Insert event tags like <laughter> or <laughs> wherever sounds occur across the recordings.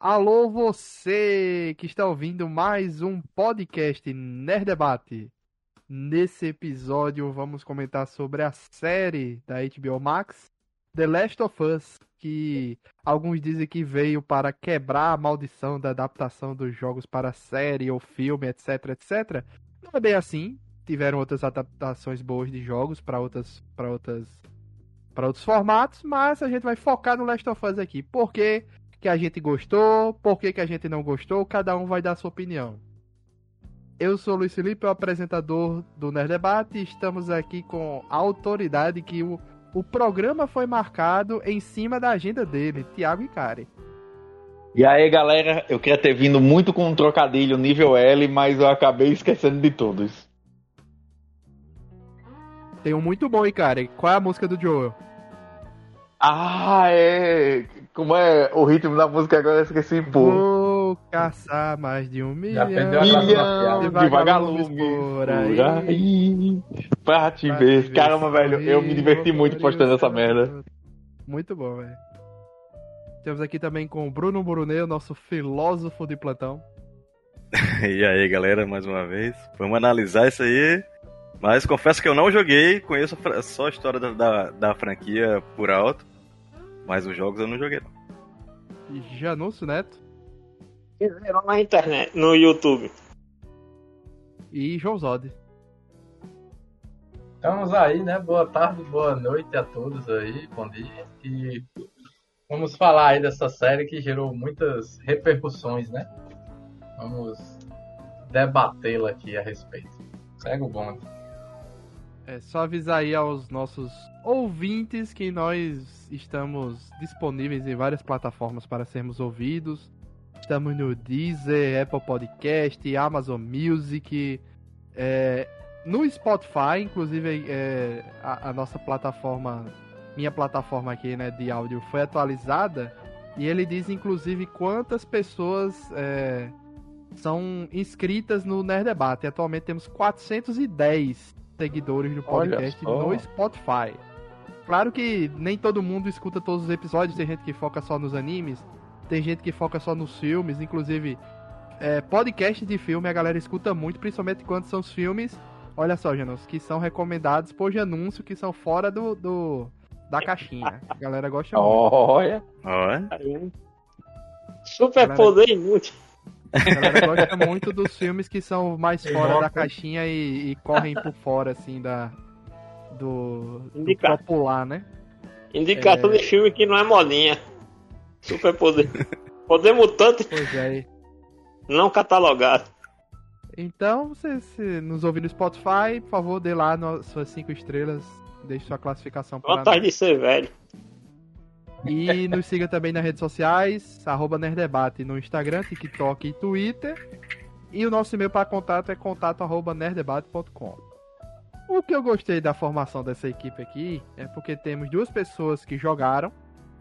Alô, você que está ouvindo mais um podcast Nerd Debate. Nesse episódio vamos comentar sobre a série da HBO Max, The Last of Us, que alguns dizem que veio para quebrar a maldição da adaptação dos jogos para série ou filme, etc, etc. Não é bem assim. Tiveram outras adaptações boas de jogos para outras para outras para outros formatos, mas a gente vai focar no Last of Us aqui. Por quê? Que a gente gostou, por que, que a gente não gostou, cada um vai dar sua opinião. Eu sou o Luiz Felipe, o apresentador do Nerd Debate, e estamos aqui com a autoridade que o, o programa foi marcado em cima da agenda dele, Thiago Icari. E aí, galera, eu queria ter vindo muito com um trocadilho nível L, mas eu acabei esquecendo de todos. Tem um muito bom, Icari. Qual é a música do Joel? Ah, é. Como é o ritmo da música agora? Eu esqueci, pô. Vou caçar mais de um milhão, milhão de vagalumes por aí. aí pra te pra ver. Te Caramba, ver velho, eu me diverti muito postando essa merda. Muito bom, velho. Temos aqui também com o Bruno Brunel, nosso filósofo de plantão. <laughs> e aí, galera, mais uma vez. Vamos analisar isso aí. Mas confesso que eu não joguei, conheço só a história da, da, da franquia por alto. Mas os jogos eu não joguei não. Janúncio Neto. Fizeram na internet, no YouTube. E João Zod. Estamos aí, né? Boa tarde, boa noite a todos aí, bom dia. E vamos falar aí dessa série que gerou muitas repercussões, né? Vamos debatê-la aqui a respeito. Segue o bonde. É só avisar aí aos nossos ouvintes que nós estamos disponíveis em várias plataformas para sermos ouvidos. Estamos no Deezer, Apple Podcast, Amazon Music, é, no Spotify, inclusive é, a, a, nossa plataforma, minha plataforma aqui né, de áudio foi atualizada e ele diz inclusive quantas pessoas é, são inscritas no Nerd Debate. Atualmente temos 410 seguidores do podcast no Spotify. Claro que nem todo mundo escuta todos os episódios, tem gente que foca só nos animes, tem gente que foca só nos filmes, inclusive é, podcast de filme a galera escuta muito, principalmente quando são os filmes, olha só, Janos, que são recomendados por anúncio, que são fora do, do da caixinha. A galera gosta muito. Olha! Olha! Super galera... poder inútil. A galera gosta <laughs> muito dos filmes que são mais fora da caixinha e, e, correm por fora, assim, da. Do, do popular, né? Indicação é... de filme que não é modinha. Super poder. Poder mutante. Pois é. Não catalogado. Então, você se nos ouvir no Spotify, por favor, dê lá no, suas 5 estrelas. Deixe sua classificação para Vantagem de ser velho. E nos siga também nas redes sociais, arroba Nerdebate no Instagram, TikTok e Twitter. E o nosso e-mail para contato é contato arroba nerdebate.com. O que eu gostei da formação dessa equipe aqui é porque temos duas pessoas que jogaram,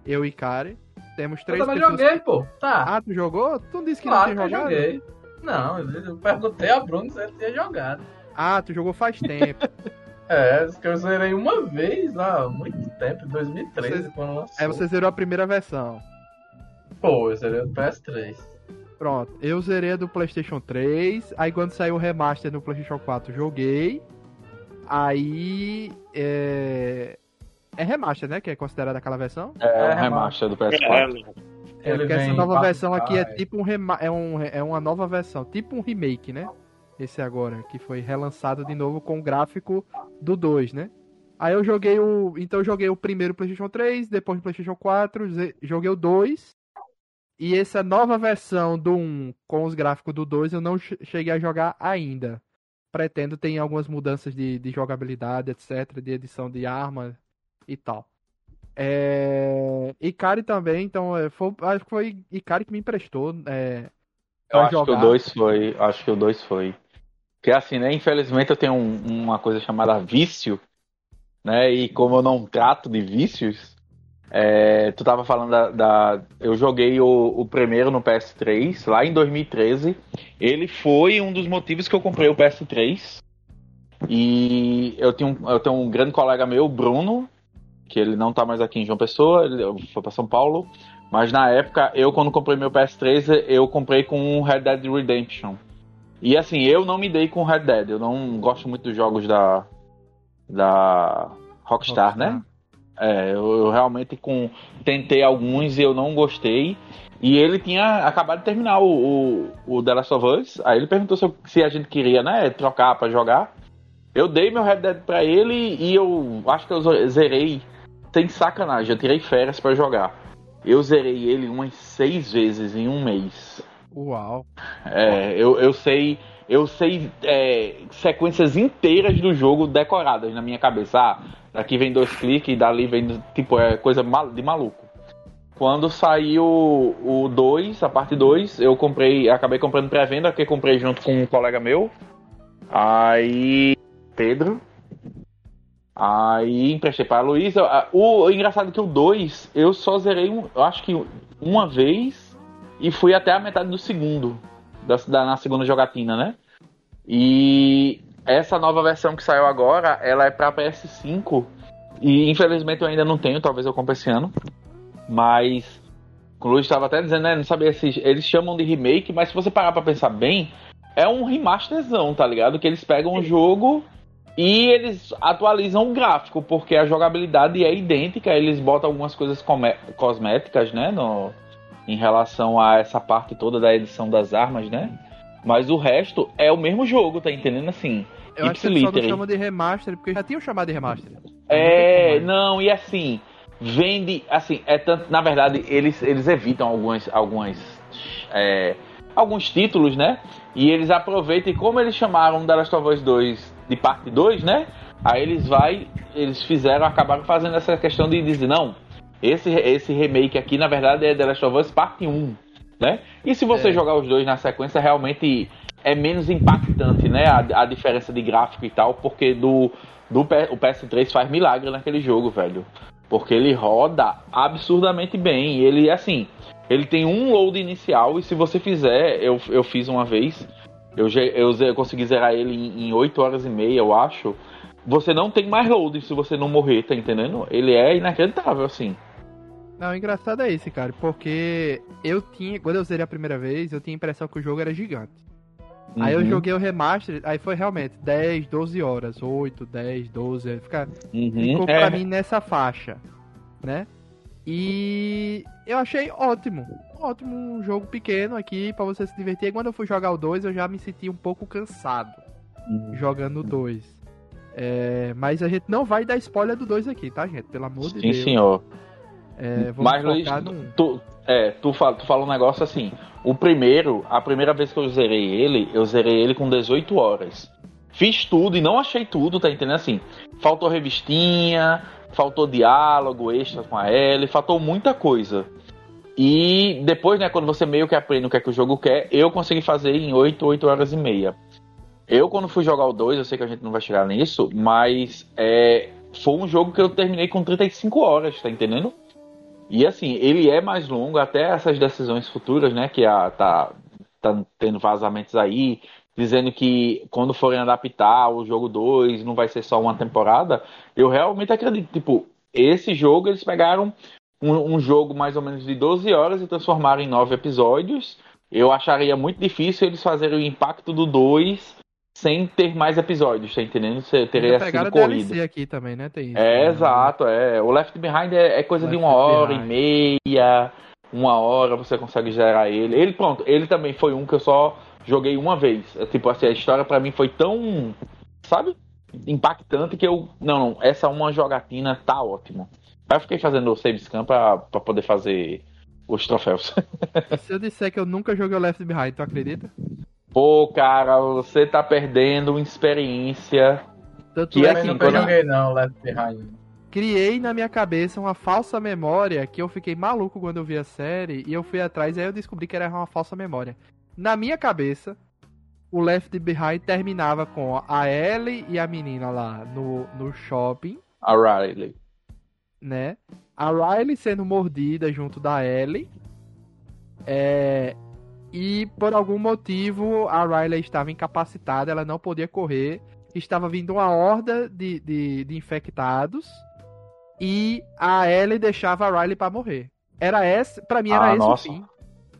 eu e Karen. Temos três eu pessoas. Eu joguei, pô. Tá. Ah, tu jogou? Tu não disse que claro não tinha jogado? Eu joguei. Não, eu perguntei a Bruno se ele tinha jogado. Ah, tu jogou faz tempo. <laughs> É, que eu zerei uma vez lá, há muito tempo, em 2013, você... quando lançou. É, você zerou a primeira versão. Pô, eu zerei do PS3. Pronto, eu zerei a do PlayStation 3, aí quando saiu o remaster no PlayStation 4, joguei. Aí. É. É remaster, né? Que é considerada aquela versão? É, é remaster do PS4. É, porque essa nova versão aqui é tipo um, rema... é, um é uma nova versão, tipo um remake, né? Esse agora, que foi relançado de novo com o gráfico do 2, né? Aí eu joguei o. Então eu joguei o primeiro PlayStation 3, depois o PlayStation 4, joguei o 2. E essa nova versão do 1 com os gráficos do 2 eu não cheguei a jogar ainda. Pretendo ter algumas mudanças de, de jogabilidade, etc., de edição de arma e tal. É... Ikari também, então é, foi, acho que foi Ikari que me emprestou. É, eu acho jogar. que o 2 foi. Acho que o 2 foi. Porque assim, né? Infelizmente eu tenho um, uma coisa chamada vício, né? E como eu não trato de vícios, é, tu tava falando da, da eu joguei o, o, primeiro no PS3 lá em 2013. Ele foi um dos motivos que eu comprei o PS3. E eu tenho, eu tenho um grande colega meu, Bruno, que ele não tá mais aqui em João Pessoa, ele foi para São Paulo. Mas na época, eu quando comprei meu PS3, eu comprei com Red Dead Redemption. E assim, eu não me dei com Red Dead. Eu não gosto muito dos jogos da. da Rockstar, Rockstar. né? É, eu, eu realmente com, tentei alguns e eu não gostei. E ele tinha acabado de terminar o, o, o The Last of Us. Aí ele perguntou se, se a gente queria, né, trocar pra jogar. Eu dei meu Red Dead pra ele e eu acho que eu zerei sem sacanagem. Eu tirei férias pra jogar. Eu zerei ele umas seis vezes em um mês. Uau. É, eu, eu sei, eu sei é, sequências inteiras do jogo decoradas na minha cabeça. Ah, daqui vem dois cliques, dali vem tipo é coisa de maluco. Quando saiu o 2, a parte 2, eu comprei, acabei comprando pré-venda, que comprei junto com um colega meu. Aí Pedro. Aí emprestei para a Luísa. Ah, O engraçado é que o 2 eu só zerei, um, eu acho que uma vez e fui até a metade do segundo, da, da- na segunda jogatina, né? E essa nova versão que saiu agora, ela é para PS5 e infelizmente eu ainda não tenho, talvez eu compre esse ano. Mas o Luiz estava até dizendo, né? Não sabia se eles chamam de remake, mas se você parar pra pensar bem, é um remasterzão, tá ligado? Que eles pegam o jogo e eles atualizam o gráfico, porque a jogabilidade é idêntica, eles botam algumas coisas cosméticas, né? No, em relação a essa parte toda da edição das armas, né? Mas o resto é o mesmo jogo, tá entendendo assim? Eu acho que só não chamam de remaster, porque já tinham chamado de remaster. É, né? não, e assim, vende, assim, é tanto, na verdade, eles, eles evitam algumas, algumas, é, alguns títulos, né? E eles aproveitam, e como eles chamaram The Last of Us 2 de parte 2, né? Aí eles vai, eles fizeram, acabaram fazendo essa questão de dizer, não, esse, esse remake aqui, na verdade, é The Last of Us parte 1, né? E se você É. jogar os dois na sequência, realmente é menos impactante, né? A, a diferença de gráfico e tal, porque do, do o PS3 faz milagre naquele jogo, velho. Porque ele roda absurdamente bem. Ele, assim, ele tem um load inicial. E se você fizer, eu, eu fiz uma vez, eu, eu, eu consegui zerar ele em, em 8 horas e meia, eu acho. Você não tem mais load se você não morrer, tá entendendo? Ele é inacreditável, assim. Não, o engraçado é esse, cara, porque eu tinha, quando eu zerei a primeira vez, eu tinha a impressão que o jogo era gigante. Aí eu Uhum, joguei o remaster, aí foi realmente 10, 12 horas, 8, 10, 12, aí fica, uhum. ficou É, pra mim nessa faixa, né? E eu achei ótimo, ótimo um jogo pequeno aqui pra você se divertir. E quando eu fui jogar o 2, eu já me senti um pouco cansado uhum. jogando o 2. É, mas a gente não vai dar spoiler do 2 aqui, tá, gente? Pelo amor de Sim, Deus. senhor. É, Mas, Luiz, num... tu, é, tu, fala, tu fala um negócio assim. O primeiro, a primeira vez que eu zerei ele, eu zerei ele com 18 horas. Fiz tudo e não achei tudo, tá entendendo? Assim, faltou revistinha, faltou diálogo extra com a Ellie, faltou muita coisa. E depois, né, quando você meio que aprende o que é que o jogo quer, eu consegui fazer em 8, 8 horas e meia. Eu, quando fui jogar o 2, eu sei que a gente não vai chegar nisso, mas é, foi um jogo que eu terminei com 35 horas, tá entendendo? E assim, ele é mais longo, até essas decisões futuras, né? Que a, tá, tá tendo vazamentos aí, dizendo que quando forem adaptar o jogo 2 não vai ser só uma temporada. Eu realmente acredito, tipo, esse jogo eles pegaram um, um jogo mais ou menos de 12 horas e transformaram em 9 episódios. Eu acharia muito difícil eles fazerem o impacto do 2 sem ter mais episódios, tá entendendo? Você teria sido corrido. DLC aqui também, né? Tem isso, É, né? exato, é. O Left Behind é, é coisa de Left uma hora Behind. e meia, uma hora você consegue gerar ele. Ele, pronto, ele também foi um que eu só joguei uma vez. É, Tipo assim, a história pra mim foi tão, sabe, impactante que eu, não, não, essa uma jogatina tá ótimo. Aí eu fiquei fazendo o save scan pra, pra poder fazer os troféus. <laughs> Se eu disser que eu nunca joguei o Left Behind, tu acredita? Pô, cara, você tá perdendo experiência. Tanto Que é Também assim, nunca quando- joguei não, Left Behind. criei na minha cabeça uma falsa memória que eu fiquei maluco quando eu vi a série e eu fui atrás e aí eu descobri que era uma falsa memória. Na minha cabeça, o Left Behind terminava com a Ellie e a menina lá no, no shopping, A Riley. né? A Riley sendo mordida junto da Ellie. É, e por algum motivo a Riley estava incapacitada, ela não podia correr. Estava vindo uma horda de, de, de infectados. E a Ellie deixava a Riley pra morrer. Era esse, pra mim era Ah, esse nossa. o fim.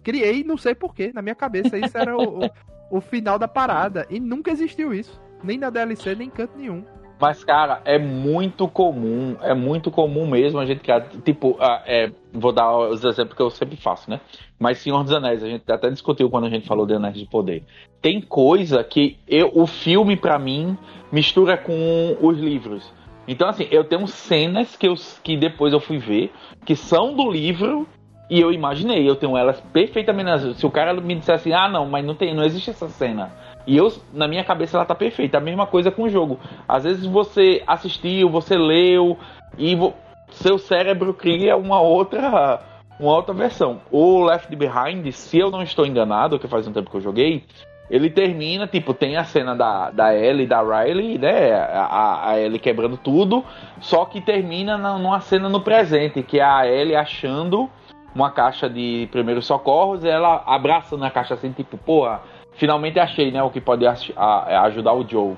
Criei, não sei porquê, na minha cabeça isso era o, o, o final da parada. E nunca existiu isso. Nem na DLC, nem em canto nenhum. Mas, cara, é muito comum, é muito comum mesmo a gente criar, tipo, é, vou dar os exemplos que eu sempre faço, né? Mas Senhor dos Anéis, a gente até discutiu quando a gente falou de Anéis de Poder. Tem coisa que eu, o filme, pra mim, mistura com os livros. Então, assim, eu tenho cenas que, eu, que depois eu fui ver, que são do livro, e eu imaginei, eu tenho elas perfeitamente. Se o cara me dissesse assim, ah, não, mas não, tem, não existe essa cena. E eu, na minha cabeça, ela tá perfeita. A mesma coisa com o jogo. Às vezes você assistiu, você leu, e vo- seu cérebro cria uma outra, uma outra versão. O Left Behind, se eu não estou enganado, que faz um tempo que eu joguei, ele termina, tipo, tem a cena da, da Ellie e da Riley, né? A, a Ellie quebrando tudo, só que termina na- numa cena no presente, que é a Ellie achando uma caixa de primeiros socorros ela abraçando a caixa assim, tipo, porra, finalmente achei, né, o que pode a- ajudar o Joe.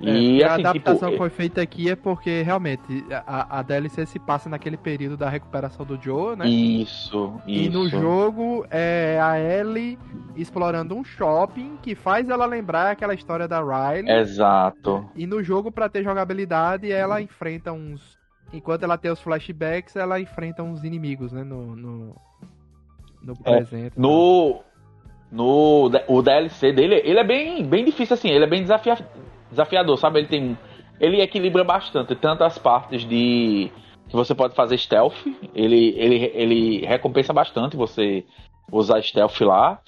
E É, assim, a adaptação tipo, que foi feita aqui é porque realmente a, a DLC se passa naquele período da recuperação do Joe, né? isso, isso. E no jogo é a Ellie explorando um shopping que faz ela lembrar aquela história da Riley. Exato. E no jogo, pra ter jogabilidade, ela enfrenta uns. Enquanto ela tem os flashbacks, ela enfrenta uns inimigos, né? No. No, no É, presente. No. No o DLC dele, ele é bem, bem difícil assim, ele é bem desafia, desafiador, sabe? Ele tem. Ele equilibra bastante, tanto as partes de. que você pode fazer stealth, ele, ele, ele recompensa bastante você usar stealth lá.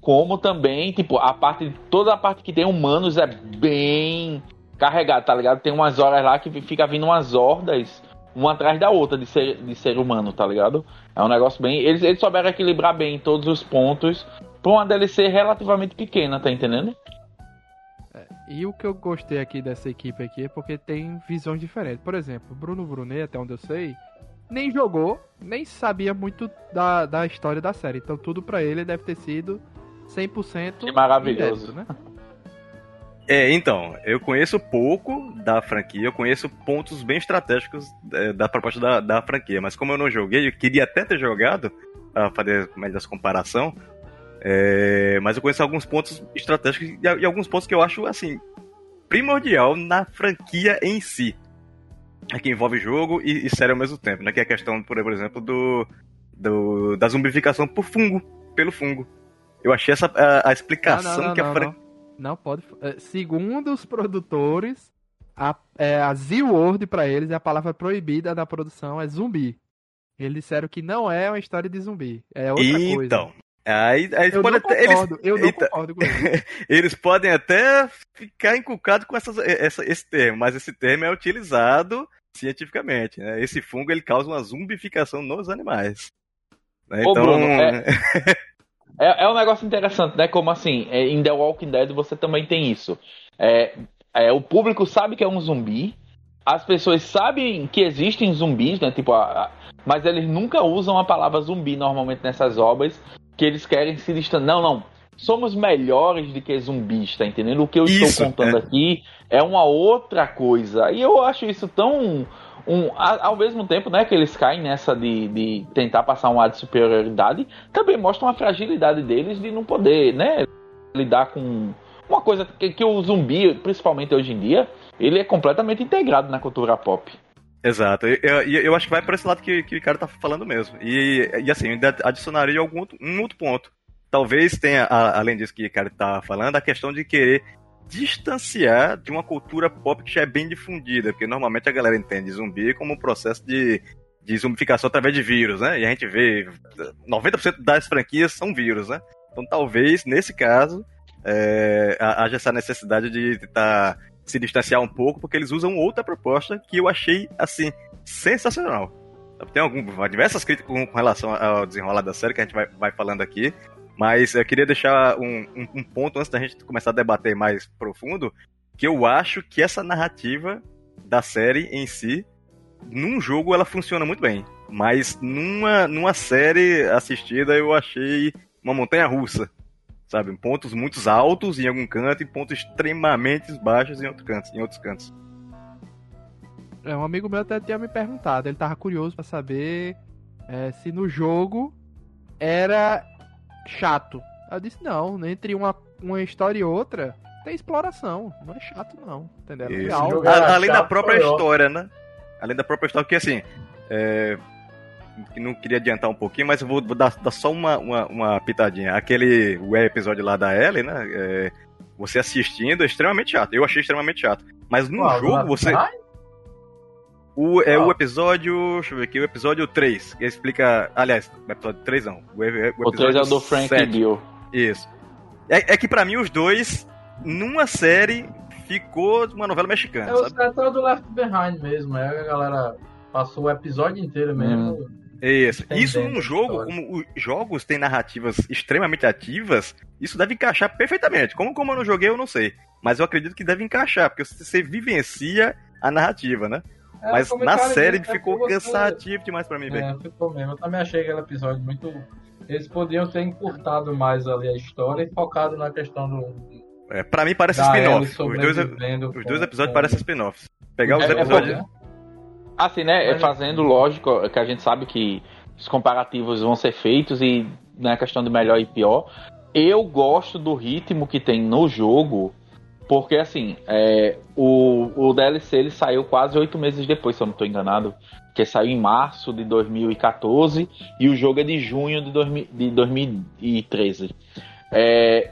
Como também, tipo, a parte. Toda a parte que tem humanos é bem carregada, tá ligado? Tem umas horas lá que fica vindo umas hordas, uma atrás da outra de ser, de ser humano, tá ligado? É um negócio bem. Eles, eles souberam equilibrar bem todos os pontos pra uma DLC relativamente pequena, tá entendendo? E o que eu gostei aqui dessa equipe aqui é porque tem visões diferentes. Por exemplo, Bruno Brunet, até onde eu sei, nem jogou, nem sabia muito da, da história da série. Então tudo pra ele deve ter sido 100% Que maravilhoso. inédito, né? É, então, eu conheço pouco da franquia, eu conheço pontos bem estratégicos é, da proposta da, da franquia, mas como eu não joguei, eu queria até ter jogado, pra fazer mais essa comparação, é, mas eu conheço alguns pontos estratégicos e, e alguns pontos que eu acho, assim, primordial na franquia em si. É que envolve jogo e, e série ao mesmo tempo, né? Que é a questão, por exemplo, do, do da zumbificação por fungo, pelo fungo. Eu achei essa a, a explicação Não, não, não, que a não, fran- não. Pode. é, Segundo os produtores, a, é, a Z-word pra eles é a palavra proibida da produção, é zumbi. Eles disseram que não é uma história de zumbi. É outra coisa. Então, aí, aí Eu pode não até- eles, concordo, eu não Eita. concordo com isso. <laughs> eles podem até ficar inculcados com essas, essa- esse termo, mas esse termo é utilizado cientificamente. Né? Esse fungo ele causa uma zumbificação nos animais. Né? Ô, Então, Bruno, é- <laughs> É, é um negócio interessante, né? Como assim, é, em The Walking Dead você também tem isso. É, é, o público sabe que é um zumbi, as pessoas sabem que existem zumbis, né? Tipo, a- a- mas eles nunca usam a palavra zumbi normalmente nessas obras, que eles querem se distanciar. Não, não. Somos melhores do que zumbis, tá entendendo? O que eu Isso, estou contando é. aqui é uma outra coisa. E eu acho isso tão. Um, ao mesmo tempo né, que eles caem nessa de, de tentar passar um ar de superioridade, também mostram a fragilidade deles de não poder né, lidar com uma coisa que, que o zumbi, principalmente hoje em dia, ele é completamente integrado na cultura pop. Exato. E Eu, eu, eu acho que vai por esse lado que, que o cara tá falando mesmo. E, e assim, ainda adicionaria algum um outro ponto. Talvez tenha, a- além disso que o cara tá falando, a questão de querer distanciar de uma cultura pop que já é bem difundida, porque normalmente a galera entende zumbi como um processo de, de zumbificação através de vírus, né? E a gente vê 90% das franquias são vírus, né? Então talvez, nesse caso, é, ha- haja essa necessidade de tentar se distanciar um pouco, porque eles usam outra proposta que eu achei, assim, sensacional. Tem algum, diversas críticas com relação ao desenrolar da série que a gente vai, vai falando aqui, mas eu queria deixar um, um, um ponto antes da gente começar a debater mais profundo, que eu acho que essa narrativa da série em si, num jogo ela funciona muito bem, mas numa, numa série assistida eu achei uma montanha russa sabe? Pontos muito altos em algum canto e pontos extremamente baixos em, outro canto, em outros cantos. É, um amigo meu até tinha me perguntado, ele tava curioso pra saber é, se no jogo era chato. Eu disse, não, entre uma, uma história e outra, tem exploração. Não é chato, não. Entendeu? É legal. A- além da própria história, né? Além da própria história, porque assim. É... que Não queria adiantar um pouquinho, mas eu vou, vou dar, dar só uma, uma, uma pitadinha. Aquele o episódio lá da Ellie, né? é, Você assistindo é extremamente chato. Eu achei extremamente chato. Mas no jogo, você. O, é Qual? o episódio. Deixa eu ver aqui, o episódio 3. Que explica. Aliás, o episódio 3 não. O, e- O 3 é o do Frank e 7. Bill. Isso. É, é que pra mim os dois, numa série, ficou uma novela mexicana, É o setor do Left Behind mesmo. É a galera passou o episódio inteiro mesmo. Isso. Entendendo Isso num jogo, como os jogos têm narrativas extremamente ativas, isso deve encaixar perfeitamente. Como, como eu não joguei, eu não sei. Mas eu acredito que deve encaixar, porque você vivencia a narrativa, né? É, Mas na série disse, é ficou cansativo demais pra mim, velho. É, ficou mesmo. Eu também achei aquele episódio muito. Eles podiam ter encurtado mais ali a história e focado na questão do. É, pra mim parece spin-off. Os dois, os dois episódios com- parecem spin-offs. Pegar os É- é episódios. né? Assim, né? é Fazendo lógico que a gente sabe que os comparativos vão ser feitos e na questão de melhor e pior. Eu gosto do ritmo que tem no jogo, porque assim, é, o, o DLC ele saiu quase oito meses depois, se eu não estou enganado. Que saiu em março de 2014 e o jogo é de junho de, 2000 de 2013. É,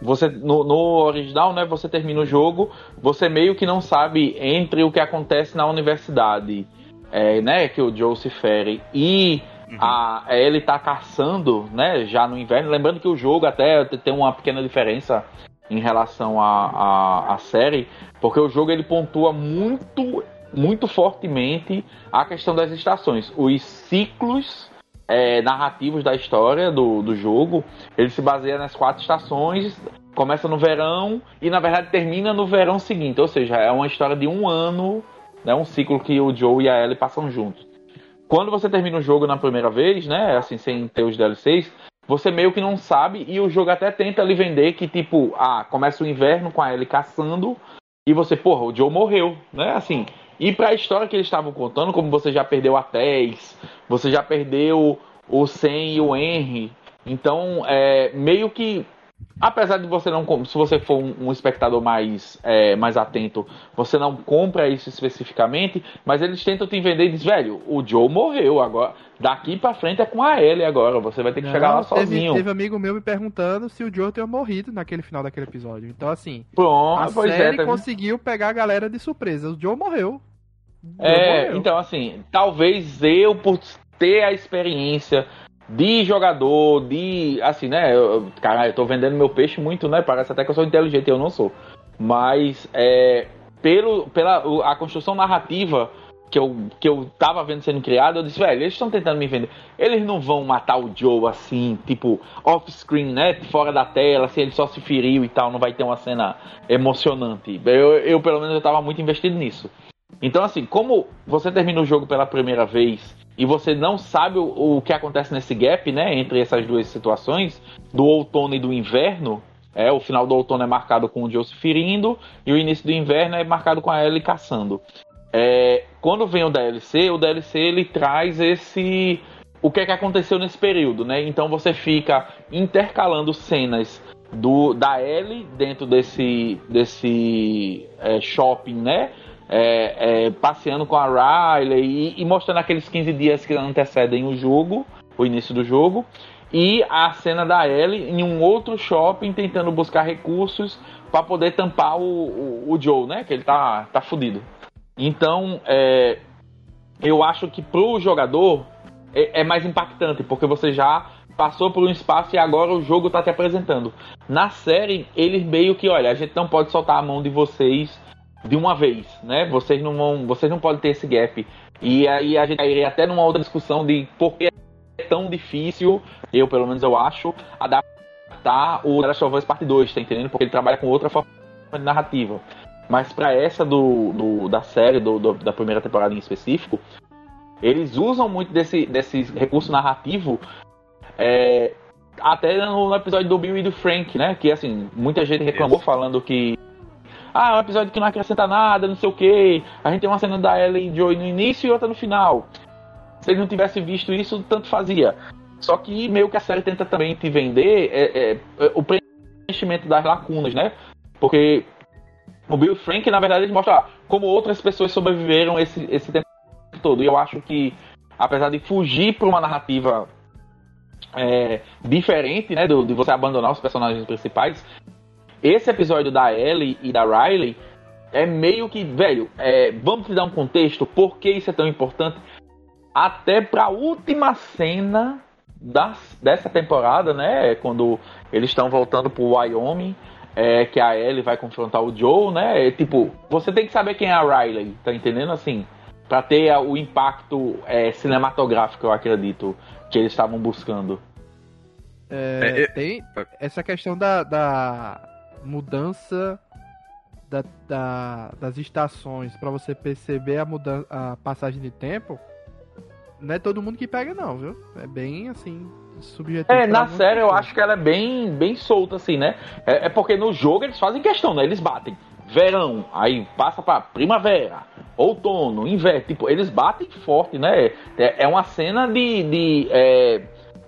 você no, no original, né? Você termina o jogo, você meio que não sabe entre o que acontece na universidade, é, né? Que o Joe se fere e a ele tá caçando, né? Já no inverno. Lembrando que o jogo até tem uma pequena diferença em relação à série, porque o jogo ele pontua muito, muito fortemente a questão das estações, os ciclos é, narrativos da história do, do jogo. Ele se baseia nas quatro estações. Começa no verão e na verdade termina no verão seguinte, ou seja, é uma história de um ano, né, um ciclo que o Joe e a Ellie passam juntos. Quando você termina o jogo na primeira vez, né, assim sem ter os DLCs, você meio que não sabe e o jogo até tenta lhe vender que tipo, ah, começa o inverno com a Ellie caçando e você, porra, o Joe morreu, né? Assim, e pra história que eles estavam contando, como você já perdeu a Tess, você já perdeu o Sen e o Henry, então é meio que apesar de você não se você for um, espectador mais é, mais atento, você não compra isso especificamente, mas eles tentam te vender e diz, velho, o Joe morreu agora, daqui pra frente é com a Ellie agora, você vai ter que chegar lá Não, teve, sozinho. teve amigo meu me perguntando se o Joe tinha morrido naquele final daquele episódio. Então, assim, Pronto, a é, série tá vendo? conseguiu pegar a galera de surpresa. O Joe morreu. O Joe É, morreu. então assim, talvez eu por ter a experiência de jogador, de assim, né, eu, eu tô vendendo meu peixe muito, né? Parece até que eu sou inteligente, eu não sou. Mas é pelo pela a construção narrativa que eu, que eu tava vendo sendo criada, eu disse, velho, eles estão tentando me vender. Eles não vão matar o Joe assim, tipo, off-screen, né? Fora da tela, assim, ele só se feriu e tal, não vai ter uma cena emocionante. Eu, eu pelo menos, eu tava muito investido nisso. Então, assim, como você termina o jogo pela primeira vez e você não sabe o, o que acontece nesse gap, né, entre essas duas situações, do outono e do inverno, é, o final do outono é marcado com o Joe se ferindo e o início do inverno é marcado com a Ellie caçando. É, quando vem o DLC, o DLC ele traz esse o que é que aconteceu nesse período, né? Então você fica intercalando cenas do da Ellie dentro desse desse é, shopping, né? É, é, passeando com a Riley e, e mostrando aqueles 15 dias que antecedem o jogo, o início do jogo, e a cena da Ellie em um outro shopping tentando buscar recursos para poder tampar o, o, o Joe, né? Que ele tá, tá fudido. Então, é, eu acho que pro jogador é, é mais impactante, porque você já passou por um espaço e agora o jogo tá te apresentando. Na série, eles meio que, olha, a gente não pode soltar a mão de vocês de uma vez, né? Vocês não vão, vocês não podem ter esse gap. E aí a gente iria até numa outra discussão de por que é tão difícil, eu pelo menos eu acho, adaptar o The Last of Us Parte 2, tá entendendo? Porque ele trabalha com outra forma de narrativa. Mas para essa do, do, da série, do, do, da primeira temporada em específico, eles usam muito desse, desse recurso narrativo é, até no, no episódio do Bill e do Frank, né? Que assim, muita gente reclamou Isso. falando que ah, é um episódio que não acrescenta nada, não sei o que. A gente tem uma cena da Ellie e Joey no início e outra no final. se ele não tivesse visto isso, tanto fazia. Só que meio que a série tenta também te vender é, é, é o preenchimento das lacunas, né? Porque o Bill Frank, na verdade, ele mostra como outras pessoas sobreviveram esse, esse tempo todo. E eu acho que, apesar de fugir para uma narrativa é, diferente, né, do, de você abandonar os personagens principais, esse episódio da Ellie e da Riley é meio que, velho, é, vamos te dar um contexto, por que isso é tão importante? Até pra última cena das, dessa temporada, né? Quando eles estão voltando pro Wyoming, é, que a Ellie vai confrontar o Joe, né? É, tipo, você tem que saber quem é a Riley, tá entendendo? Assim, para ter o impacto é, cinematográfico, eu acredito, que eles estavam buscando. É, tem essa questão da, da mudança da, da, das estações para você perceber a, mudança, a passagem de tempo, não é todo mundo que pega, não, viu? É bem assim, subjetivo. É, na série eu acho que ela é bem, bem solta, assim, né? É, é, porque no jogo eles fazem questão, né? Eles batem. Verão, aí passa pra primavera, outono, inverno. Tipo, eles batem forte, né? É, é uma cena de. de é,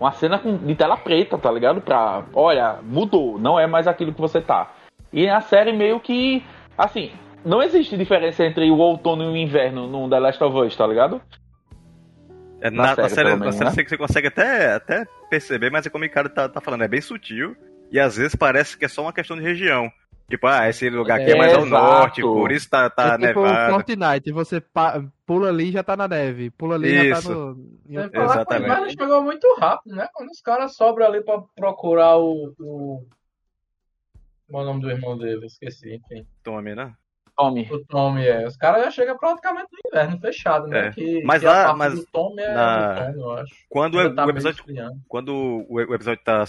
uma cena com, de tela preta, tá ligado? Pra. Olha, mudou, não é mais aquilo que você tá. E a série meio que. Assim, não existe diferença entre o outono e o inverno no The Last of Us, tá ligado? É, na, na, série, na série, menos, na série né? você consegue até, até perceber, mas é como o cara tá, tá falando, é bem sutil. E às vezes parece que é só uma questão de região. Tipo, ah, esse lugar aqui é, é mais ao norte, por isso tá, tá é tipo nevado. Fortnite, você pula ali e já tá na neve, pula ali e já tá no... Exatamente. Mas chegou muito rápido, né? Quando os caras sobram ali pra procurar o... o... Qual é o nome do irmão dele? Esqueci, enfim. Tommy, né? Tommy. O Tommy, é. Os caras já chegam praticamente no inverno fechado, né? É. Que, mas que lá, mas. O Tommy é na... inverno, eu acho. Quando, o, tá o episódio, quando o episódio tá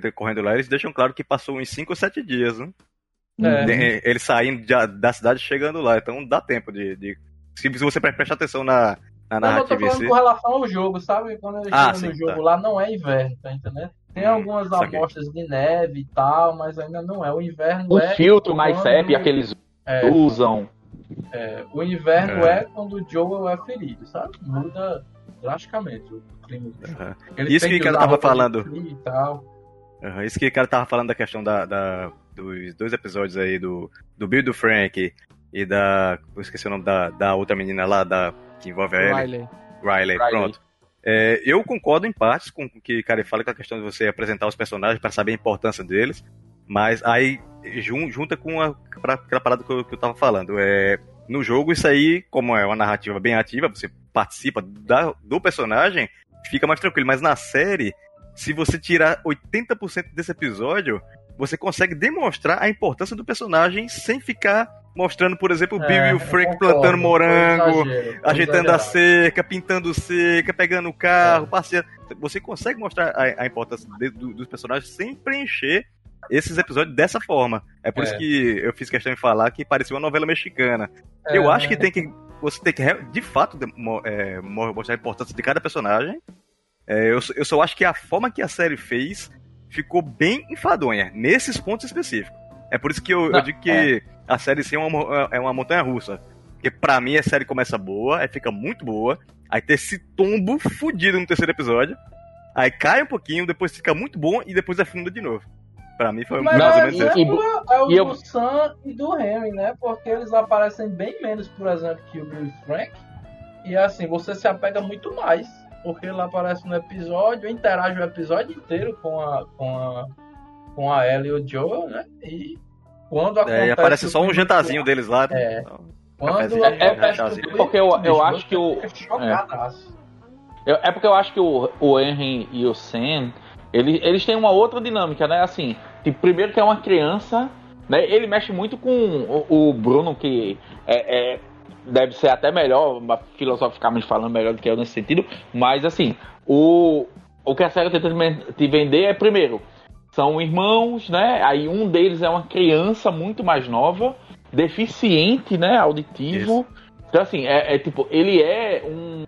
decorrendo lá, eles deixam claro que passou uns 5 ou 7 dias, né? É. Ele saindo de, da cidade chegando lá, então dá tempo de. de se você prestar atenção na, na narrativa. eu tô falando com relação ao jogo, sabe? Quando ele ah, chega no jogo tá. lá, não é inverno, tá entendendo? Tem hum, algumas amostras de neve e tal, mas ainda não é. O inverno o é. O filtro mais CEP, aqueles é, usam. É, o inverno é. é. quando o Joel é ferido, sabe? Muda drasticamente o clima do uhum. Isso que o cara tava falando. Uhum. Isso que o cara tava falando da questão da, da, dos dois episódios aí do, do Bill do Frank e da. Eu esqueci o nome da, da outra menina lá, da, que envolve a Riley. Riley, Riley. pronto. É, eu concordo em partes com o que o cara fala com a questão de você apresentar os personagens para saber a importância deles, mas aí junta com a, aquela parada que eu, que eu tava falando. É, no jogo, isso aí, como é uma narrativa bem ativa, você participa da, do personagem, fica mais tranquilo. Mas na série, se você tirar 80% desse episódio, você consegue demonstrar a importância do personagem sem ficar mostrando, por exemplo, o é, Bill e o Frank concordo, plantando morango, exagero, ajeitando a cerca, pintando cerca, pegando o carro, é. passeando. Você consegue mostrar a, a importância de, do, dos personagens sem preencher esses episódios dessa forma. É por é. isso que eu fiz questão de falar que parecia uma novela mexicana. É. Eu acho que tem que. Você tem que, de fato, é, mostrar a importância de cada personagem. É, eu, eu só acho que a forma que a série fez ficou bem enfadonha, nesses pontos específicos. É por isso que eu, Não, eu digo que é. a série sim é uma, é uma montanha russa. Porque pra mim a série começa boa, aí fica muito boa, aí tem esse tombo fudido no terceiro episódio, aí cai um pouquinho, depois fica muito bom e depois afunda de novo. Pra mim foi Mas mais ou menos isso. É o e do eu... Sam e do Henry, né? Porque eles aparecem bem menos, por exemplo, que o Bill e Frank. E assim, você se apega muito mais. Porque ele aparece no episódio, interage o episódio inteiro com a, com a, com a Ellie e o Joe, né? E quando acontece. É, e aparece só um jantarzinho deles lá. É. Então, quando é, é, é, porque eu, eu acho que o. É. é porque eu acho que o, o Henry e o Sam eles, eles têm uma outra dinâmica, né? Assim, tipo, primeiro que é uma criança, né? Ele mexe muito com o, o Bruno, que é, é, deve ser até melhor, filosoficamente falando, melhor do que eu nesse sentido. Mas, assim, o, o que a série tenta te vender é, primeiro, são irmãos, né? Aí um deles é uma criança muito mais nova, deficiente, né? Auditivo. Isso. Então, assim, é, é tipo, ele é um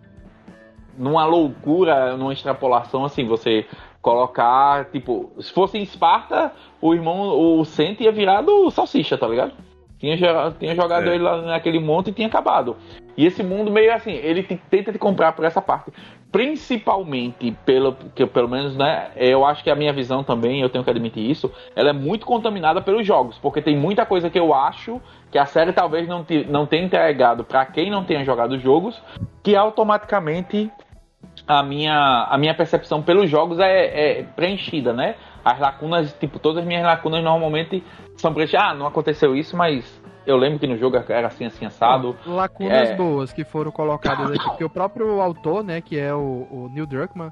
numa loucura, numa extrapolação, assim, você colocar, tipo, se fosse em Esparta, o irmão, o Sente ia virar do Salsicha, tá ligado? Tinha, tinha jogado É. ele lá naquele monte e tinha acabado. E esse mundo meio assim, ele te- tenta te comprar por essa parte. Principalmente pelo que pelo menos, né, eu acho que a minha visão também, eu tenho que admitir isso, ela é muito contaminada pelos jogos, porque tem muita coisa que eu acho que a série talvez não, te- não tenha entregado pra quem não tenha jogado os jogos, que automaticamente a minha, a minha percepção pelos jogos é, é preenchida, né? As lacunas, tipo, todas as minhas lacunas normalmente são preenchidas. Ah, não aconteceu isso, mas eu lembro que no jogo era assim, assim, assado. Lacunas É. boas que foram colocadas aqui, porque o próprio autor, né, que é o, o Neil Druckmann,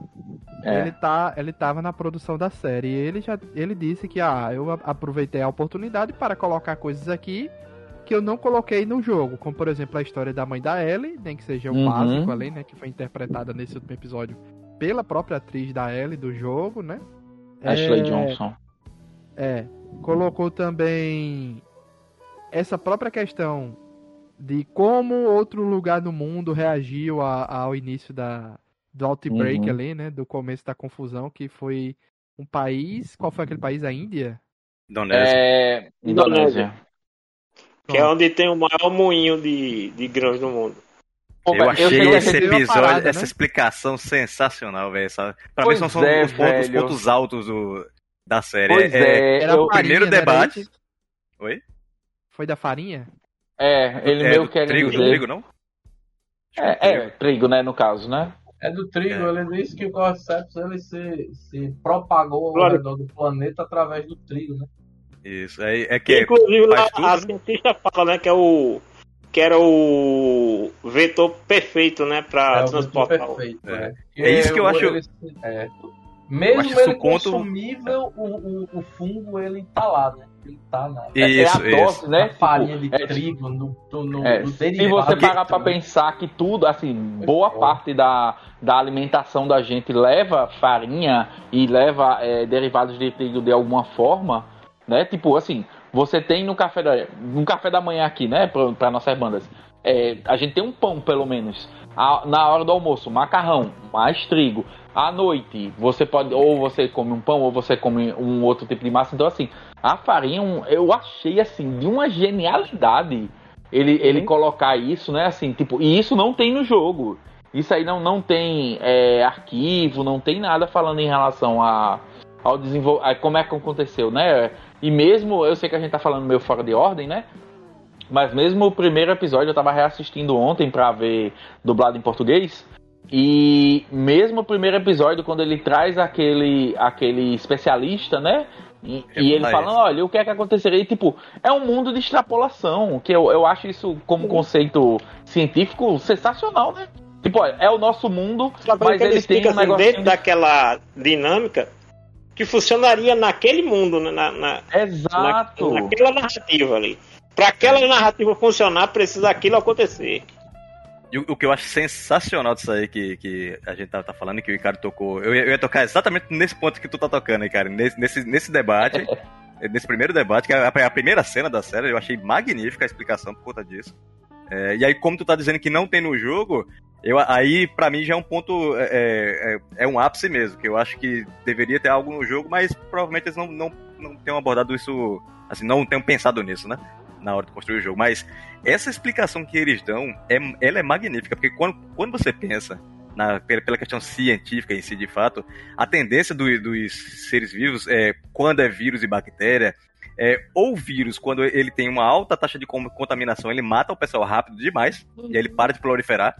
É. ele, tá, ele tava na produção da série. E ele já ele disse que, ah, eu aproveitei a oportunidade para colocar coisas aqui que eu não coloquei no jogo, como por exemplo a história da mãe da Ellie, nem que seja o Uhum. básico ali, né, que foi interpretada nesse último episódio pela própria atriz da Ellie do jogo, né? Ashley É, Johnson. É, colocou também essa própria questão de como outro lugar no mundo reagiu a- ao início da, do outbreak Uhum. ali, né? Do começo da confusão, que foi um país. Qual foi aquele país? A Índia? Indonésia. É. Indonésia. Que é onde tem o maior moinho de, de grãos do mundo. Eu achei a esse episódio, parada, essa né? explicação sensacional, velho. Pra Pois mim são, é, os, pontos, os pontos altos do, da série. Pois é, Era eu- farinha, primeiro era debate-? Oi? Foi da farinha? é, ele é, meio do quer trigo, dizer. do trigo, não? É, é, trigo, né, no caso, né? É do trigo, É. ele disse que o Cordyceps ele se, se propagou ao Claro. redor do planeta através do trigo, né? Isso. É, é que Inclusive lá faz tudo, a né? cientista fala, né, que é o que era o vetor perfeito, né, para é transportar. o- perfeito. É. É, É isso que eu acho- ele- é. Mesmo acho ele consumível, o, o, o fungo ele tá lá, né? Ele tá na, Isso, é a dose, isso. né? na farinha de é, trigo, no, no, no, É, no se você parar pra né? pensar que tudo, assim, boa é. parte da, da alimentação da gente leva farinha e leva é, derivados de trigo de alguma forma, né? Tipo, assim, você tem no café da, no café da manhã aqui, né, pra nossas bandas, é, a gente tem um pão, pelo menos. A- na hora do almoço, macarrão, mais trigo. À noite, você pode, ou você come um pão, ou você come um outro tipo de massa. Então, assim, a farinha, eu achei, assim, de uma genialidade ele, ele colocar isso, né? Assim, tipo, e isso não tem no jogo. Isso aí não, não tem é, arquivo, não tem nada falando em relação a, ao desenvolvimento, como é que aconteceu, né? E mesmo, eu sei que a gente tá falando meio fora de ordem, né? Mas mesmo o primeiro episódio eu tava reassistindo ontem pra ver dublado em português. E mesmo o primeiro episódio, quando ele traz aquele, aquele especialista, né? E, e ele falando, olha, o que é que aconteceria? E, tipo, é um mundo de extrapolação, que eu, eu acho isso como conceito científico sensacional, né? Tipo, olha, é o nosso mundo, mas ele ele tem um assim, negócio dentro daquela dinâmica que funcionaria naquele mundo, né, na, na, Exato. na- naquela narrativa ali. Para aquela narrativa funcionar, precisa aquilo acontecer. E o, o que eu acho sensacional disso aí que, que a gente tá, tá falando, que o Ricardo tocou. Eu ia, eu ia tocar exatamente nesse ponto que tu tá tocando aí, cara. Nesse, nesse, nesse debate, <laughs> nesse primeiro debate, que é a, a primeira cena da série, eu achei magnífica a explicação por conta disso. É, e aí, como tu tá dizendo que não tem no jogo, eu, aí pra mim já é um ponto. É, é, é um ápice mesmo, que eu acho que deveria ter algo no jogo, mas provavelmente eles não, não, não tenham abordado isso. Assim, não tenham pensado nisso, né? Na hora de construir o jogo. Mas essa explicação que eles dão, é, ela é magnífica, porque quando, quando você pensa na, pela, questão científica em si, de fato, a tendência do- dos seres vivos, é, quando é vírus e bactéria, é, ou vírus, quando ele tem uma alta taxa de contaminação, ele mata o pessoal rápido demais, e aí ele para de proliferar,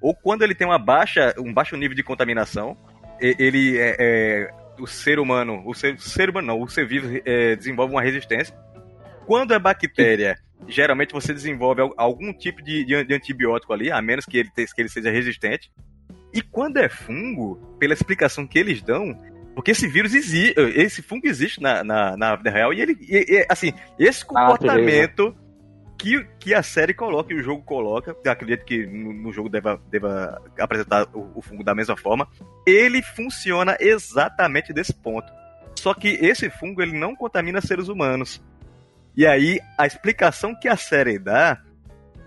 ou quando ele tem uma baixa, um baixo nível de contaminação, ele é, é, o ser humano, o ser, ser humano não, o ser vivo é, desenvolve uma resistência. Quando é bactéria, geralmente você desenvolve al- algum tipo de, de, antibiótico ali, a menos que ele, que ele seja resistente. E quando é fungo, pela explicação que eles dão, porque esse vírus existe, esse fungo existe na, na, na vida real, e ele, e- e, assim, esse natureza. comportamento que, que a série coloca e o jogo coloca, eu acredito que no, no jogo deva, deva apresentar o, o fungo da mesma forma, ele funciona exatamente desse ponto. Só que esse fungo ele não contamina seres humanos. E aí a explicação que a série dá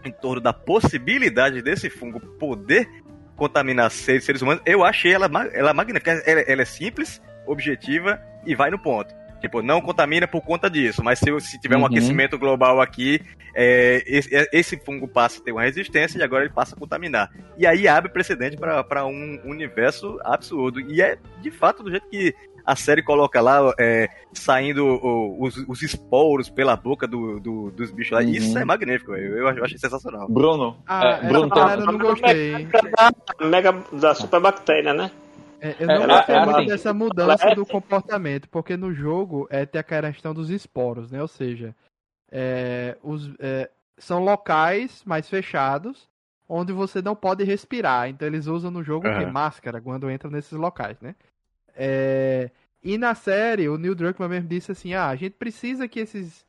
em torno da possibilidade desse fungo poder contaminar seres, seres humanos, eu achei ela, ela magnífica. Ela, ela é simples, objetiva e vai no ponto. Tipo, não contamina por conta disso, mas se, se tiver um Uhum. aquecimento global aqui, é, esse, é- esse fungo passa a ter uma resistência e agora ele passa a contaminar. E aí abre precedente para um universo absurdo. E é de fato do jeito que a série coloca lá, é, saindo o- os, os esporos pela boca do, do- dos bichos lá. Uhum. Isso é magnífico, eu, eu achei sensacional. Bruno, Ah, é, Bruno parada eu não gostei. Da mega da superbactéria, né? É, eu não É, gostei é, muito assim, dessa mudança é do assim. comportamento, porque no jogo é tem a questão dos esporos, né? Ou seja, é, os, são locais mais fechados onde você não pode respirar. Então eles usam no jogo? Aham. máscara quando entram nesses locais, né? E na série, o Neil Druckmann mesmo disse assim: ah, a gente precisa que esses,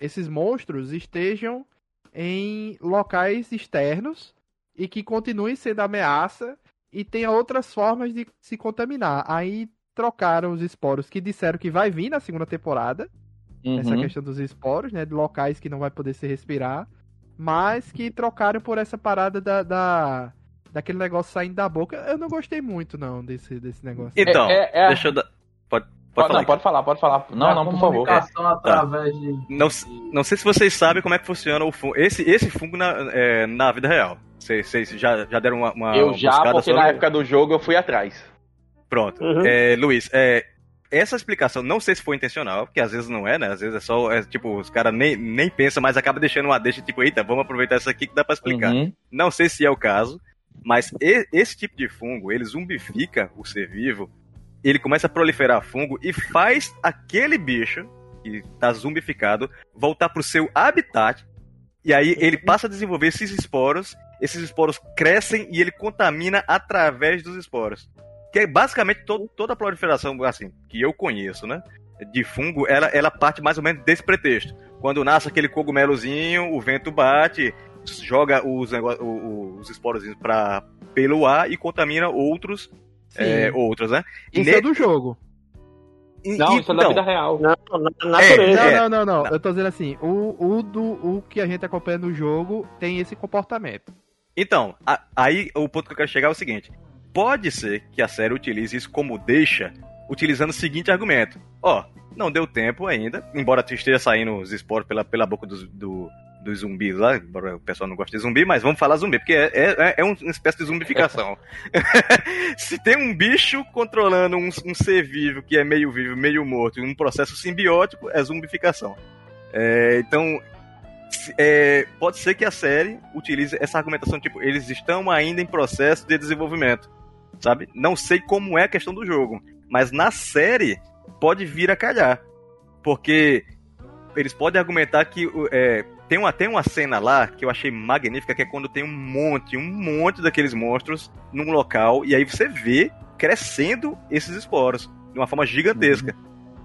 esses monstros estejam em locais externos e que continuem sendo ameaça e tenha outras formas de se contaminar. Aí trocaram os esporos que disseram que vai vir na segunda temporada, essa Uhum. questão dos esporos, né, de locais que não vai poder se respirar, mas que trocaram por essa parada da, da daquele negócio saindo da boca. Eu não gostei muito não desse desse negócio. Então, É- é- é- deixa eu dar. Pode, pode Pode, falar. não, pode falar, pode falar. Não, Da não, por favor. comunicação através de. Não, não sei se vocês sabem como é que funciona o fungo. Esse, esse fungo na, é, na vida real. Vocês, já, já deram uma, uma Eu já, porque sobre? na época do jogo eu fui atrás. Pronto. Uhum. É, Luiz, é, essa explicação, não sei se foi intencional, porque às vezes não é, né? Às vezes é só, é, tipo, os caras nem, nem pensam, mas acaba deixando uma deixa, tipo, eita, vamos aproveitar isso aqui que dá pra explicar. Uhum. Não sei se é o caso, mas e- esse tipo de fungo, ele zumbifica o ser vivo, ele começa a proliferar fungo e faz aquele bicho que tá zumbificado voltar pro seu habitat. E aí ele passa a desenvolver esses esporos, esses esporos crescem e ele contamina através dos esporos. Que é basicamente to- toda a proliferação, assim, que eu conheço, né? De fungo, ela, ela parte mais ou menos desse pretexto. Quando nasce aquele cogumelozinho, o vento bate, joga os, os esporozinhos pra, pelo ar e contamina outros, é, outros, né? E isso ne- é do jogo. e- Não, e- isso é da então, vida real. Não, na natureza. Não, É, não, não, não. Eu tô dizendo assim, o, o, do, o que a gente acompanha no jogo tem esse comportamento. Então, a- aí o ponto que eu quero chegar é o seguinte: pode ser que a série utilize isso como deixa, utilizando o seguinte argumento: ó, não deu tempo ainda, embora esteja saindo os esporos pela, pela boca dos, do, dos zumbis lá, embora o pessoal não goste de zumbi, mas vamos falar zumbi, porque é, é, é uma espécie de zumbificação. <laughs> <laughs> Se tem um bicho controlando um, um ser vivo que é meio vivo, meio morto, em um processo simbiótico, é zumbificação. É, então, é, pode ser que a série utilize essa argumentação, tipo, eles estão ainda em processo de desenvolvimento, sabe? Não sei como é a questão do jogo, mas na série pode vir a calhar, porque eles podem argumentar que é, tem, uma, tem uma cena lá que eu achei magnífica, que é quando tem um monte, um monte daqueles monstros num local, e aí você vê crescendo esses esporos de uma forma gigantesca.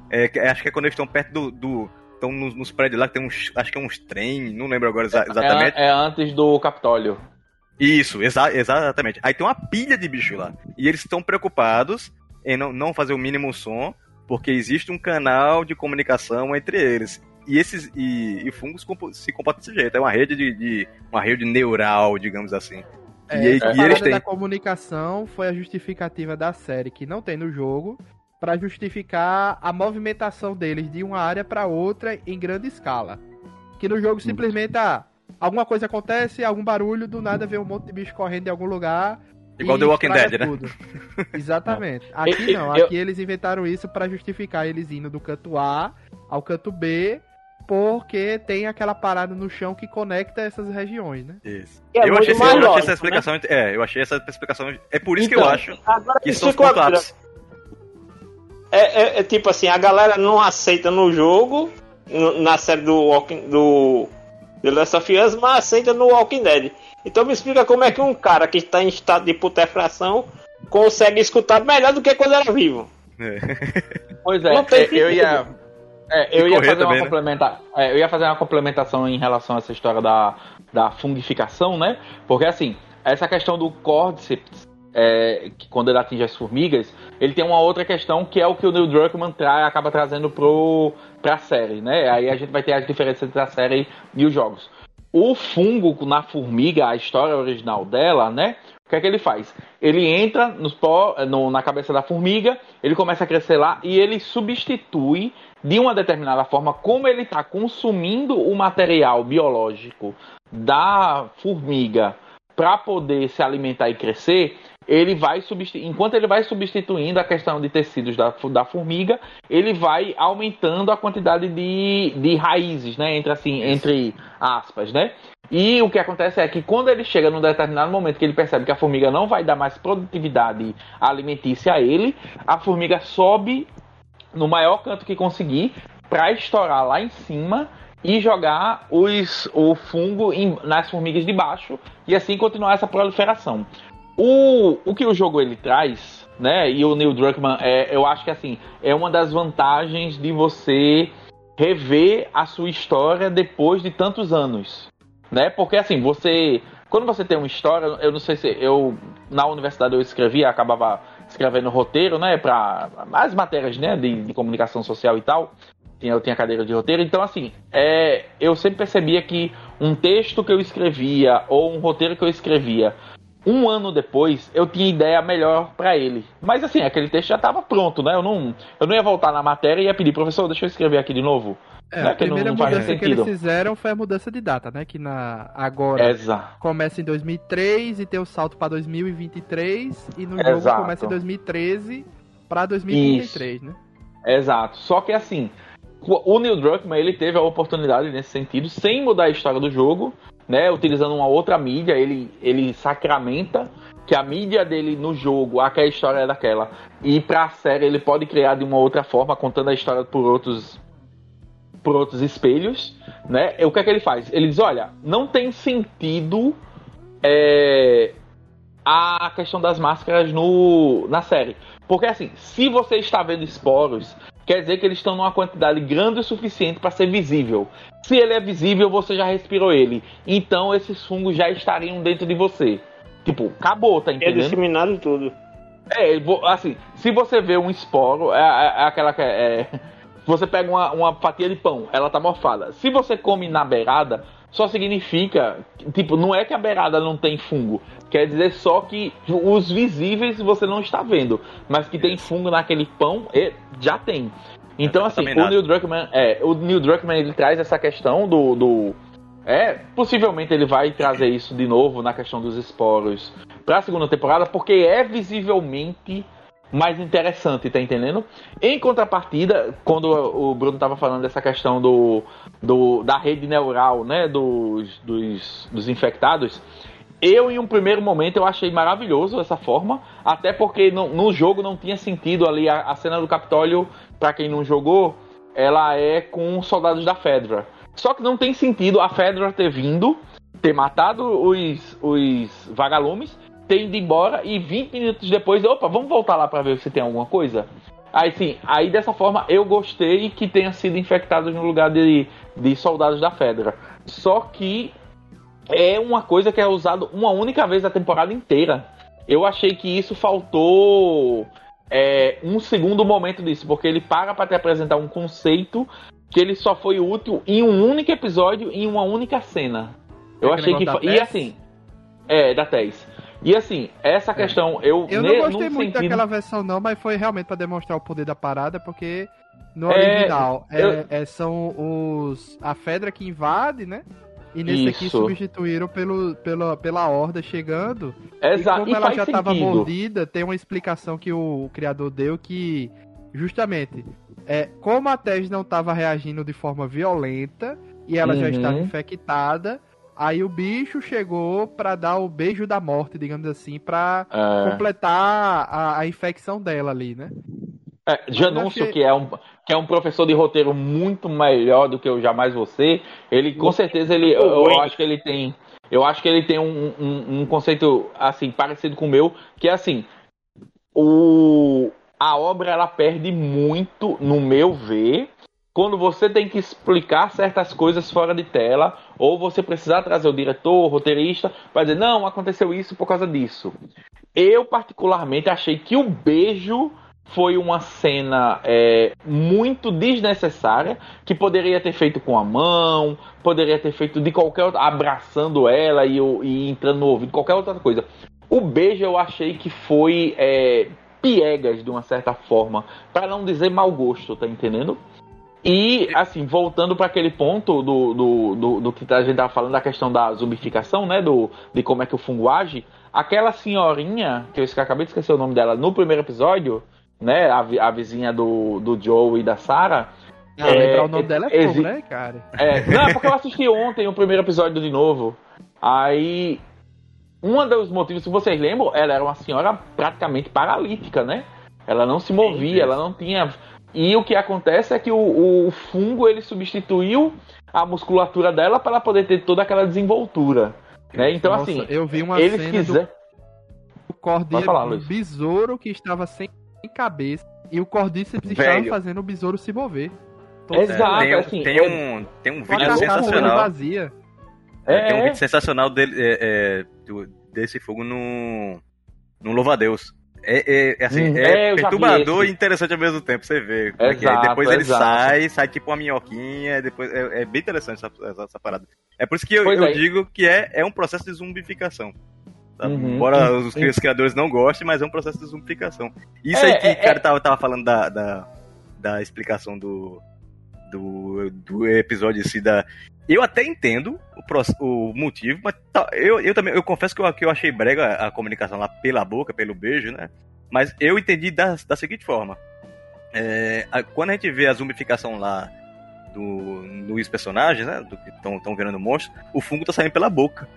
É, que- acho que é quando eles estão perto do. do estão nos, nos prédios lá que tem uns. Acho que é uns trem, não lembro agora exa- exatamente. É, é antes do Capitólio. Isso, exa exatamente. Aí tem uma pilha de bicho lá. E eles estão preocupados em não, não fazer o mínimo som, porque existe um canal de comunicação entre eles. E esses e, e fungos se comportam desse jeito. É uma rede de, de- uma rede neural, digamos assim. É, e, e eles têm. da comunicação foi a justificativa da série que não tem no jogo pra justificar a movimentação deles de uma área pra outra em grande escala. Que no jogo simplesmente ah, alguma coisa acontece, algum barulho, do nada vem um monte de bicho correndo em algum lugar. Igual The Walking Dead, né? tudo. <laughs> Exatamente. Aqui não, Eu- aqui eles inventaram isso pra justificar eles indo do canto A ao canto B, porque tem aquela parada no chão que conecta essas regiões, né? Isso. Que é eu, achei, eu achei lógico, essa explicação. É, eu achei essa explicação. É por isso que Então, eu acho Agora que isso são os ápices. É, é- é tipo assim, a galera não aceita no jogo, no- na série do Walking, do The Last of Us, mas aceita no Walking Dead. Então me explica como é que um cara que está em estado de putrefação consegue escutar melhor do que quando era vivo. <laughs> Pois é, Não tem é, eu ia. é, eu ia fazer uma também, né? é, eu ia fazer uma complementação em relação a essa história da, da fungificação, né? Porque assim, essa questão do Cordyceps, é, que quando ele atinge as formigas, ele tem uma outra questão que é o que o Neil Druckmann tra acaba trazendo pro, pra série, né? Aí a gente vai ter as diferenças entre a série e os jogos. O fungo na formiga, a história original dela, né? O que é que ele faz? Ele entra no, na cabeça da formiga, ele começa a crescer lá e ele substitui de uma determinada forma como ele está consumindo o material biológico da formiga para poder se alimentar e crescer, ele vai enquanto ele vai substituindo a questão de tecidos da, da formiga, ele vai aumentando a quantidade de, de raízes, né? Entre assim, entre aspas, né? E o que acontece é que quando ele chega num determinado momento que ele percebe que a formiga não vai dar mais produtividade alimentícia a ele, a formiga sobe no maior canto que conseguir para estourar lá em cima e jogar os, o fungo em, nas formigas de baixo e assim continuar essa proliferação. O, o que o jogo ele traz, né? E o Neil Druckmann, é, eu acho que assim é uma das vantagens de você rever a sua história depois de tantos anos, né? Porque assim você quando você tem uma história, eu não sei se eu na universidade eu escrevia, acabava escrevendo roteiro, né, para as matérias, né, de, de, comunicação social e tal. Eu tinha cadeira de roteiro, então assim, é, eu sempre percebia que um texto que eu escrevia ou um roteiro que eu escrevia um ano depois eu tinha ideia melhor para ele. Mas assim, aquele texto já estava pronto, né? Eu não, eu não ia voltar na matéria e ia pedir, professor, deixa eu escrever aqui de novo. É, né? a primeira não, não mudança que eles fizeram foi a mudança de data, né? Que na agora Exato. começa em 2003 e tem o salto para 2023 e no Exato. jogo começa em 2013 para 2033, Isso. né? Exato. Só que assim, o Neil Druckmann ele teve a oportunidade nesse sentido, sem mudar a história do jogo, né, utilizando uma outra mídia, ele, ele sacramenta que a mídia dele no jogo, aquela história é daquela, e para a série ele pode criar de uma outra forma, contando a história por outros por outros espelhos, né? O que é que ele faz? Ele diz, olha, não tem sentido é, a questão das máscaras no, na série. Porque assim, se você está vendo esporos, quer dizer que eles estão numa quantidade grande o suficiente para ser visível. Se ele é visível, você já respirou ele. Então esses fungos já estariam dentro de você. Tipo, acabou, tá é entendendo? É disseminado tudo. É, assim, se você vê um esporo, é, é, é aquela que é, é, <laughs> Você pega uma, uma fatia de pão, ela tá morfada. Se você come na beirada, só significa, tipo, não é que a beirada não tem fungo, quer dizer só que os visíveis você não está vendo, mas que tem fungo naquele pão, já tem. Então, assim, o Neil Druckmann, é, o Neil Druckmann ele traz essa questão do, do é, possivelmente ele vai trazer isso de novo na questão dos esporos para a segunda temporada, porque é visivelmente mais interessante, tá entendendo? Em contrapartida, quando o Bruno tava falando dessa questão do, do da rede neural, né, dos, dos, dos infectados, eu em um primeiro momento eu achei maravilhoso essa forma, até porque no, no jogo não tinha sentido ali a, a cena do Capitólio, para quem não jogou, ela é com soldados da Fedra. Só que não tem sentido a Fedra ter vindo, ter matado os, os vagalumes ter ido embora e 20 minutos depois, opa, vamos voltar lá para ver se tem alguma coisa. Aí sim, aí dessa forma eu gostei que tenha sido infectados no lugar de, de soldados da Fedra. Só que é uma coisa que é usado uma única vez a temporada inteira. Eu achei que isso faltou é, um segundo momento disso, porque ele para para te apresentar um conceito que ele só foi útil em um único episódio, em uma única cena. Eu é achei que. E assim. É, da TES. E assim, essa é. questão, eu. Eu não gostei muito sentido... daquela versão, não, mas foi realmente para demonstrar o poder da parada, porque no é, original é, eu... é, são os. a Fedra que invade, né? E nesse Isso. aqui substituíram pelo, pela, pela Horda chegando. Exato. E como e ela já estava mordida, tem uma explicação que o, o criador deu que, justamente, é, como a Tess não estava reagindo de forma violenta e ela uhum. já estava infectada, Aí o bicho chegou para dar o beijo da morte, digamos assim, para é... completar a, a, infecção dela ali, né? É, Janúncio, achei... que, é um, que é um professor de roteiro muito melhor do que eu jamais ser, ele com certeza ele, eu, eu acho que ele tem, eu acho que ele tem um, um, um conceito assim parecido com o meu, que é assim, o a obra ela perde muito, no meu ver, quando você tem que explicar certas coisas fora de tela, ou você precisar trazer o diretor, o roteirista, para dizer, não, aconteceu isso por causa disso. Eu, particularmente, achei que o beijo foi uma cena é, muito desnecessária, que poderia ter feito com a mão, poderia ter feito de qualquer outra, abraçando ela e, e entrando no ouvido, qualquer outra coisa. O beijo eu achei que foi é, piegas de uma certa forma, para não dizer mau gosto, tá entendendo? E, assim, voltando para aquele ponto do, do, do, do, que a gente tava falando, da questão da zumbificação, né? Do, de como é que o fungo age, aquela senhorinha, que eu acabei de esquecer o nome dela, no primeiro episódio, né? A, a vizinha do, do Joe e da Sarah. Não, é, lembrar o nome dela é fogo, né, cara? É, não, é porque eu assisti ontem o primeiro episódio de novo. Aí, um dos motivos, se vocês lembram, ela era uma senhora praticamente paralítica, né? Ela não se movia, ela não tinha e o que acontece é que o, o fungo ele substituiu a musculatura dela para ela poder ter toda aquela desenvoltura. Né? Então, Nossa, assim, eu vi uma eles cena quiser... do Cordyceps, um besouro que estava sem cabeça e o Cordyceps Velho. estava fazendo o besouro se mover. Todo Exato, tem, assim, tem um, tem um vídeo sensacional. vazia. É, Tem um é. vídeo sensacional dele, é, é, desse fogo no, no Louva-a-Deus. É, é, é assim, Hum, é, é, perturbador e interessante ao mesmo tempo, você vê. como é que é. Exato, Depois ele exato. sai, sai tipo uma minhoquinha, depois é, é bem interessante essa, essa, essa parada. É por isso que eu, eu é. digo que é, é um processo de zumbificação. sabe? Uhum. Embora os, os criadores não gostem, mas é um processo de zumbificação. Isso É, aí que é, o cara tava, tava falando da, da, da explicação do, do, do episódio em si da. Eu até entendo o, o motivo, mas tá- eu, eu também eu confesso que eu, que eu achei brega a comunicação lá pela boca, pelo beijo, né? Mas eu entendi da, da seguinte forma. É, a- quando a gente vê a zumbificação lá do, dos personagens, né? Do que estão virando monstros, o fungo tá saindo pela boca.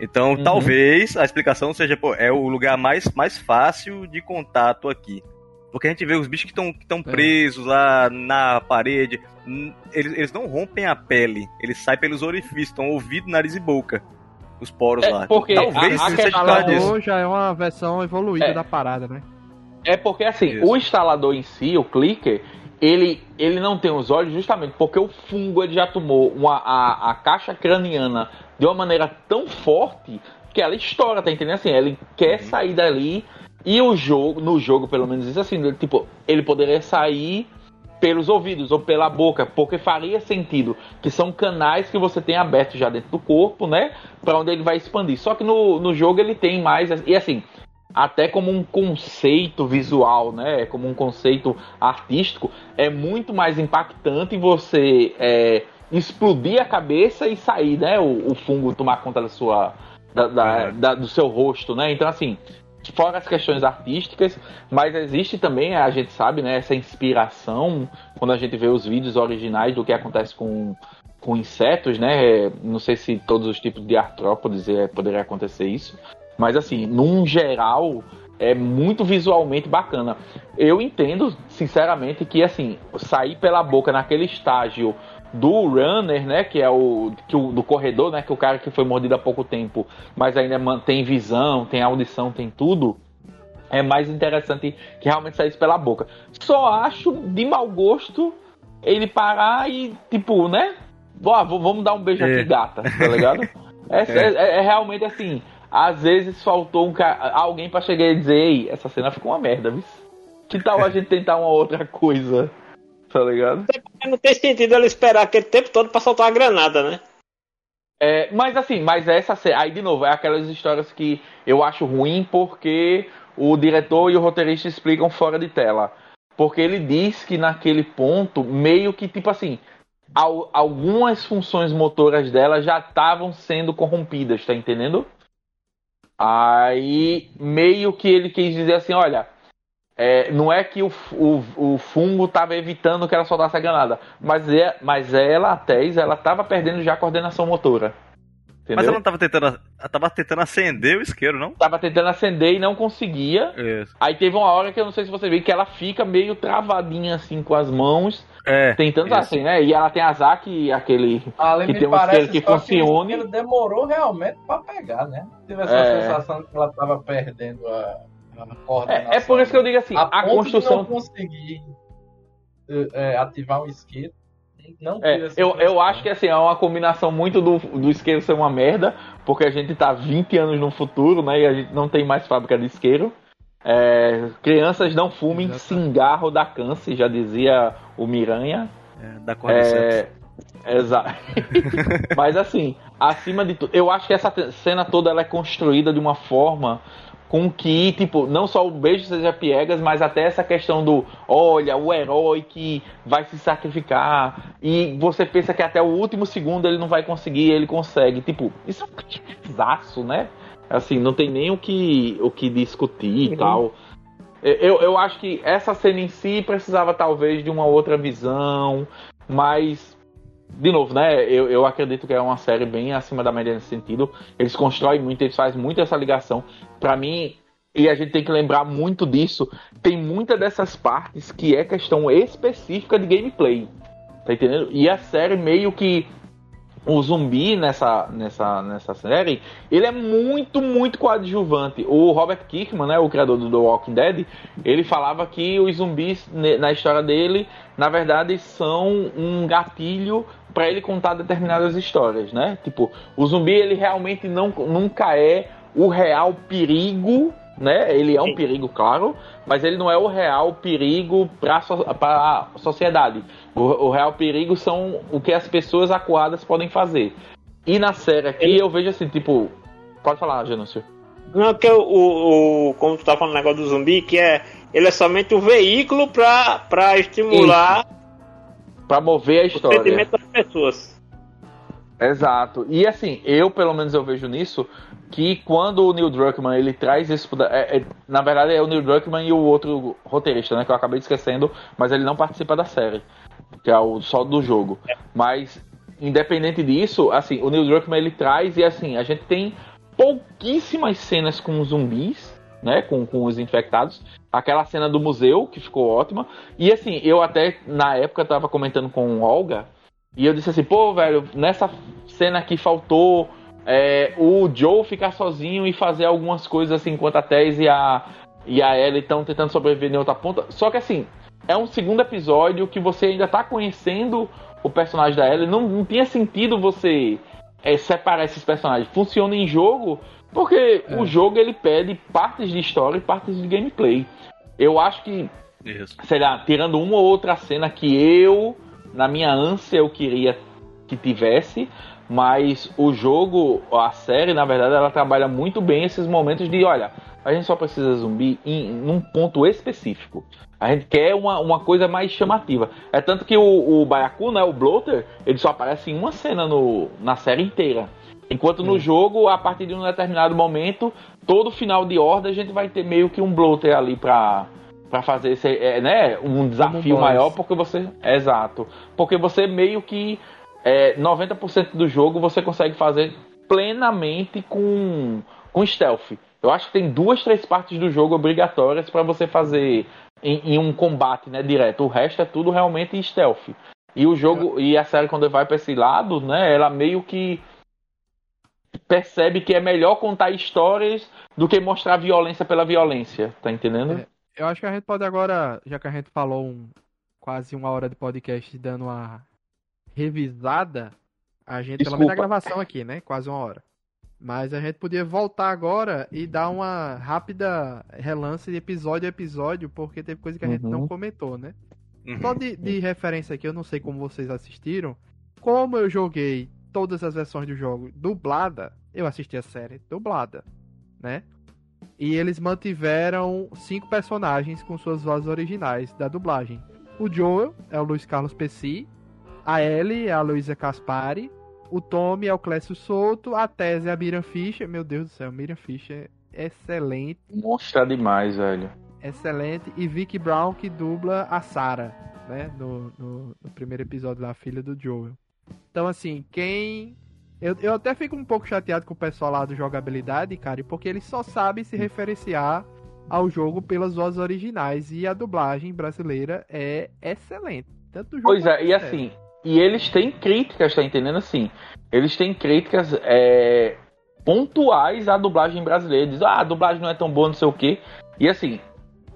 Então, Uhum. talvez a explicação seja, pô, é o lugar mais, mais fácil de contato aqui. Porque a gente vê os bichos que estão É. presos lá na parede, eles, eles não rompem a pele, eles saem pelos orifícios, estão ouvido, nariz e boca. Os poros É, lá. porque talvez a- a. Instalador já é uma versão evoluída É. da parada, né? É porque assim, Isso. o instalador em si, o clicker, ele, ele não tem os olhos justamente porque o fungo ele já tomou uma, a, a caixa craniana de uma maneira tão forte que ela estoura, tá entendendo? Assim, ele quer sair dali e o jogo, no jogo pelo menos isso assim, ele, tipo, ele poderia sair pelos ouvidos ou pela boca, porque faria sentido que são canais que você tem abertos já dentro do corpo, né? Pra onde ele vai expandir. Só que no, no jogo ele tem mais e assim, até como um conceito visual, né? Como um conceito artístico, é muito mais impactante você é, explodir a cabeça e sair, né? O, o fungo tomar conta da sua, da, da- da- do seu rosto, né? Então assim, fora as questões artísticas, mas existe também, a gente sabe, né? Essa inspiração quando a gente vê os vídeos originais do que acontece com com insetos, né? Não sei se todos os tipos de artrópodes é, poderia acontecer isso, mas assim, num geral, é muito visualmente bacana. Eu entendo, sinceramente, que assim, sair pela boca naquele estágio do runner, né, que é o, que o do corredor, né, que é o cara que foi mordido há pouco tempo, mas ainda mantém visão, tem audição, tem tudo, é mais interessante que realmente saísse pela boca. Só acho de mau gosto ele parar e, tipo, né? V- vamos dar um beijo É. aqui, gata, tá ligado? <laughs> É, é- é realmente assim. Às vezes faltou um ca... alguém pra chegar e dizer, ei, essa cena ficou uma merda, viu? Que tal a <laughs> gente tentar uma outra coisa? Tá ligado? Não tem sentido ele esperar aquele tempo todo pra soltar uma granada, né? É, mas assim, mas essa aí de novo, é aquelas histórias que eu acho ruim porque o diretor e o roteirista explicam fora de tela. Porque ele diz que naquele ponto, meio que tipo assim, al- algumas funções motoras dela já estavam sendo corrompidas, tá entendendo? Aí meio que ele quis dizer assim, olha, é, não é que o, o, o fungo estava evitando que ela soltasse a granada, mas, é, mas ela, a Tess, ela estava perdendo já a coordenação motora. Entendeu? Mas ela não tava tentando. Ela tava tentando acender o isqueiro, não? Tava tentando acender e não conseguia. Isso. Aí teve uma hora que eu não sei se você viu que ela fica meio travadinha assim com as mãos, É. tentando isso. assim, né? E ela tem a Zack, aquele Ali Que tem um isqueiro que funcione. isqueiro demorou realmente pra pegar, né? Tive essa É. sensação que ela tava perdendo a. É, é por isso que eu digo assim, a, a, ponto construção. não conseguir eh, eh, ativar um isqueiro. Não É, eu, eu acho que assim, é uma combinação muito do, do isqueiro ser uma merda, porque a gente tá 20 anos no futuro, né? E a gente não tem mais fábrica de isqueiro. É, crianças não fumem Exato. cigarro da câncer, já dizia o Miranha. É, da Cordyceps. É, Exato. <laughs> Mas assim, acima de tudo, eu acho que essa cena toda ela é construída de uma forma com que, tipo, não só o beijo seja piegas, mas até essa questão do, olha, o herói que vai se sacrificar e você pensa que até o último segundo ele não vai conseguir, ele consegue. Tipo, isso é um clichêzaço, né? Assim, não tem nem o que, o que discutir e uhum. tal. Eu, eu acho que essa cena em si precisava talvez de uma outra visão, mas de novo, né? Eu, eu acredito que é uma série bem acima da média nesse sentido. Eles constroem muito, eles fazem muito essa ligação. Para mim, e a gente tem que lembrar muito disso, tem muita dessas partes que é questão específica de gameplay. Tá entendendo? E a série meio que o zumbi nessa, nessa, nessa série, ele é muito, muito coadjuvante. O Robert Kirkman, né, o criador do The Walking Dead, ele falava que os zumbis na história dele, na verdade, são um gatilho para ele contar determinadas histórias, né? Tipo, o zumbi ele realmente não, nunca é o real perigo né? Ele é um perigo, claro, mas ele não é o real perigo para a sociedade. O, o, real perigo são o que as pessoas acuadas podem fazer. E na série aqui ele... eu vejo assim, tipo. Pode falar, Genúncio. Não, que o, o. Como tu tá falando o negócio do zumbi, que é. Ele é somente o veículo para estimular. Para mover a história. O sentimento das pessoas. Exato. E assim, eu pelo menos eu vejo nisso que quando o Neil Druckmann ele traz isso, é, é, na verdade é o Neil Druckmann e o outro roteirista, né, que eu acabei esquecendo, mas ele não participa da série, que é o só do jogo. Mas independente disso, assim, o Neil Druckmann ele traz e assim, a gente tem pouquíssimas cenas com zumbis, né, com, com os infectados. Aquela cena do museu que ficou ótima. E assim, eu até na época tava comentando com Olga e eu disse assim, pô, velho, nessa cena aqui faltou é, o Joe ficar sozinho e fazer algumas coisas assim, enquanto a Tess e a, e a Ellie estão tentando sobreviver em outra ponta. Só que assim, é um segundo episódio que você ainda tá conhecendo o personagem da Ellie. Não, não tinha sentido você é, separar esses personagens. Funciona em jogo porque é. o jogo ele pede partes de história e partes de gameplay. Eu acho que, Isso. sei lá, tirando uma ou outra cena que eu na minha ânsia eu queria que tivesse, mas o jogo, a série, na verdade, ela trabalha muito bem esses momentos de, olha, a gente só precisa zumbi em num ponto específico. A gente quer uma, uma coisa mais chamativa. É tanto que o, o Baiacu, né, o Bloater, ele só aparece em uma cena no, na série inteira. Enquanto no jogo, a partir de um determinado momento, todo final de horda a gente vai ter meio que um Bloater ali pra, para fazer esse, é, né, um desafio maior, porque você. Exato. Porque você meio que. É, 90% do jogo você consegue fazer plenamente com, com stealth. Eu acho que tem duas, três partes do jogo obrigatórias para você fazer em, em, um combate né, direto. O resto é tudo realmente stealth. E o jogo, é. e a série quando vai para esse lado, né, ela meio que percebe que é melhor contar histórias do que mostrar violência pela violência, tá entendendo? É eu acho que a gente pode agora, já que a gente falou um, quase uma hora de podcast dando uma revisada, a gente, Desculpa. pelo menos a gravação aqui, né? Quase uma hora. Mas a gente podia voltar agora e dar uma rápida relance de episódio a episódio, porque teve coisa que a uhum. gente não uhum. comentou, né? Uhum. Só de, de referência aqui, eu não sei como vocês assistiram. Como eu joguei todas as versões do jogo dublada, eu assisti a série dublada, né? E eles mantiveram cinco personagens com suas vozes originais da dublagem. O Joel é o Luiz Carlos Pesci, a Ellie é a Luísa Caspari, o Tommy é o Clécio Souto, a Tese é a Miriam Fischer. Meu Deus do céu, Miriam Fischer é excelente. Mostra demais, velho. Excelente. E Vicky Brown que dubla a Sarah, né? No, no, no primeiro episódio da filha do Joel. Então, assim, quem eu, eu até fico um pouco chateado com o pessoal lá do jogabilidade, cara, porque eles só sabem se referenciar ao jogo pelas vozes originais e a dublagem brasileira é excelente. Tanto do jogo pois é, e assim, e eles têm críticas, tá entendendo assim? Eles têm críticas é, pontuais à dublagem brasileira. Diz, ah, a dublagem não é tão boa, não sei o quê. E assim,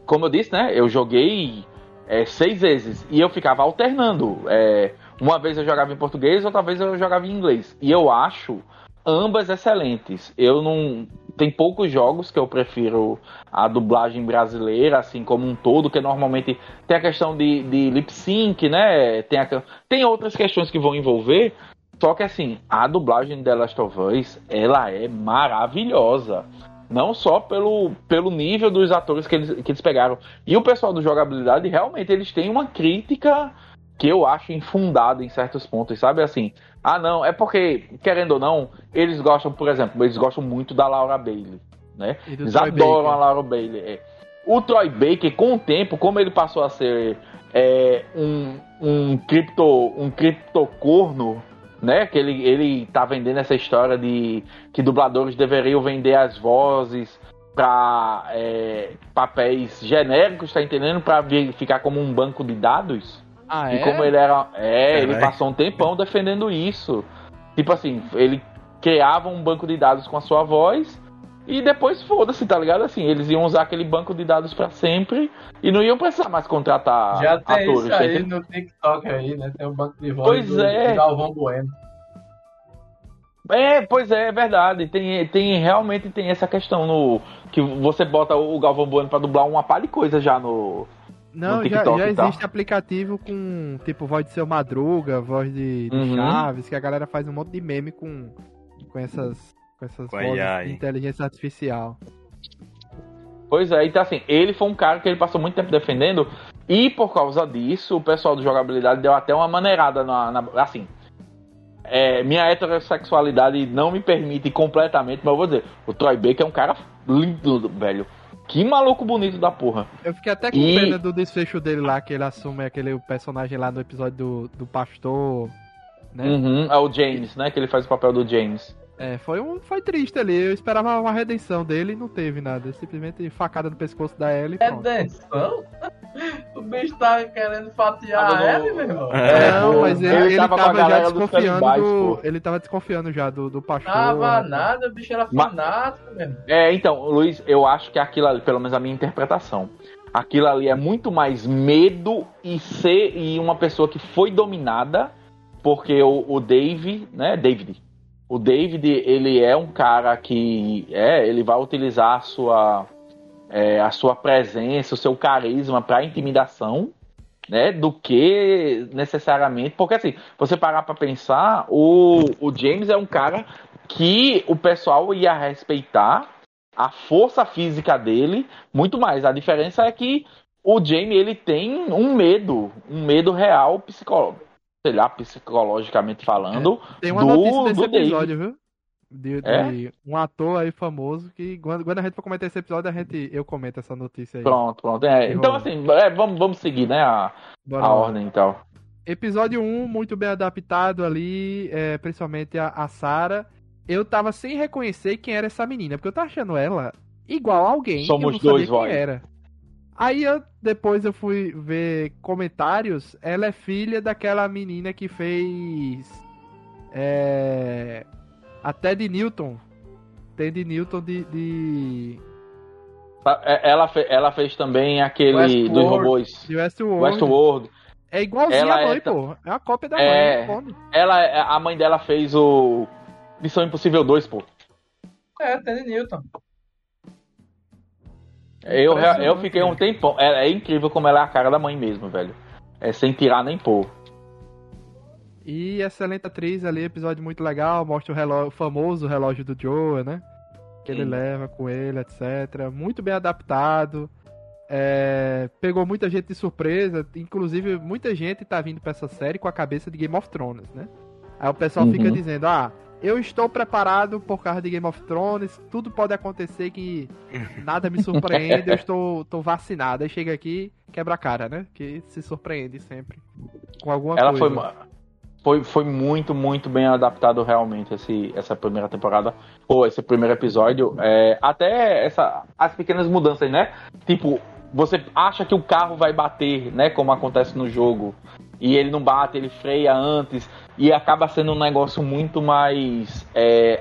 como eu disse, né? Eu joguei é, seis vezes e eu ficava alternando. É, uma vez eu jogava em português, outra vez eu jogava em inglês. E eu acho ambas excelentes. Eu não. Tem poucos jogos que eu prefiro a dublagem brasileira, assim como um todo, que normalmente tem a questão de, de lip sync, né? Tem, a, tem outras questões que vão envolver. Só que assim, a dublagem de The Last of Us, ela é maravilhosa. Não só pelo, pelo nível dos atores que eles, que eles pegaram. E o pessoal do jogabilidade, realmente, eles têm uma crítica que eu acho infundada em certos pontos, sabe? Assim, ah, não, é porque, querendo ou não, eles gostam, por exemplo, eles gostam muito da Laura Bailey, né? Eles Troy adoram Baker. a Laura Bailey. É. O Troy Baker, com o tempo, como ele passou a ser é, um, um cripto um criptocorno, né? Que ele, ele tá vendendo essa história de que dubladores deveriam vender as vozes para é, papéis genéricos, tá entendendo? Para ficar como um banco de dados. Ah, e é? como ele era. É, ele passou um tempão defendendo isso. Tipo assim, ele criava um banco de dados com a sua voz e depois foda-se, tá ligado? Assim, eles iam usar aquele banco de dados para sempre e não iam precisar mais contratar Já tem atores. isso aí no TikTok aí, né? Tem um banco de voz pois do, é. do Galvão Bueno. É, pois é, é verdade. Tem, tem realmente tem essa questão no que você bota o Galvão Bueno para dublar uma par de coisa já no não, no já, já existe aplicativo com, tipo, voz de seu Madruga, voz de, de uhum. Chaves, que a galera faz um monte de meme com, com essas, com essas com vozes de inteligência artificial. Pois é, então assim, ele foi um cara que ele passou muito tempo defendendo, e por causa disso, o pessoal do jogabilidade deu até uma maneirada na. na assim. É, minha heterossexualidade não me permite completamente, mas eu vou dizer, o Troy Baker é um cara lindo, velho. Que maluco bonito da porra. Eu fiquei até com e... pena do desfecho dele lá, que ele assume aquele personagem lá no episódio do, do pastor. Né? Uhum, é o James, né? Que ele faz o papel do James. É, foi, um, foi triste ali. Eu esperava uma redenção dele e não teve nada. Simplesmente facada no pescoço da Ellie. Redenção? <laughs> o bicho tava querendo fatiar a Ellie, meu irmão. É, não, mas ele, ele, ele tava, tava já desconfiando do, Ele tava desconfiando já do, do pastor. Tava nada, o bicho era fanático mesmo. É, então, Luiz, eu acho que aquilo ali, pelo menos a minha interpretação. Aquilo ali é muito mais medo e ser e uma pessoa que foi dominada, porque o, o Dave, né? David, o David, ele é um cara que é, ele vai utilizar a sua, é, a sua presença, o seu carisma para intimidação, né? Do que necessariamente. Porque assim, você parar para pensar, o, o James é um cara que o pessoal ia respeitar a força física dele muito mais. A diferença é que o Jamie ele tem um medo, um medo real psicológico sei lá, psicologicamente falando. É, tem uma do, notícia desse episódio, David. viu? De, de é? um ator aí famoso que quando, quando a gente for comentar esse episódio, a gente, eu comento essa notícia aí. Pronto, pronto. É, então, assim, é, vamos, vamos seguir, né, a, a ordem e então. tal. Episódio 1, muito bem adaptado ali, é, principalmente a, a Sarah. Eu tava sem reconhecer quem era essa menina, porque eu tava achando ela igual a alguém. Somos dois, quem era. Aí eu, depois eu fui ver comentários. Ela é filha daquela menina que fez. É. A Ted Newton. Ted Newton de. de... É, ela, fe, ela fez também aquele Westworld, dos robôs. De Westworld. Westworld. É igualzinho ela a mãe, é, pô. É a cópia da é, mãe. Ela, é, a mãe dela fez o Missão Impossível 2, pô. É, Ted Newton. Eu, eu fiquei um tempão. É, é, incrível como ela é a cara da mãe mesmo, velho. É sem tirar nem pôr. E excelente atriz ali, episódio muito legal. Mostra o, relógio, o famoso relógio do Joe, né? Que Sim. ele leva com ele, etc. Muito bem adaptado. É, pegou muita gente de surpresa. Inclusive, muita gente tá vindo pra essa série com a cabeça de Game of Thrones, né? Aí o pessoal uhum. fica dizendo, ah, eu estou preparado por causa de Game of Thrones. Tudo pode acontecer que nada me surpreende. eu estou, estou vacinado. Aí chega aqui, quebra a cara, né? Que se surpreende sempre com alguma Ela coisa. Foi, foi, foi muito, muito bem adaptado realmente esse, essa primeira temporada. Ou esse primeiro episódio. É, até essa, as pequenas mudanças, né? Tipo, você acha que o carro vai bater, né? Como acontece no jogo. E ele não bate, ele freia antes e acaba sendo um negócio muito mais é,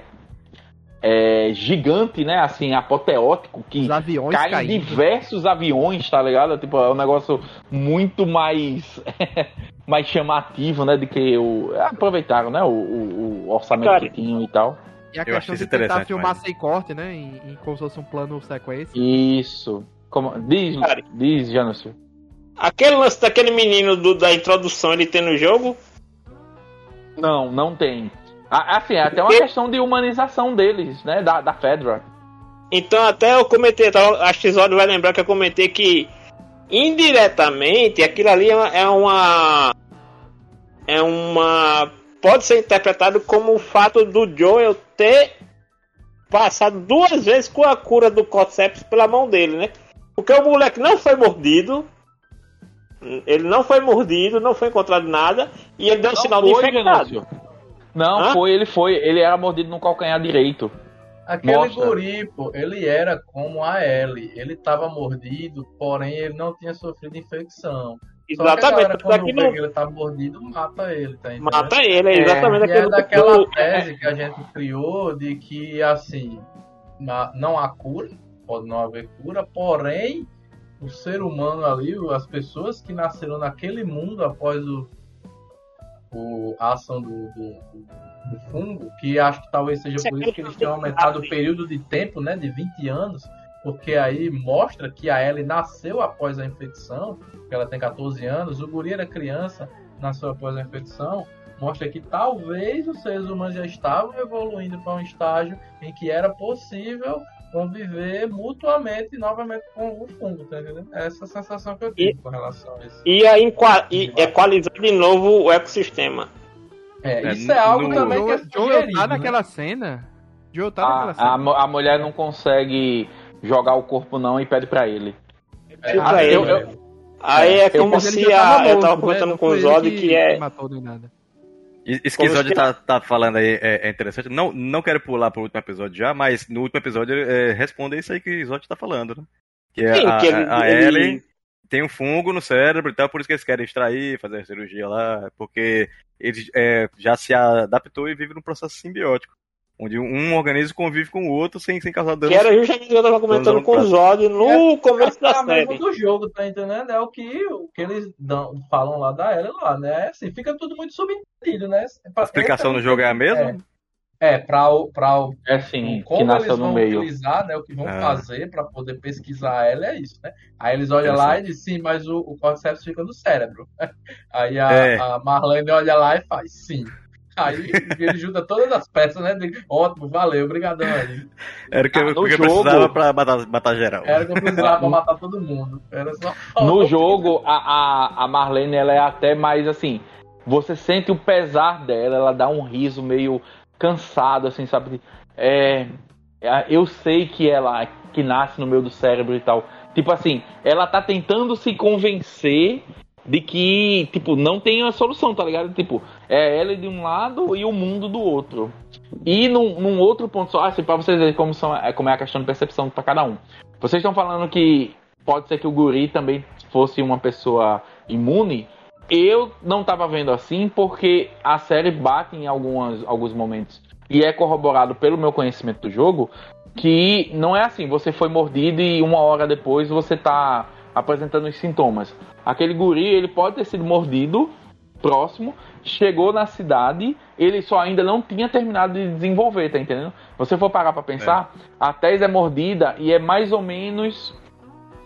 é, gigante, né? Assim, apoteótico, que cai diversos aviões, tá ligado? Tipo, é um negócio muito mais <laughs> mais chamativo, né? De que o aproveitaram, né? O, o, o orçamento Cara, que tinham e tal. E a Eu questão de tentar filmar mas- sem corte, né? Em, em como se fosse um plano sequência. Isso. Como... Diz, Cara. diz, Janus. Aquele lance daquele menino do- da introdução, ele tem no jogo? Não, não tem. Assim, é até uma questão de humanização deles, né? Da, da Fedra. Então até eu comentei, acho que o Zóio vai lembrar que eu comentei que indiretamente aquilo ali é uma- é uma. É uma. Pode ser interpretado como o fato do Joel ter passado duas vezes com a cura do Cordyceps pela mão dele, né? Porque o moleque não foi mordido. Ele não foi mordido, não foi encontrado nada. E ele deu um sinal de foi, infectado. Genúcio. Não, Hã? foi, ele foi. Ele era mordido no calcanhar direito. Aquele Mostra. guri, pô, ele era como a Ellie. Ele tava mordido, porém ele não tinha sofrido infecção. Só que a Exatamente. galera, é quando não que ele tá mordido, mata ele, tá entendendo? mata ele, é exatamente E é aquilo daquela do- tese que a gente criou de que, assim, não há cura, pode não haver cura, porém, o ser humano ali, as pessoas que nasceram naquele mundo após o, o- a ação do, do- do- fungo, que acho que talvez seja por isso que eles tenham aumentado o período de tempo, né, de 20 anos, porque aí mostra que a Ellie nasceu após a infecção, ela tem 14 anos, o guri era criança, nasceu após a infecção, mostra que talvez os seres humanos já estavam evoluindo para um estágio em que era possível conviver mutuamente novamente com o fungo, tá entendendo? Essa sensação que eu tive com relação a isso. e, a inqua- e equalizar de novo o ecossistema. É, É, isso é algo no- também que é sugerido, tá né? naquela cena. Joel tá A, naquela a, cena. mu- a mulher não consegue jogar o corpo, não, e pede pra ele. É, pra é, ele. é. Aí é eu- como se a. Eu tava né? comentando Não com o Zod que é. matou nem nada. Isso que o Zod tá, tá falando aí é, é interessante. Não, não quero pular pro último episódio já, mas no último episódio é, responde isso aí que o Zod tá falando, né? Que é Sim, a, que ele- a, ele- Ellen tem um fungo no cérebro e tal, por isso que eles querem extrair, fazer a cirurgia lá, porque ele é, já se adaptou e vive num processo simbiótico. Onde um organismo convive com o outro sem, sem causar dano. Que era justamente o que eu tava comentando com o Zod no começo da É série. do jogo, tá entendendo? É o que, o que eles dão, falam lá da Ellie lá, né? Assim, fica tudo muito subentendido, né? A explicação no jogo é a mesma? É, pra o, pra o É assim, que como eles vão no meio. utilizar, né, o que vão Ah. fazer para poder pesquisar ela é isso, né? Aí eles olham lá e dizem, sim, mas o, o cordyceps fica no cérebro. <laughs> Aí a, É. a Marlene olha lá e faz, sim. Aí ele junta todas as peças, né? de- Ótimo, valeu, obrigadão aí. Era o que, Ah, eu- no o que eu jogo- precisava pra matar, matar geral. Era que eu precisava pra <laughs> matar todo mundo. Era só. No <laughs> jogo, a, a, a Marlene, ela é até mais assim. Você sente o pesar dela, ela dá um riso meio cansado, assim, sabe? É, é, eu sei que ela que nasce no meio do cérebro e tal. Tipo assim, ela tá tentando se convencer de que, tipo, não tem a solução, tá ligado? Tipo, é ela de um lado e o mundo do outro. E num, num outro ponto só, assim, pra vocês verem como, são, é, como é a questão de percepção pra cada um. Vocês estão falando que pode ser que o guri também fosse uma pessoa imune. Eu não tava vendo assim porque a série bate em algumas, alguns momentos. E é corroborado pelo meu conhecimento do jogo que não é assim, você foi mordido e uma hora depois você tá apresentando os sintomas. Aquele guri, ele pode ter sido mordido próximo, chegou na cidade, ele só ainda não tinha terminado de desenvolver, tá entendendo? Você for parar pra pensar, a Tess é mordida e é mais ou menos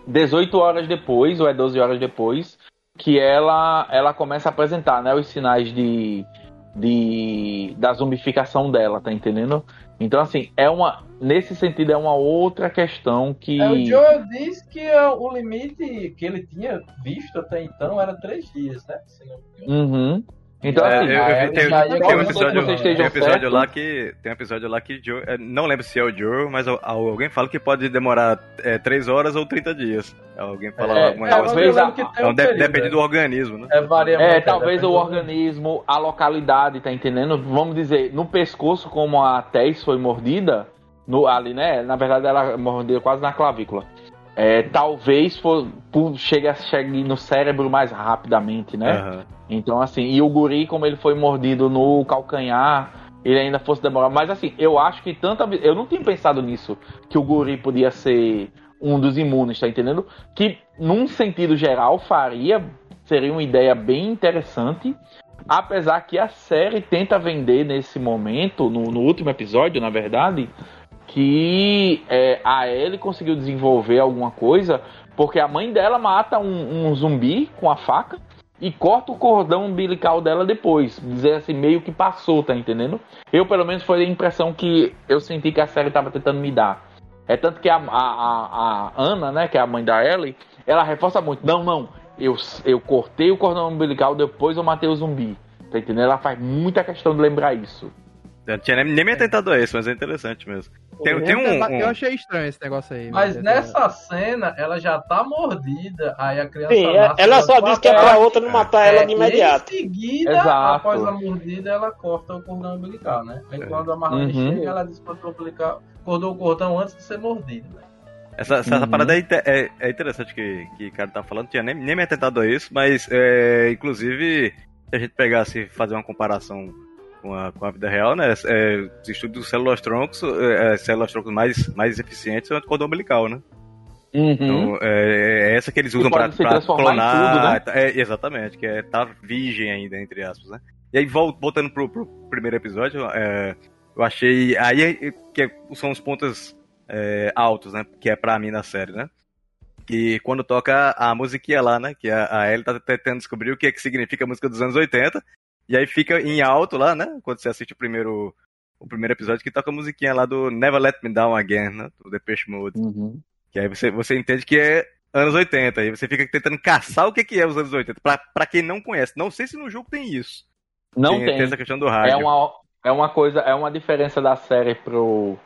18 horas depois, ou é 12 horas depois, que ela, ela começa a apresentar, né, os sinais de, de da zumbificação dela, tá entendendo? Então, assim, é uma. Nesse sentido, é uma outra questão que. É, o Joel diz que é, o limite que ele tinha visto até então era três dias, né? Uhum. Então, É, assim, eu, eu tem, tem um episódio, que vocês tem um episódio lá que tem um episódio lá que Joe, é, não lembro se é o Joe, mas al- alguém fala que pode demorar é, 3 horas ou 30 dias. Alguém fala É, alguma É, coisa. mas talvez eu a- lembro que tem Então um de- período, depende né? do organismo, né? É, varia É, muito, talvez o organismo, a localidade, tá entendendo? Vamos dizer, no pescoço, como a Tess foi mordida, no, ali, né? Na verdade, ela mordeu quase na clavícula. É, talvez for, por- chegue, chegue no cérebro mais rapidamente, né? Aham. Então, assim, e o guri, como ele foi mordido no calcanhar, ele ainda fosse demorar. Mas, assim, eu acho que tanta. Eu não tinha pensado nisso, que o guri podia ser um dos imunes, tá entendendo? Que, num sentido geral, faria seria uma ideia bem interessante. Apesar que a série tenta vender nesse momento, no, no último episódio, na verdade, que é, a Ellie conseguiu desenvolver alguma coisa porque a mãe dela mata um, um, zumbi com a faca e corta o cordão umbilical dela depois. Dizer assim, meio que passou, tá entendendo? Eu, pelo menos, foi a impressão que eu senti que a série tava tentando me dar. É tanto que a, a, a, Ana, né, que é a mãe da Ellie, ela reforça muito. Não, não, eu, eu cortei o cordão umbilical, depois eu matei o zumbi. Tá entendendo? Ela faz muita questão de lembrar isso. Eu tinha nem, nem me atentado a isso, mas é interessante mesmo. Tem, tem um, um, Eu achei estranho esse negócio aí. Mas, mas nessa cena, ela já tá mordida, aí a criança. Sim, nasce, ela só diz que é pra outra não matar é, ela de imediato. em seguida, Exato. após a mordida, ela corta o cordão umbilical, né? Aí quando a Marlene uhum. chega, ela diz que cortou o cortou o cordão antes de ser mordida, né? Essa, essa uhum. parada é, é, é, interessante que, que o cara tá falando, tinha nem, nem me atentado a isso, mas é, inclusive, se a gente pegasse fazer uma comparação com a, com a vida real, né? É, os estudos dos células troncos, é, é, células troncos mais, mais eficientes são o cordão umbilical, né? Uhum. Então, é, é, essa que eles usam para clonar. Tudo, né? é, exatamente, que é tá virgem ainda, entre aspas, né? E aí, voltando pro, pro primeiro episódio, é, eu achei. Aí é, que são os pontos é, altos, né? Que é pra mim na série, né? Que quando toca a musiquinha lá, né? Que a, a Ellie tá tentando descobrir o que, é que significa a música dos anos 80. E aí fica em alto lá, né? Quando você assiste o primeiro, o primeiro episódio, que toca a musiquinha lá do Never Let Me Down Again, né? Do Depeche Mode. Uhum. Que aí você, você entende que é anos 80. E você fica tentando caçar o que, que é os anos 80. Pra, pra quem não conhece. Não sei se no jogo tem isso. Não tem. Tem essa questão do rádio. É uma, é uma coisa, é uma diferença da série pro,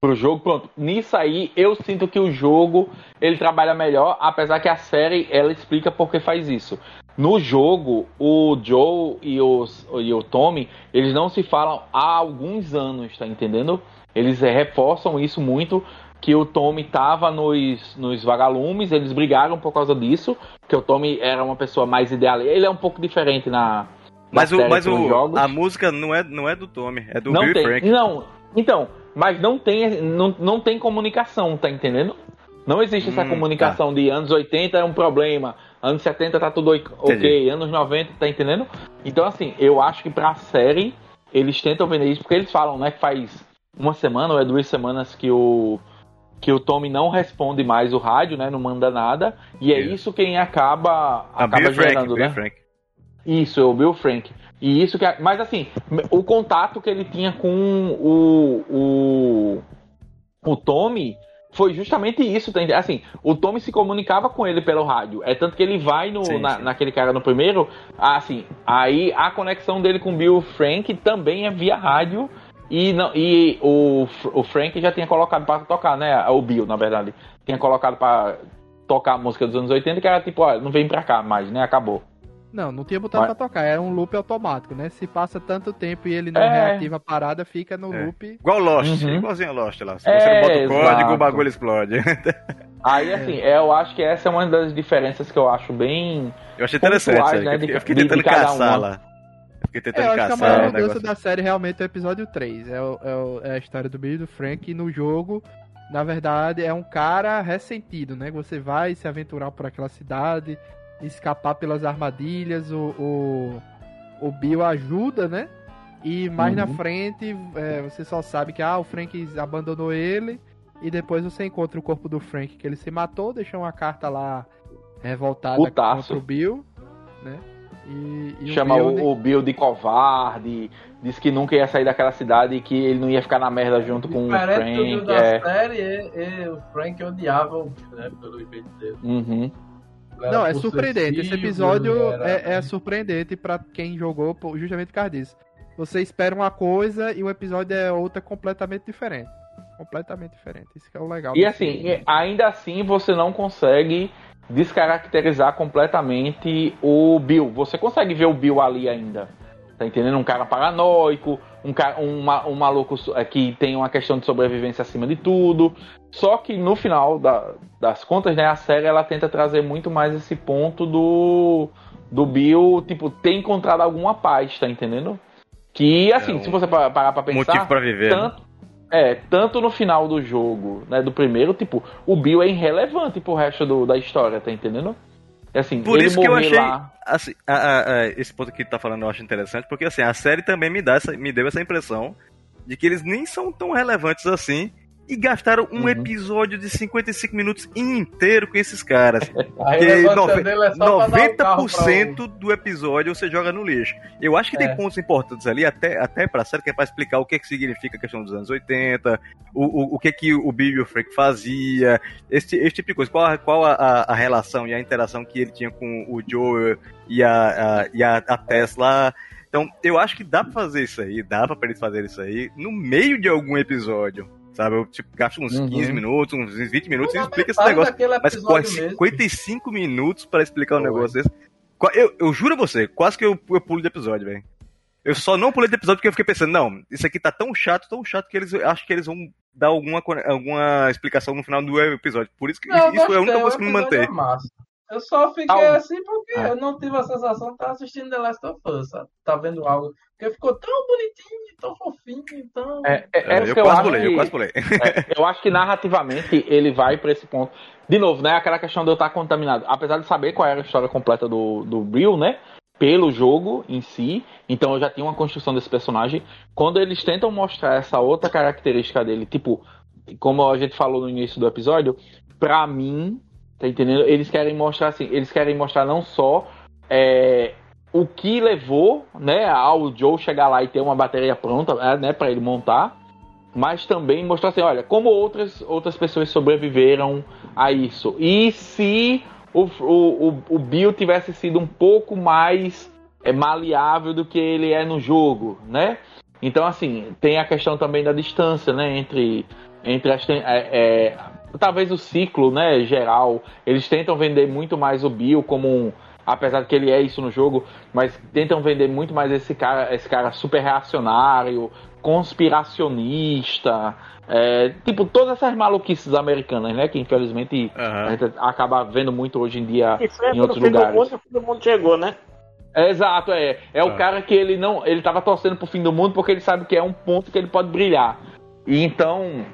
pro jogo. Pronto, nisso aí eu sinto que o jogo ele trabalha melhor, apesar que a série ela explica por que faz isso. No jogo, o Joe e, os, e o Tommy, eles não se falam há alguns anos, tá entendendo? Eles é, reforçam isso muito, que o Tommy tava nos, nos vagalumes, eles brigaram por causa disso, que o Tommy era uma pessoa mais ideal. Ele é um pouco diferente na. Mas, o, mas o, a música não é, não é do Tommy, é do não Bill tem, Frank. Não, então, mas não tem, não, não tem comunicação, tá entendendo? Não existe essa hum, comunicação tá. de anos 80 é um problema, Anos 70 tá tudo ok, Entendi. anos 90, tá entendendo? Então, assim, eu acho que pra série, eles tentam vender isso, porque eles falam, né, que faz uma semana ou é duas semanas que o que o Tommy não responde mais o rádio, né, não manda nada, e é isso quem acaba, ah, acaba Bill gerando, Frank, né? Bill Frank. Isso, é o Bill Frank. E isso que, é, mas assim, o contato que ele tinha com o o, o Tommy foi justamente isso, tá assim, o Tommy se comunicava com ele pelo rádio, é tanto que ele vai no, sim, na, sim. naquele cara no primeiro, assim, aí a conexão dele com o Bill Frank também é via rádio, e, não, e o, o Frank já tinha colocado para tocar, né, o Bill, na verdade, tinha colocado para tocar a música dos anos 80, que era tipo, ó, não vem pra cá mais, né, acabou. Não, não tinha botado Mas... pra tocar, é um loop automático, né? Se passa tanto tempo e ele não é... reativa a parada, fica no é. loop. Igual Lost, uhum. igualzinho a Lost lá. Se é, você não bota o código, exato. o bagulho explode. <laughs> Aí, assim, é. eu acho que essa é uma das diferenças que eu acho bem. Eu achei interessante, né? Eu fiquei, eu fiquei tentando caçar lá. Eu fiquei tentando é, eu caçar. Acho que a maior mudança da série realmente é o episódio 3. É, o, é, o, é a história do Bill e do Frank. E no jogo, na verdade, é um cara ressentido, né? Você vai se aventurar por aquela cidade escapar pelas armadilhas, o, o, o Bill ajuda, né? E mais uhum. na frente, é, você só sabe que ah, o Frank abandonou ele. E depois você encontra o corpo do Frank que ele se matou, deixou uma carta lá revoltada Putaço. contra o Bill, né? E, e Chama o Bill, o, de... Bill, de covarde, disse que nunca ia sair daquela cidade e que ele não ia ficar na merda junto com o Frank. Do da é... série, e, e, o Frank odiava o Bill, né? Pelo jeito dele. Uhum. Não, é surpreendente. Esse episódio é, é, surpreendente para quem jogou justamente por causa disso. Você espera uma coisa e o episódio é outra completamente diferente. Completamente diferente. Isso que é o legal. E assim, filme. ainda assim você não consegue descaracterizar completamente o Bill. Você consegue ver o Bill ali ainda. Tá entendendo? Um cara paranoico, um, cara, um, um maluco é, que tem uma questão de sobrevivência acima de tudo. Só que no final da, das contas, né, a série ela tenta trazer muito mais esse ponto do, do Bill, tipo, ter encontrado alguma paz, tá entendendo? Que, assim, é um se você parar pra pensar. Motivo pra viver. Né? Tanto, é, tanto no final do jogo, né, do primeiro, tipo, o Bill é irrelevante pro resto do, da história, tá entendendo? Assim, Por isso que eu achei. lá. assim, a- a- a- esse ponto que tu tá falando eu acho interessante, porque assim, a série também me, dá essa, me deu essa impressão de que eles nem são tão relevantes assim e gastaram um Uhum. episódio de 55 minutos inteiro com esses caras. A Que relevância nove- é só pra dar o carro 90% do episódio você joga no lixo. Eu acho que É. tem pontos importantes ali, até, até pra série, que é pra explicar o que, que significa a questão dos anos 80, o, o, o que, que o Bill e o Frank fazia, esse, esse tipo de coisa. Qual, a- qual a, a- a relação e a interação que ele tinha com o Joe e a, a, e a, a Tesla. Então, eu acho que dá pra fazer isso aí, dá pra eles fazerem isso aí no meio de algum episódio. Sabe? Eu tipo, gasto uns Uhum. 15 minutos, uns 20 minutos e explica esse negócio. Mas quase mesmo. 55 minutos pra explicar um negócio desse. Eu, eu juro a você, quase que eu, eu pulo de episódio, velho. Eu só não pulei de episódio porque eu fiquei pensando, não, isso aqui tá tão chato, tão chato que eles acho que eles vão dar alguma, alguma explicação no final do episódio. Por isso que Não, eu isso foi a única coisa que me mantém. é. Eu só fiquei Tá. assim porque É. eu não tive a sensação de estar assistindo The Last of Us, sabe? Tá vendo algo. Porque ficou tão bonitinho, tão fofinho, tão. É, é, é É, eu que eu quase acho pulei, eu que- quase pulei. <laughs> É, eu acho que narrativamente ele vai pra esse ponto. De novo, né? Aquela questão de eu estar contaminado. Apesar de saber qual era a história completa do, do Bill, né? Pelo jogo em si. Então eu já tinha uma construção desse personagem. Quando eles tentam mostrar essa outra característica dele, tipo, como a gente falou no início do episódio, pra mim, tá entendendo? Eles querem mostrar assim, eles querem mostrar não só é, o que levou, né, ao Joe chegar lá e ter uma bateria pronta, é, né, para ele montar, mas também mostrar assim, olha, como outras outras pessoas sobreviveram a isso. E se o, o, o, Bill tivesse sido um pouco mais é, maleável do que ele é no jogo, né? Então, assim, tem a questão também da distância, né, entre entre as é, é, talvez o ciclo, né, geral. Eles tentam vender muito mais o Bill como um apesar de que ele é isso no jogo, mas tentam vender muito mais esse cara, esse cara super reacionário, conspiracionista, é, tipo todas essas maluquices americanas, né? Que infelizmente a Aham. gente acaba vendo muito hoje em dia E foi em outros fim do lugares. mundo, o fim do mundo chegou, né? É, exato, é. É o Ah. cara que ele não. Ele tava torcendo pro fim do mundo porque ele sabe que é um ponto que ele pode brilhar. E então,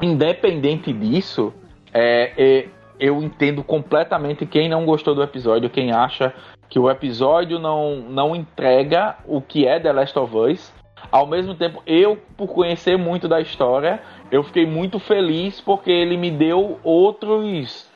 independente disso, é, é, eu entendo completamente quem não gostou do episódio, quem acha que o episódio não, não entrega o que é The Last of Us. Ao mesmo tempo, eu, por conhecer muito da história, eu fiquei muito feliz porque ele me deu outros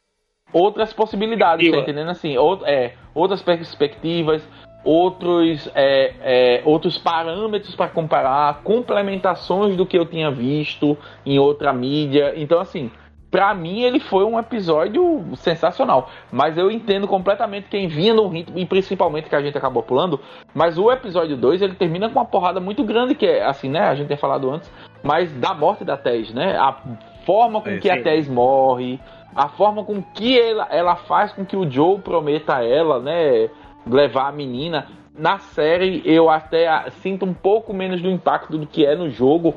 outras possibilidades, tá entendendo? Assim, out- é, outras perspectivas, outros, é, é, outros parâmetros para comparar, complementações do que eu tinha visto em outra mídia. Então, assim, pra mim ele foi um episódio sensacional. Mas eu entendo completamente quem vinha no ritmo, e principalmente que a gente acabou pulando. Mas o episódio 2 ele termina com uma porrada muito grande, que é assim, né? A gente tem falado antes, mas da morte da Tess, né? A forma com Sim, que a sim. Tess morre, a forma com que ela, ela faz com que o Joe prometa a ela, né? Levar a menina. Na série eu até ah, sinto um pouco menos do impacto do que é no jogo,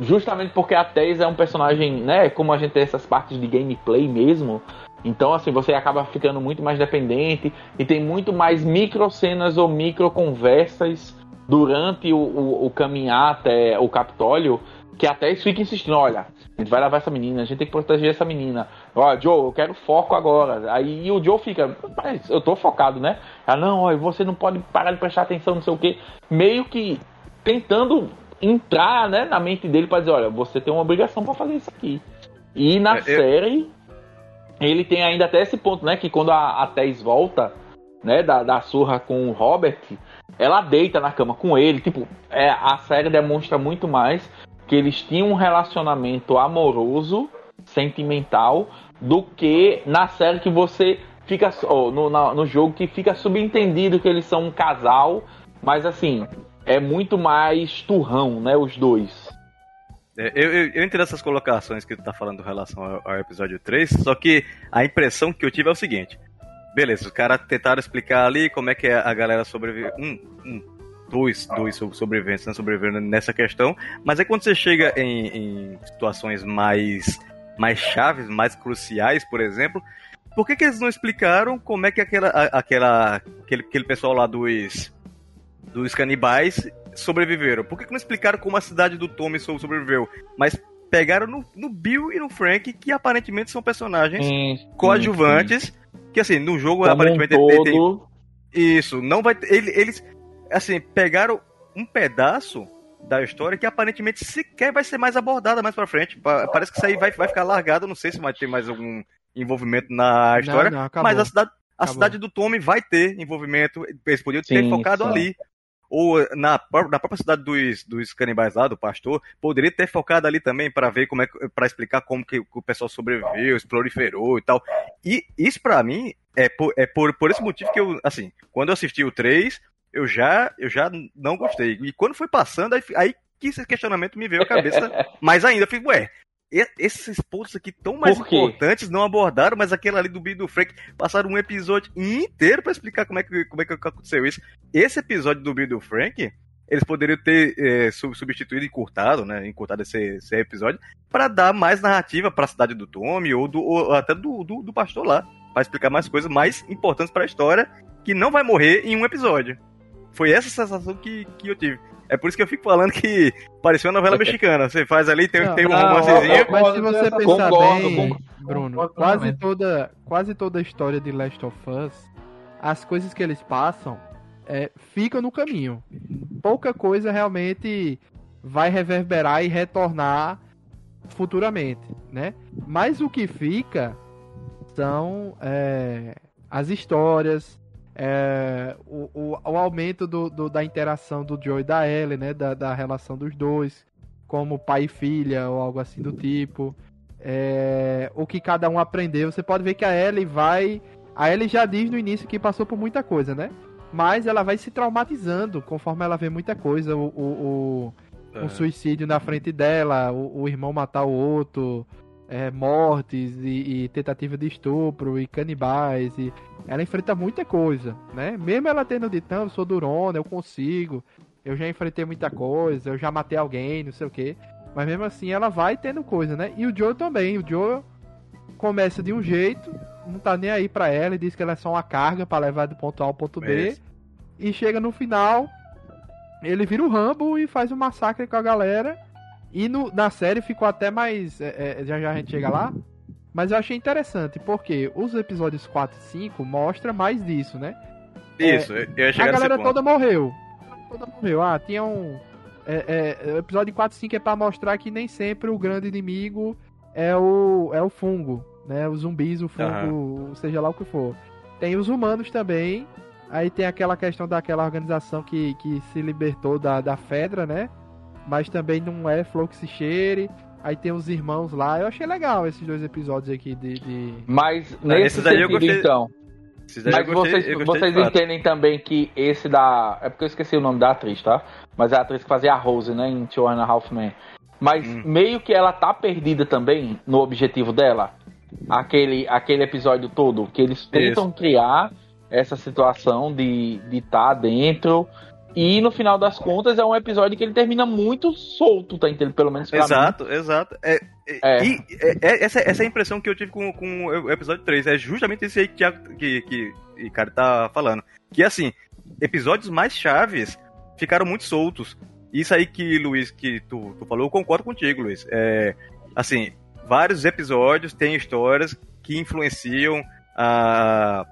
justamente porque a Tess é um personagem, né? Como a gente tem essas partes de gameplay mesmo. Então, assim, você acaba ficando muito mais dependente e tem muito mais micro cenas ou micro conversas durante o, o, o caminhar até o Capitólio que até eles ficam insistindo, olha, a gente vai levar essa menina, a gente tem que proteger essa menina. Ó, Joe, eu quero foco agora. Aí o Joe fica, mas eu tô focado, né? Ah, não, ó, você não pode parar de prestar atenção, não sei o quê. Meio que tentando entrar, né, na mente dele pra dizer, olha, você tem uma obrigação pra fazer isso aqui. E na É, eu- série, ele tem ainda até esse ponto, né, que quando a, a Tess volta, né, da, da surra com o Robert, ela deita na cama com ele, tipo, é, a série demonstra muito mais que eles tinham um relacionamento amoroso, sentimental, do que na série que você fica, no, na- no jogo que fica subentendido que eles são um casal, mas assim, é muito mais turrão, né, os dois. É, Eu, eu, eu entendo essas colocações que tu tá falando em relação ao, ao episódio 3, só que a impressão que eu tive é o seguinte. Beleza, os caras tentaram explicar ali como é que a galera sobrevive. Um, um, dois, dois so- sobreviventes não sobreviveram nessa questão, mas é quando você chega em, em situações mais, mais chaves, mais cruciais, por exemplo, por que, que eles não explicaram como é que aquela, aquela, aquele, aquele pessoal lá dos, dos canibais sobreviveram? Por que, que não explicaram como a cidade do Tommy so- sobreviveu? Mas pegaram no, no Bill e no Frank, que aparentemente são personagens coadjuvantes Que assim, no jogo Como um aparentemente tem- tem, isso, não vai ter. ele- Eles, assim, pegaram um pedaço da história que aparentemente sequer vai ser mais abordada mais pra frente. Pa- Parece que isso aí vai, vai ficar largado. Não sei se vai ter mais algum envolvimento na história. Não, não, mas a cidade, a Acabou. cidade do Tommy vai ter envolvimento. Eles podiam ter Sim, focado sim. ali. Ou na, pró- na própria cidade dos, dos canibais lá, do pastor, poderia ter focado ali também para ver como é para explicar como que o pessoal sobreviveu, se proliferou e tal. E isso pra mim é por, é por, por esse motivo que eu, assim, quando eu assisti o 3, eu já, eu já não gostei. E quando foi passando, aí, aí que esse questionamento me veio à cabeça <laughs> mais ainda. Eu fiquei, ué, esses pontos aqui tão mais importantes não abordaram, mas aquele ali do Bill do Frank passaram um episódio inteiro pra explicar como é, que, como é que aconteceu isso. Esse episódio do Bill do Frank, eles poderiam ter é, sub- substituído e encurtado, né? Encurtado esse, esse episódio, pra dar mais narrativa pra cidade do Tommy ou, do, ou até do, do, do pastor lá. Pra explicar mais coisas mais importantes pra história que não vai morrer em um episódio. Foi essa sensação que, que eu tive. É por isso que eu fico falando que pareceu uma novela mexicana. Você faz ali, tem, Não, tem um romancezinho. Mas se você pensar concordo, bem, concordo. Bruno, Concordo quase toda, quase toda a história de Last of Us, as coisas que eles passam é, ficam no caminho. Pouca coisa realmente vai reverberar e retornar futuramente, né? Mas o que fica são é, as histórias, é, o, o, o aumento do, do- da interação do Joe e da Ellie, né? Da, da relação dos dois, como pai e filha ou algo assim do tipo. É, o que cada um aprendeu. Você pode ver que a Ellie vai. A Ellie já diz no início que passou por muita coisa, né? Mas ela vai se traumatizando conforme ela vê muita coisa. O, o, o- um suicídio na frente dela, o, o irmão matar o outro, é, mortes e, e tentativa de estupro e canibais. E ela enfrenta muita coisa, né? Mesmo ela tendo dito, não, eu sou durona, eu consigo, eu já enfrentei muita coisa, eu já matei alguém, não sei o quê. Mas mesmo assim ela vai tendo coisa, né? E o Joe também, o Joe começa de um jeito, não tá nem aí pra ela e diz que ela é só uma carga pra levar do ponto A ao ponto B. Isso. E chega no final, ele vira o Rambo e faz um massacre com a galera. E no- na série ficou até mais. é, é, já já a gente chega lá. Mas eu achei interessante, porque os episódios 4 e 5 mostram mais disso, né? Isso, eu ia A galera toda morreu. Toda morreu. Ah, tinha um. É, é, o episódio 4 e 5 é pra mostrar que nem sempre o grande inimigo é o, é o fungo, né? Os zumbis, o fungo, seja lá o que for. Tem os humanos também. Aí tem aquela questão daquela organização que, que se libertou da, da Fedra, né? Mas também não é Fluxicheire. Aí tem os irmãos lá. Eu achei legal esses dois episódios aqui de. de... Mas Não, nesse esse daí eu sentido, gostei- então. Mas eu gostei- vocês, vocês de fato. entendem também que esse da. É porque eu esqueci o nome da atriz, tá? Mas é a atriz que fazia a Rose, né? Em Two and a Half Men. Mas Hum. meio que ela tá perdida também no objetivo dela. Aquele, aquele episódio todo. Que eles tentam criar essa situação de estar de tá dentro. E no final das contas é um episódio que ele termina muito solto, tá entendendo? Pelo menos pra mim. Exato, exato. É, é- É. E é- é- essa, essa é a impressão que eu tive com, com o episódio 3. É justamente isso aí que, que, que o cara tá falando. Que assim, episódios mais chaves ficaram muito soltos. Isso aí que, Luiz, que tu, tu falou, eu concordo contigo, Luiz. É, assim, vários episódios têm histórias que influenciam a,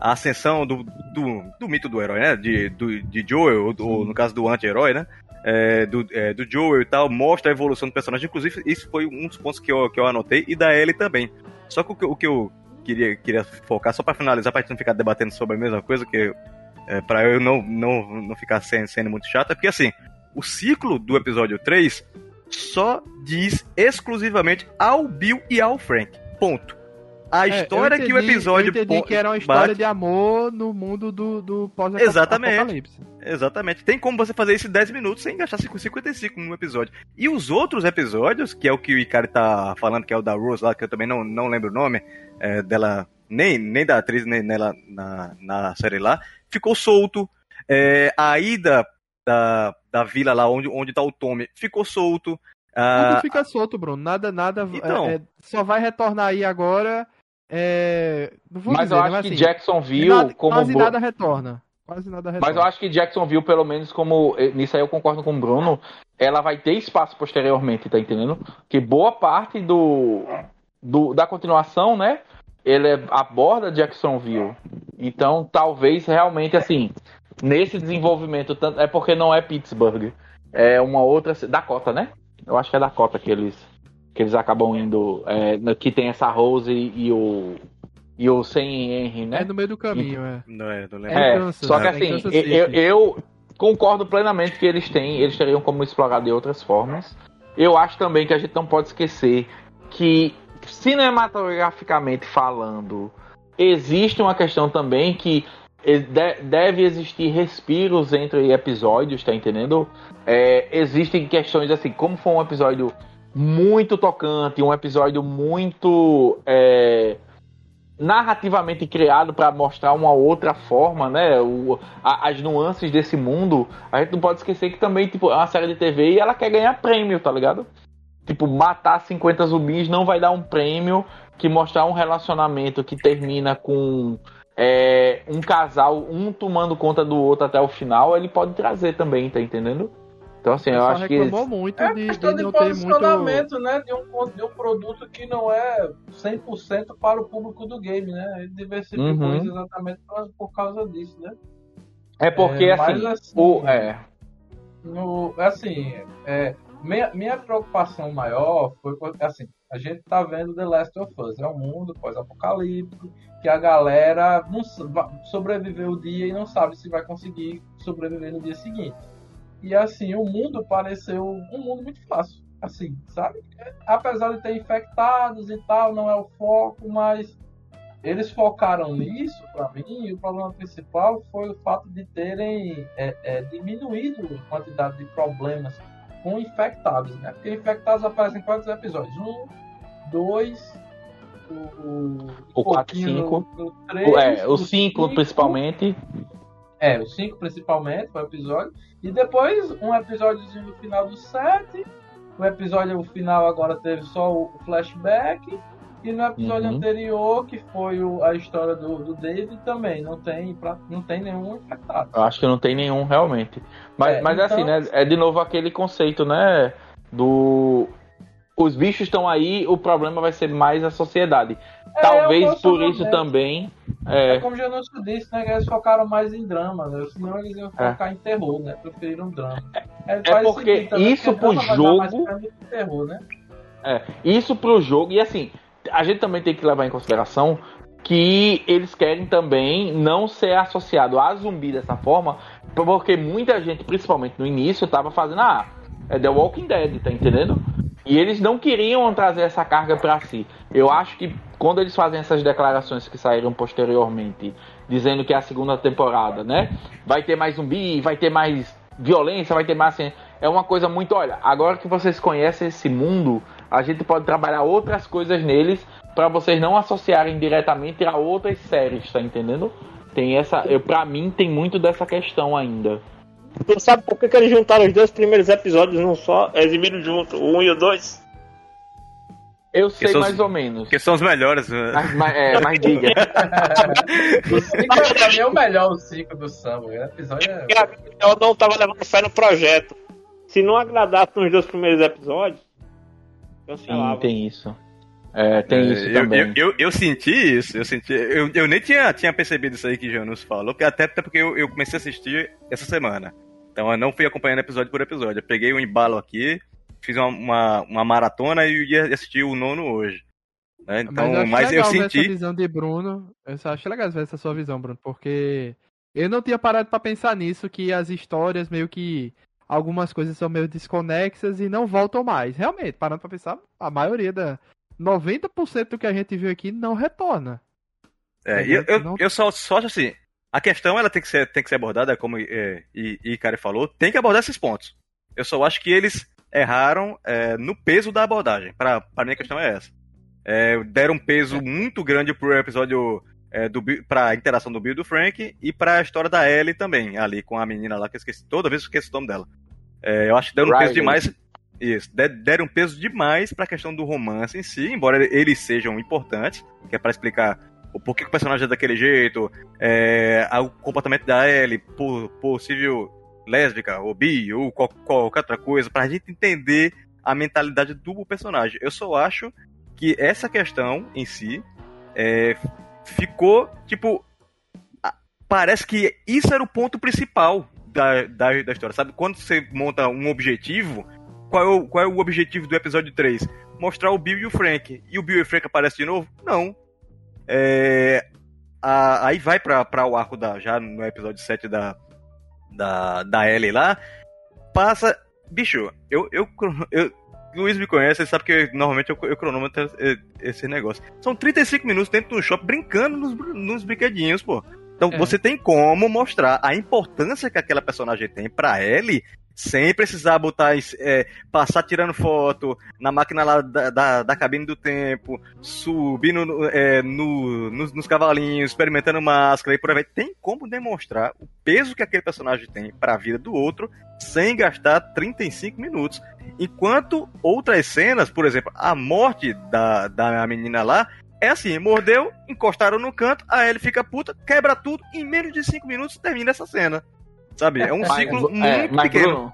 a ascensão do, do, do mito do herói, né? De, do, de Joel, ou, ou no caso do anti-herói, né? é, do, é, do Joel e tal, mostra a evolução do personagem. Inclusive, isso foi um dos pontos que eu, que eu anotei, e da Ellie também. Só que o que, o que eu queria, queria focar, só pra finalizar, pra gente não ficar debatendo sobre a mesma coisa, que é, pra eu não, não, não ficar sendo, sendo muito chato, é porque assim, o ciclo do episódio 3 só diz exclusivamente ao Bill e ao Frank. Ponto. A É, história eu que o entendi- episódio Eu entendi que era uma história bate- de amor no mundo do, do Exatamente. pós-apocalipse. Exatamente. Tem como você fazer isso em 10 minutos sem gastar 55 num episódio. E os outros episódios, que é o que o Icari tá falando, que é o da Rose lá, que eu também não, não lembro o nome é, dela, nem, nem da atriz, nem nela na, na série lá, ficou solto. É, a ida da, da vila lá onde, onde tá o Tommy ficou solto. Ah, Tudo fica solto, Bruno. Nada, nada. Então. é, é, só vai retornar aí agora. É, Mas dizer, eu né, acho que assim, Jacksonville, nada- como. quase nada retorna. Quase nada retorna. Mas eu acho que Jacksonville, pelo menos como. eh, Nisso aí eu concordo com o Bruno. Ela vai ter espaço posteriormente, tá entendendo? Que boa parte do, do da continuação, né? ele é, aborda Jacksonville. Então, talvez realmente assim, nesse desenvolvimento, é porque não é Pittsburgh, é uma outra Dakota, né? Eu acho que é Dakota que eles que eles acabam indo, é, que tem essa Rose e, e o e o sem Henry, né? É no meio do caminho, é. Não é, não lembro. É, Kansas, só que é. assim, Kansas eu, eu- eu concordo plenamente que eles têm, eles teriam como explorar de outras formas. Eu acho também que a gente não pode esquecer que, cinematograficamente falando, existe uma questão também que e- de- deve existir respiros entre episódios, tá entendendo? É, existem questões assim, como foi um episódio muito tocante, um episódio muito é, narrativamente criado para mostrar uma outra forma, né? O- a- as nuances desse mundo. A gente não pode esquecer que também, tipo, é uma série de TV e ela quer ganhar prêmio, tá ligado? Tipo, matar 50 zumbis não vai dar um prêmio que mostrar um relacionamento que termina com é, um casal, um tomando conta do outro até o final, ele pode trazer também, tá entendendo? Então, assim, eu acho que. reclamou muito É de, questão de de não ter muito. posicionamento, né? De um, de um produto que não é 100% para o público do game, né? Ele diversificou Uhum. isso exatamente por, por causa disso, né? É porque, É, assim, assim, o, é, No, assim, é, minha, minha preocupação maior foi porque, assim, a gente tá vendo The Last of Us, é um mundo pós-apocalíptico, que a galera não sobreviveu o dia e não sabe se vai conseguir sobreviver no dia seguinte. E assim, o mundo pareceu um mundo muito fácil, assim, sabe? Apesar de ter infectados e tal, não é o foco, mas eles focaram nisso, para mim, e o problema principal foi o fato de terem é, é, diminuído a quantidade de problemas com infectados, né? Porque infectados aparecem em quantos episódios? Um, dois, o, o, O quatro, cinco. no- no três, o, é, o o 5 principalmente. É, os cinco principalmente, foi o episódio. E depois um episódiozinho no final do sete. O episódio final agora teve só o flashback. E no episódio Uhum. anterior, que foi o- a história do, do David, também não tem, pra- não tem nenhum infectado. Eu acho que não tem nenhum realmente. Mas, É, mas então- assim, né? É de novo aquele conceito, né? Do. Os bichos estão aí, o problema vai ser mais a sociedade. É, Talvez é por isso posicionamento. também. É É, como o Janúcio disse, né? que Eles focaram mais em drama, né? Senão eles iam É. focar em terror, né? Preferiram drama. É, é porque isso pro drama vai dar mais jogo- terror, né? é, isso pro jogo. E assim, a gente também tem que levar em consideração que eles querem também não ser associado a zumbi dessa forma, porque muita gente, principalmente no início, tava fazendo, ah, é The Walking Dead, tá entendendo? E eles não queriam trazer essa carga pra si. Eu acho que quando eles fazem essas declarações que saíram posteriormente, dizendo que é a segunda temporada, né? Vai ter mais zumbi, vai ter mais violência, vai ter mais. Assim, é uma coisa muito. Olha, agora que vocês conhecem esse mundo, a gente pode trabalhar outras coisas neles pra vocês não associarem diretamente a outras séries, tá entendendo? Tem essa. Eu, pra mim, tem muito dessa questão ainda. Tu sabe por que, que eles juntaram os dois primeiros episódios num só? Exibiram junto, o um e o dois? Eu sei os- mais ou menos. Porque são os melhores. né? Mas, mas, é, mas <laughs> diga. O 5 é pra mim é o melhor, o 5 do Samba. O episódio é. Eu não tava levando fé no projeto. Se não agradasse nos dois primeiros episódios, Sim, cancelava. tem isso. É, tem É, isso eu, também. Eu, eu, eu senti isso, eu senti. Eu, eu nem tinha, tinha percebido isso aí que Janus falou, até, até porque eu, eu comecei a assistir essa semana. Então eu não fui acompanhando episódio por episódio. Eu peguei um embalo aqui, fiz uma, uma, uma maratona e ia assistir o nono hoje. né? Então, mas, eu legal ver senti. essa visão de Bruno. Eu só acho legal ver essa sua visão, Bruno, porque eu não tinha parado pra pensar nisso, que as histórias meio que. Algumas coisas são meio desconexas e não voltam mais. Realmente, parando pra pensar, a maioria da. 90% do que a gente viu aqui não retorna. É, e eu, eu, Não- eu só, só acho assim, a questão ela tem que ser, tem que ser abordada, como é, e, e Kari falou, tem que abordar esses pontos. Eu só acho que eles erraram é, no peso da abordagem. Pra, pra mim a questão é essa. É, deram um peso muito grande pro episódio é, do pra interação do Bill e do Frank e pra história da Ellie também, ali com a menina lá que eu esqueci. Toda vez eu esqueço o nome dela. É, eu acho que deram um peso Riley. demais. Isso, de- deram peso demais pra questão do romance em si, embora eles sejam importantes, que é pra explicar o porquê que o personagem é daquele jeito, é, a- o comportamento da Ellie, po- possível lésbica, ou bi, ou qual- qualquer outra coisa, pra gente entender a mentalidade do personagem. Eu só acho que essa questão em si é, ficou, tipo, parece que isso era o ponto principal da, da, da história, sabe? Quando você monta um objetivo, qual é, o, qual é o objetivo do episódio 3? Mostrar o Bill e o Frank. E o Bill e o Frank aparecem de novo? Não. É, a, aí vai pra, pra o arco da. Já no episódio 7 da, da, da Ellie lá. Passa. Bicho, eu, eu, eu, Luiz me conhece, ele sabe que normalmente eu, eu cronômetro esse negócio. São 35 minutos dentro do shopping brincando nos, nos brinquedinhos, pô. Então é. você tem como mostrar a importância que aquela personagem tem para Ellie sem precisar botar, é, passar tirando foto na máquina lá da, da, da cabine do tempo, subindo é, no, nos, nos, cavalinhos, experimentando máscara e por aí. Tem como demonstrar o peso que aquele personagem tem para a vida do outro sem gastar 35 minutos. Enquanto outras cenas, por exemplo, a morte da, da menina lá, é assim, mordeu, encostaram no canto, a Ellie fica puta, quebra tudo, em menos de 5 minutos termina essa cena. Sabe? É um mas, ciclo é, muito mas, pequeno. Bruno,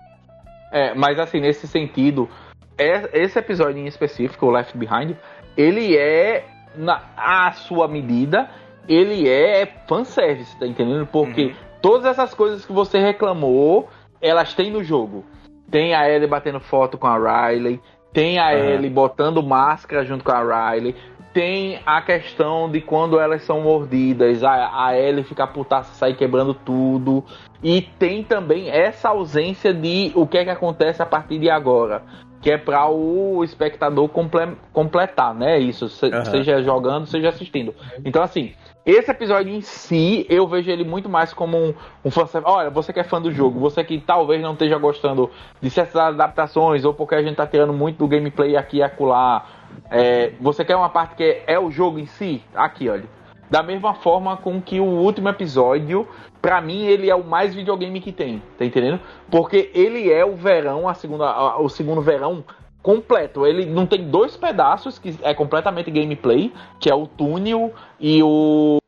é, mas assim, nesse sentido, é, esse episódio em específico, o Left Behind, ele é, na a sua medida, ele é fanservice, tá entendendo? Porque uhum. todas essas coisas que você reclamou, elas têm no jogo. Tem a Ellie batendo foto com a Riley, tem a uhum. Ellie botando máscara junto com a Riley, tem a questão de quando elas são mordidas, a, a Ellie fica putaça, sair quebrando tudo. E tem também essa ausência de o que é que acontece a partir de agora. Que é para o espectador comple completar, né? Isso, se, uhum. seja jogando, seja assistindo. Então, assim, esse episódio em si, eu vejo ele muito mais como um, um. Olha, você que é fã do jogo, você que talvez não esteja gostando de certas adaptações, ou porque a gente tá tirando muito do gameplay aqui e acolá, é, você quer uma parte que é, é, o jogo em si? Aqui, olha. Da mesma forma com que o último episódio, para mim, ele é o mais videogame que tem, tá entendendo? Porque ele é o verão, a segunda, a, o segundo verão completo. Ele não tem dois pedaços que é completamente gameplay, que é o túnel e o.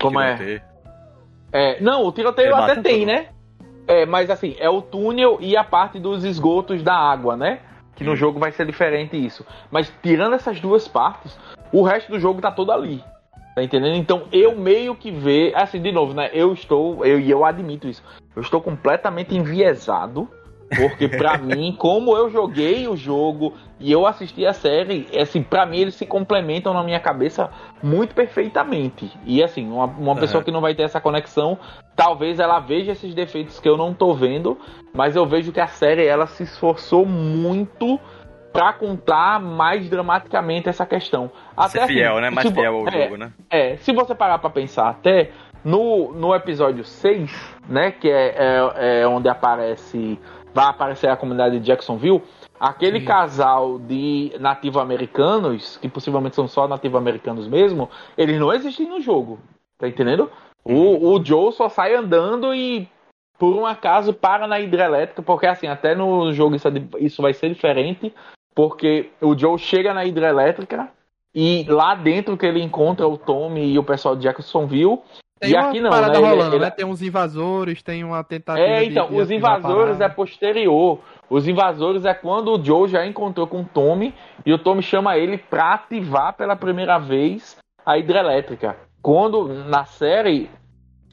Como é? é? Não, o tiroteio até tem, né? É, mas assim, é o túnel e a parte dos esgotos da água, né? Que no jogo vai ser diferente isso. Mas tirando essas duas partes, o resto do jogo tá todo ali. Tá entendendo? Então eu meio que ver, assim, de novo, né? Eu estou, eu e eu admito isso. Eu estou completamente enviesado porque para <laughs> mim, como eu joguei o jogo e eu assisti a série, assim, para mim eles se complementam na minha cabeça muito perfeitamente. E assim, uma, uma uhum. pessoa que não vai ter essa conexão, talvez ela veja esses defeitos que eu não tô vendo, mas eu vejo que a série ela se esforçou muito para contar mais dramaticamente essa questão. Até Ser assim, fiel, né? Mais fiel ao é, jogo, né? É, se você parar para pensar até no, no episódio 6, né, que é, é, é onde aparece vai aparecer a comunidade de Jacksonville, aquele Sim. casal de nativo-americanos, que possivelmente são só nativo-americanos mesmo, eles não existem no jogo. Tá entendendo? O, o Joe só sai andando e por um acaso para na hidrelétrica, porque assim, até no jogo isso, é isso vai ser diferente, porque o Joe chega na hidrelétrica e lá dentro que ele encontra o Tommy e o pessoal de Jacksonville, tem e aqui não, parada né? rolando, ele, né? Tem uns invasores, tem uma tentativa É, então, de, os invasores é posterior. Os invasores é quando o Joe já encontrou com o Tommy e o Tommy chama ele pra ativar pela primeira vez a hidrelétrica. Quando na série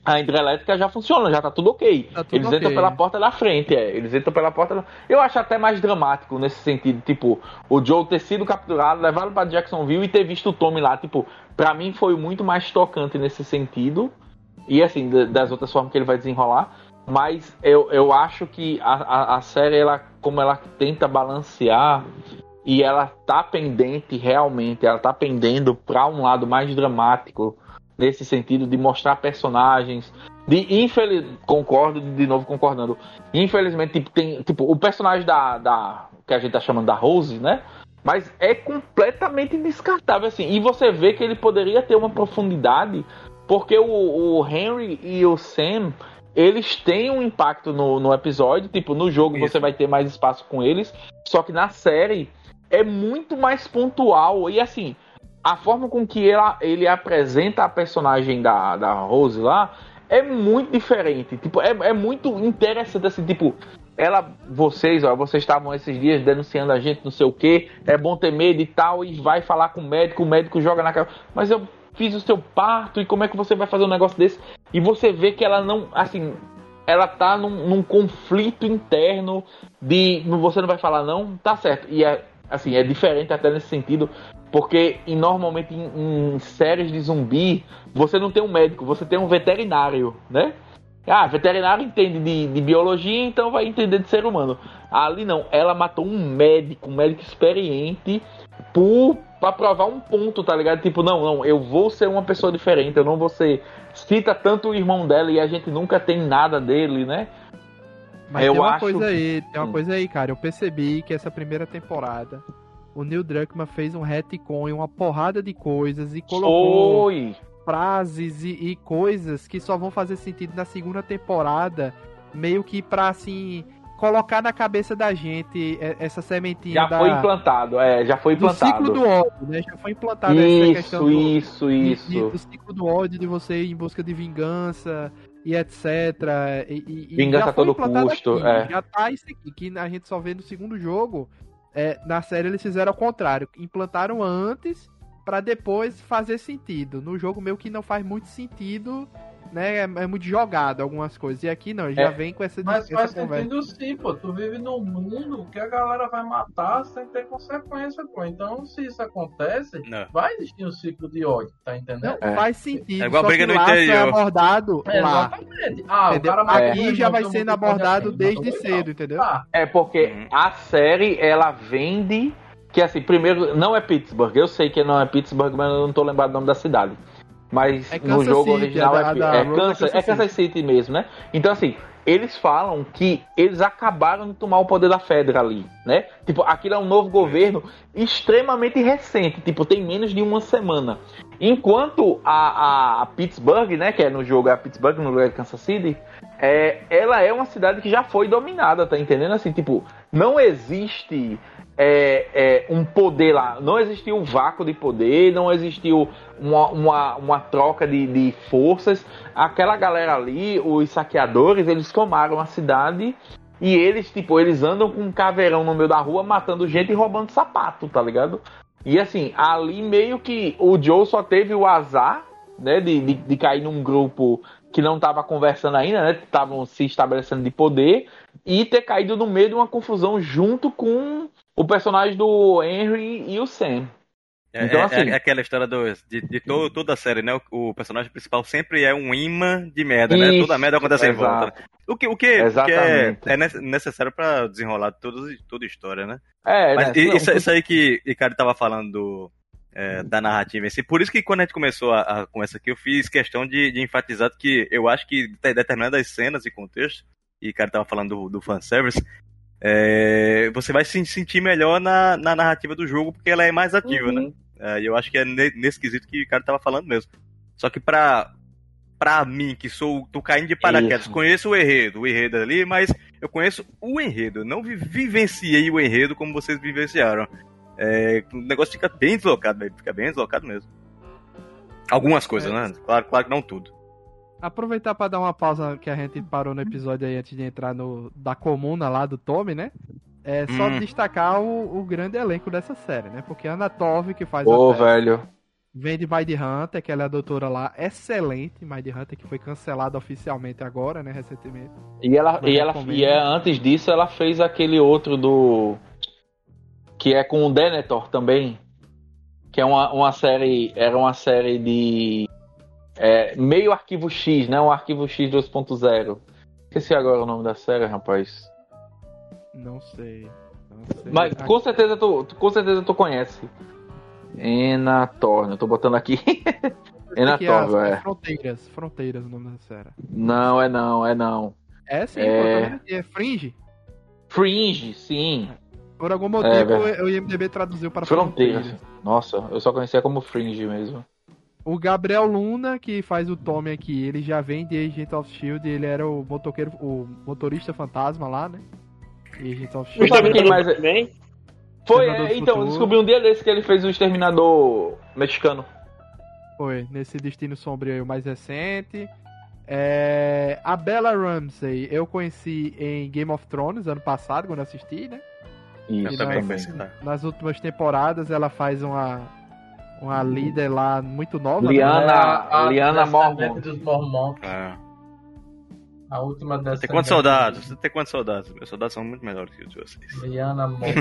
a hidrelétrica já funciona, já tá tudo ok. Tá tudo eles okay. entram pela porta da frente, é. Eles entram pela porta da... Eu acho até mais dramático nesse sentido, tipo, o Joe ter sido capturado, levado para Jacksonville e ter visto o Tommy lá, tipo, para mim foi muito mais tocante nesse sentido. E assim, das outras formas que ele vai desenrolar. Mas eu, eu acho que a, a, a série, ela, como ela tenta balancear e ela tá pendente realmente, ela tá pendendo para um lado mais dramático nesse sentido de mostrar personagens. De infeliz... Concordo, de novo concordando. Infelizmente, tipo, tem. Tipo, o personagem da, da. que a gente tá chamando da Rose, né? Mas é completamente descartável, assim. E você vê que ele poderia ter uma profundidade, porque o, o Henry e o Sam, eles têm um impacto no, no episódio. Tipo, no jogo Isso. você vai ter mais espaço com eles. Só que na série é muito mais pontual. E assim, a forma com que ela, ele apresenta a personagem da, da Rose lá é muito diferente. Tipo, é, é muito interessante, assim, tipo, ela, vocês, ó, vocês estavam esses dias denunciando a gente, não sei o que, é bom ter medo e tal, e vai falar com o médico, o médico joga na cara. Mas eu fiz o seu parto e como é que você vai fazer um negócio desse? E você vê que ela não, assim, ela tá num, num conflito interno de você não vai falar não, tá certo. E é assim, é diferente até nesse sentido, porque normalmente em, em, séries de zumbi, você não tem um médico, você tem um veterinário, né? Ah, veterinário entende de, de biologia, então vai entender de ser humano. Ali não, ela matou um médico, um médico experiente, por para provar um ponto, tá ligado? Tipo, não, não, eu vou ser uma pessoa diferente, eu não vou ser. Cita tanto o irmão dela e a gente nunca tem nada dele, né? Mas eu tem uma coisa que... aí, tem uma coisa aí, cara. Eu percebi que essa primeira temporada o Neil Druckmann fez um retcon em uma porrada de coisas e colocou Foi. frases e, e, coisas que só vão fazer sentido na segunda temporada, meio que pra assim colocar na cabeça da gente essa sementinha já da... foi implantado, é, já foi implantado. Do ciclo do ódio, né? Já foi implantado isso, essa questão do, isso, isso. Do ciclo do ódio de você ir em busca de vingança e etc. E, e vingança a todo custo, aqui, é. Já tá isso aqui que a gente só vê no segundo jogo é, na série eles fizeram ao contrário, implantaram antes para depois fazer sentido. No jogo meio que não faz muito sentido né, é, é, muito jogado algumas coisas. E aqui não, já é. vem com essa Mas faz sentido sim, pô. Tu vive num mundo que a galera vai matar sem ter consequência, pô. Então, se isso acontece, não. vai existir um ciclo de ódio, tá entendendo? É. Faz sentido. É igual a briga no interior. É abordado é, lá. Exatamente. Ah, o cara aqui já vai sendo abordado assim, desde cedo, entendeu? Ah. É porque hum. a série, ela vende que assim, primeiro, não é Pittsburgh. Eu sei que não é Pittsburgh, mas eu não tô lembrado do nome da cidade. Mas é no jogo City, original é, da, é, Kansas, é Kansas City mesmo, né? Então, assim, eles falam que eles acabaram de tomar o poder da Fedra ali, né? Tipo, aquilo é um novo governo extremamente recente, tipo, tem menos de uma semana. Enquanto a, a, Pittsburgh, né, que é no jogo é a Pittsburgh, no lugar de Kansas City, é, ela é uma cidade que já foi dominada, tá entendendo? Assim, tipo, não existe é, é, um poder lá. Não existiu um vácuo de poder, não existiu uma, uma, uma troca de, de, forças. Aquela galera ali, os saqueadores, eles tomaram a cidade e eles, tipo, eles andam com um caveirão no meio da rua matando gente e roubando sapato, tá ligado? E assim, ali meio que o Joe só teve o azar, né, de, de, de cair num grupo que não estava conversando ainda, né? Estavam se estabelecendo de poder e ter caído no meio de uma confusão junto com o personagem do Henry e o Sam. É, então, é, assim, é aquela história do, de, de todo, toda a série, né? O, o, personagem principal sempre é um imã de merda, né? isso, né? Toda merda acontece exato. em volta. O que, o que, que é, é, necessário para desenrolar toda, toda a história, né? É, Mas né? Isso, isso, aí que o Ricardo tava falando do, é, da narrativa assim. Por isso que quando a gente começou a, a com essa aqui, eu fiz questão de, de enfatizar que eu acho que determinadas cenas e contextos, e o cara tava falando do, do fanservice, é, você vai se sentir melhor na, na narrativa do jogo porque ela é mais ativa, né? uhum. né? E eu acho que é nesse quesito que o cara tava falando mesmo. Só que pra, pra mim, que sou tô caindo de paraquedas, Isso. conheço o enredo, o enredo ali, mas eu conheço o enredo. Eu não vivenciei o enredo como vocês vivenciaram. É, o negócio fica bem deslocado, fica bem deslocado mesmo. Algumas coisas, é. né? Claro, claro que não tudo. Aproveitar para dar uma pausa que a gente parou no episódio aí antes de entrar no da comuna lá do Tommy, né? É só hum. destacar o, o, grande elenco dessa série, né? Porque a Ana Tove, que faz Ô, velho. Vem de Mind Hunter, que ela é a doutora lá, excelente, Mind Hunter, que foi cancelada oficialmente agora, né, recentemente. E ela, e ela e é, antes disso, ela fez aquele outro do. Que é com o Denethor também. Que é uma, uma série. Era uma série de é, meio arquivo X, né? Um arquivo X 2.0. Esqueci agora o nome da série, rapaz. Não sei. Não sei. Mas com certeza tu, com certeza tu conhece. Enatorn, eu tô botando aqui. Enatorn, é, é. Fronteiras, Fronteiras o nome da série. Não, é não, é não. É sim, é, é Fringe? Fringe, sim. Por algum motivo é, o IMDB traduziu para Fronteiras. Fronteiras. Nossa, eu só conhecia como Fringe mesmo. O Gabriel Luna, que faz o Tommy aqui, ele já vem de Agent of Shield, ele era o motoqueiro, o motorista fantasma lá, né? E Agent of Shield. Sabe quem mais é? Foi, é, então, descobri um dia desse que ele fez o Exterminador mexicano. Foi, nesse Destino Sombrio aí, o mais recente. É, a Bella Ramsey eu conheci em Game of Thrones ano passado, quando assisti, né? Isso. também nós- conheci lá. Nas últimas temporadas ela faz uma, uma líder lá muito nova. né? Liana- É a- Liana a descendente Mormont. dos Mormont. Ah. A última Tem descendente. quantos soldados? Você tem quantos soldados? Meus soldados são muito melhores que os de vocês. Liana Mormont.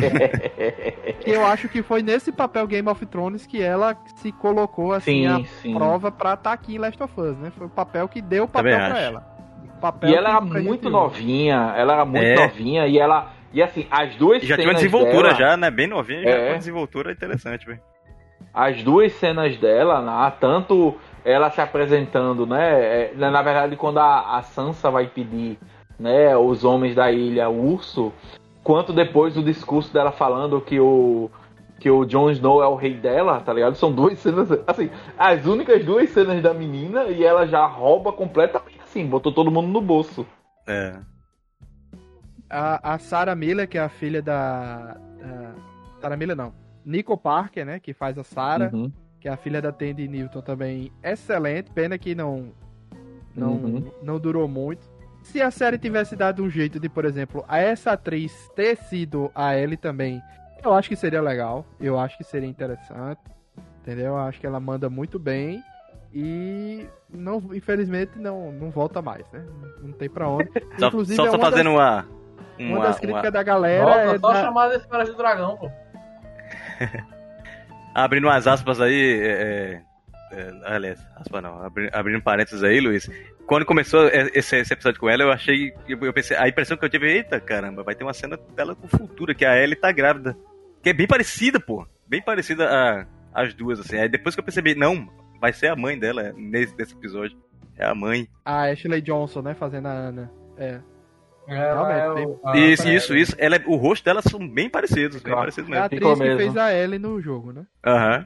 Que <laughs> eu acho que foi nesse papel Game of Thrones que ela se colocou assim Sim, a sim. prova pra estar aqui em Last of Us, né? Foi o papel que deu o papel Também pra acho. ela. Papel E ela era muito viu. novinha, ela era muito É. novinha e ela. E assim, as duas E já tinha uma desenvoltura dela, já, né? Bem novinha, já É. com uma desenvoltura interessante, velho. As duas cenas dela, né, tanto ela se apresentando, né? é, Na verdade, quando a, a Sansa vai pedir né, os homens da ilha o urso, quanto depois o discurso dela falando que o. Que o Jon Snow é o rei dela, tá ligado? São duas cenas, assim, as únicas duas cenas da menina e ela já rouba completamente assim, botou todo mundo no bolso. É. A, a Sarah Miller, que é a filha da. da Sarah Miller não. Nico Parker, né? Que faz a Sarah, Uhum. que é a filha da Tandy Newton também. Excelente. Pena que não. Não, Uhum. não durou muito. Se a série tivesse dado um jeito de, por exemplo, a essa atriz ter sido a Ellie também, eu acho que seria legal. Eu acho que seria interessante. Entendeu? Eu acho que ela manda muito bem. E não, infelizmente não, não volta mais, né? Não tem pra onde. <laughs> Só, Inclusive, só, é só uma fazendo das- uma. Uma, Uma, das críticas uma- da galera Volta, é só da- chamar as esferas do dragão, pô. <laughs> Abrindo umas aspas aí. É, é, aliás, aspas não. abri- abrindo parênteses aí, Luiz. Quando começou esse, esse episódio com ela, eu achei. Eu, eu pensei. A impressão que eu tive, eita caramba, vai ter uma cena dela com futura, que a Ellie tá grávida. Que é bem parecida, pô. Bem parecida a, as duas, assim. Aí depois que eu percebi, não, vai ser a mãe dela nesse, nesse episódio. É a mãe. a Ashley Johnson, né? Fazendo a Ana. É. Ela é o, a- isso, isso, isso. Ela é- o rosto dela são bem parecidos, bem parecidos É a mesmo. atriz Ficou que mesmo. fez a Ellie no jogo, né? Aham.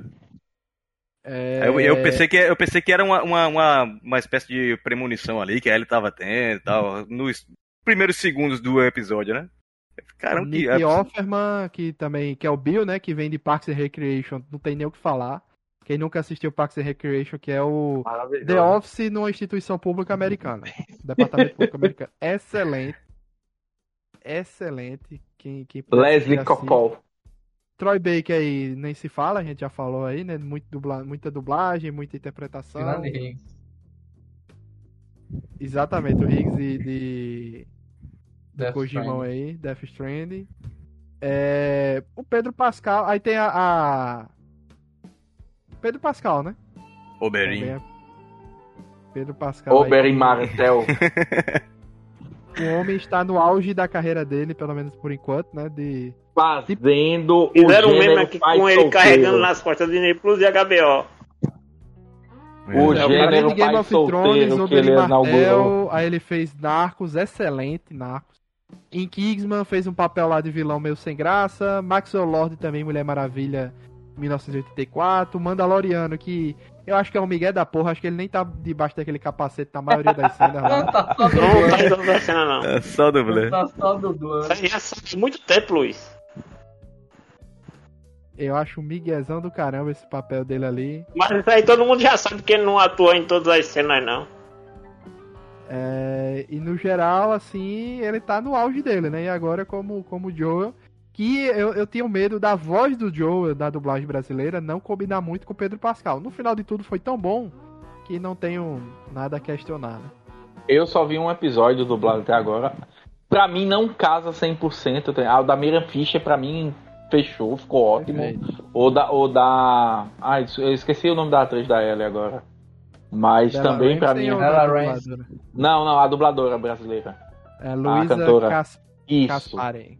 É... Eu, eu pensei que, eu pensei que era uma, uma, uma, uma espécie de premonição ali, que a Ellie tava tendo e tal, nos primeiros segundos do episódio, né? Caramba, que Nick Offerman, que também que é o Bill, né? Que vem de Parks and Recreation, não tem nem o que falar. Quem nunca assistiu Parks and Recreation, que é o. The Office numa instituição pública americana. <laughs> Departamento Público Americano. Excelente. Excelente. Quem, quem Leslie. Copol. Troy Baker aí nem se fala, a gente já falou aí, né? Muito dubla... Muita dublagem, muita interpretação. Higgs. Exatamente, o Higgs de, de Death Kojimão aí, Death Stranding. É... O Pedro Pascal, aí tem a. a- Pedro Pascal, né? Oberyn. É- Pedro Pascal. Oberyn Martel. <laughs> O homem está no auge da carreira dele, pelo menos por enquanto, né? De. Fazendo Fizeram o um meme aqui com ele solteiro. carregando nas costas de Disney Plus e HBO. O É, o cara gênero de Game pai of Thrones, solteiro que ele Oberyn inaugurou. Martel, aí ele fez Narcos, excelente Narcos. Em Kingsman fez um papel lá de vilão meio sem graça. Maxwell Lord também, Mulher Maravilha, 1984. Mandaloriano, que eu acho que é um migué da porra, acho que ele nem tá debaixo daquele capacete na maioria das <laughs> cenas Não, tá só Não tá dublando. em toda a cena, não. É só dublê. Tá só dublando. Isso aí já sabe há muito tempo, Luiz. Eu acho um miguezão do caramba esse papel dele ali. Mas isso aí todo mundo já sabe que ele não atua em todas as cenas, não. É, e no geral, assim, ele tá no auge dele, né? E agora, como, como Joel, que eu, eu tinha medo da voz do Joel, da dublagem brasileira, não combinar muito com o Pedro Pascal. No final de tudo, foi tão bom que não tenho nada a questionar. né? Eu só vi um episódio dublado até agora. Pra mim não casa 100%. Tem- Ah, o da Miriam Fischer pra mim fechou, ficou ótimo. Perfeito. O da, o da. Ah, eu esqueci o nome da atriz da Ellie agora. Mas Bella também pra Ramsey mim. ou Ramsey. dubladora? Não, não, a dubladora brasileira. É Luísa cantora. Cas Isso. Caspari.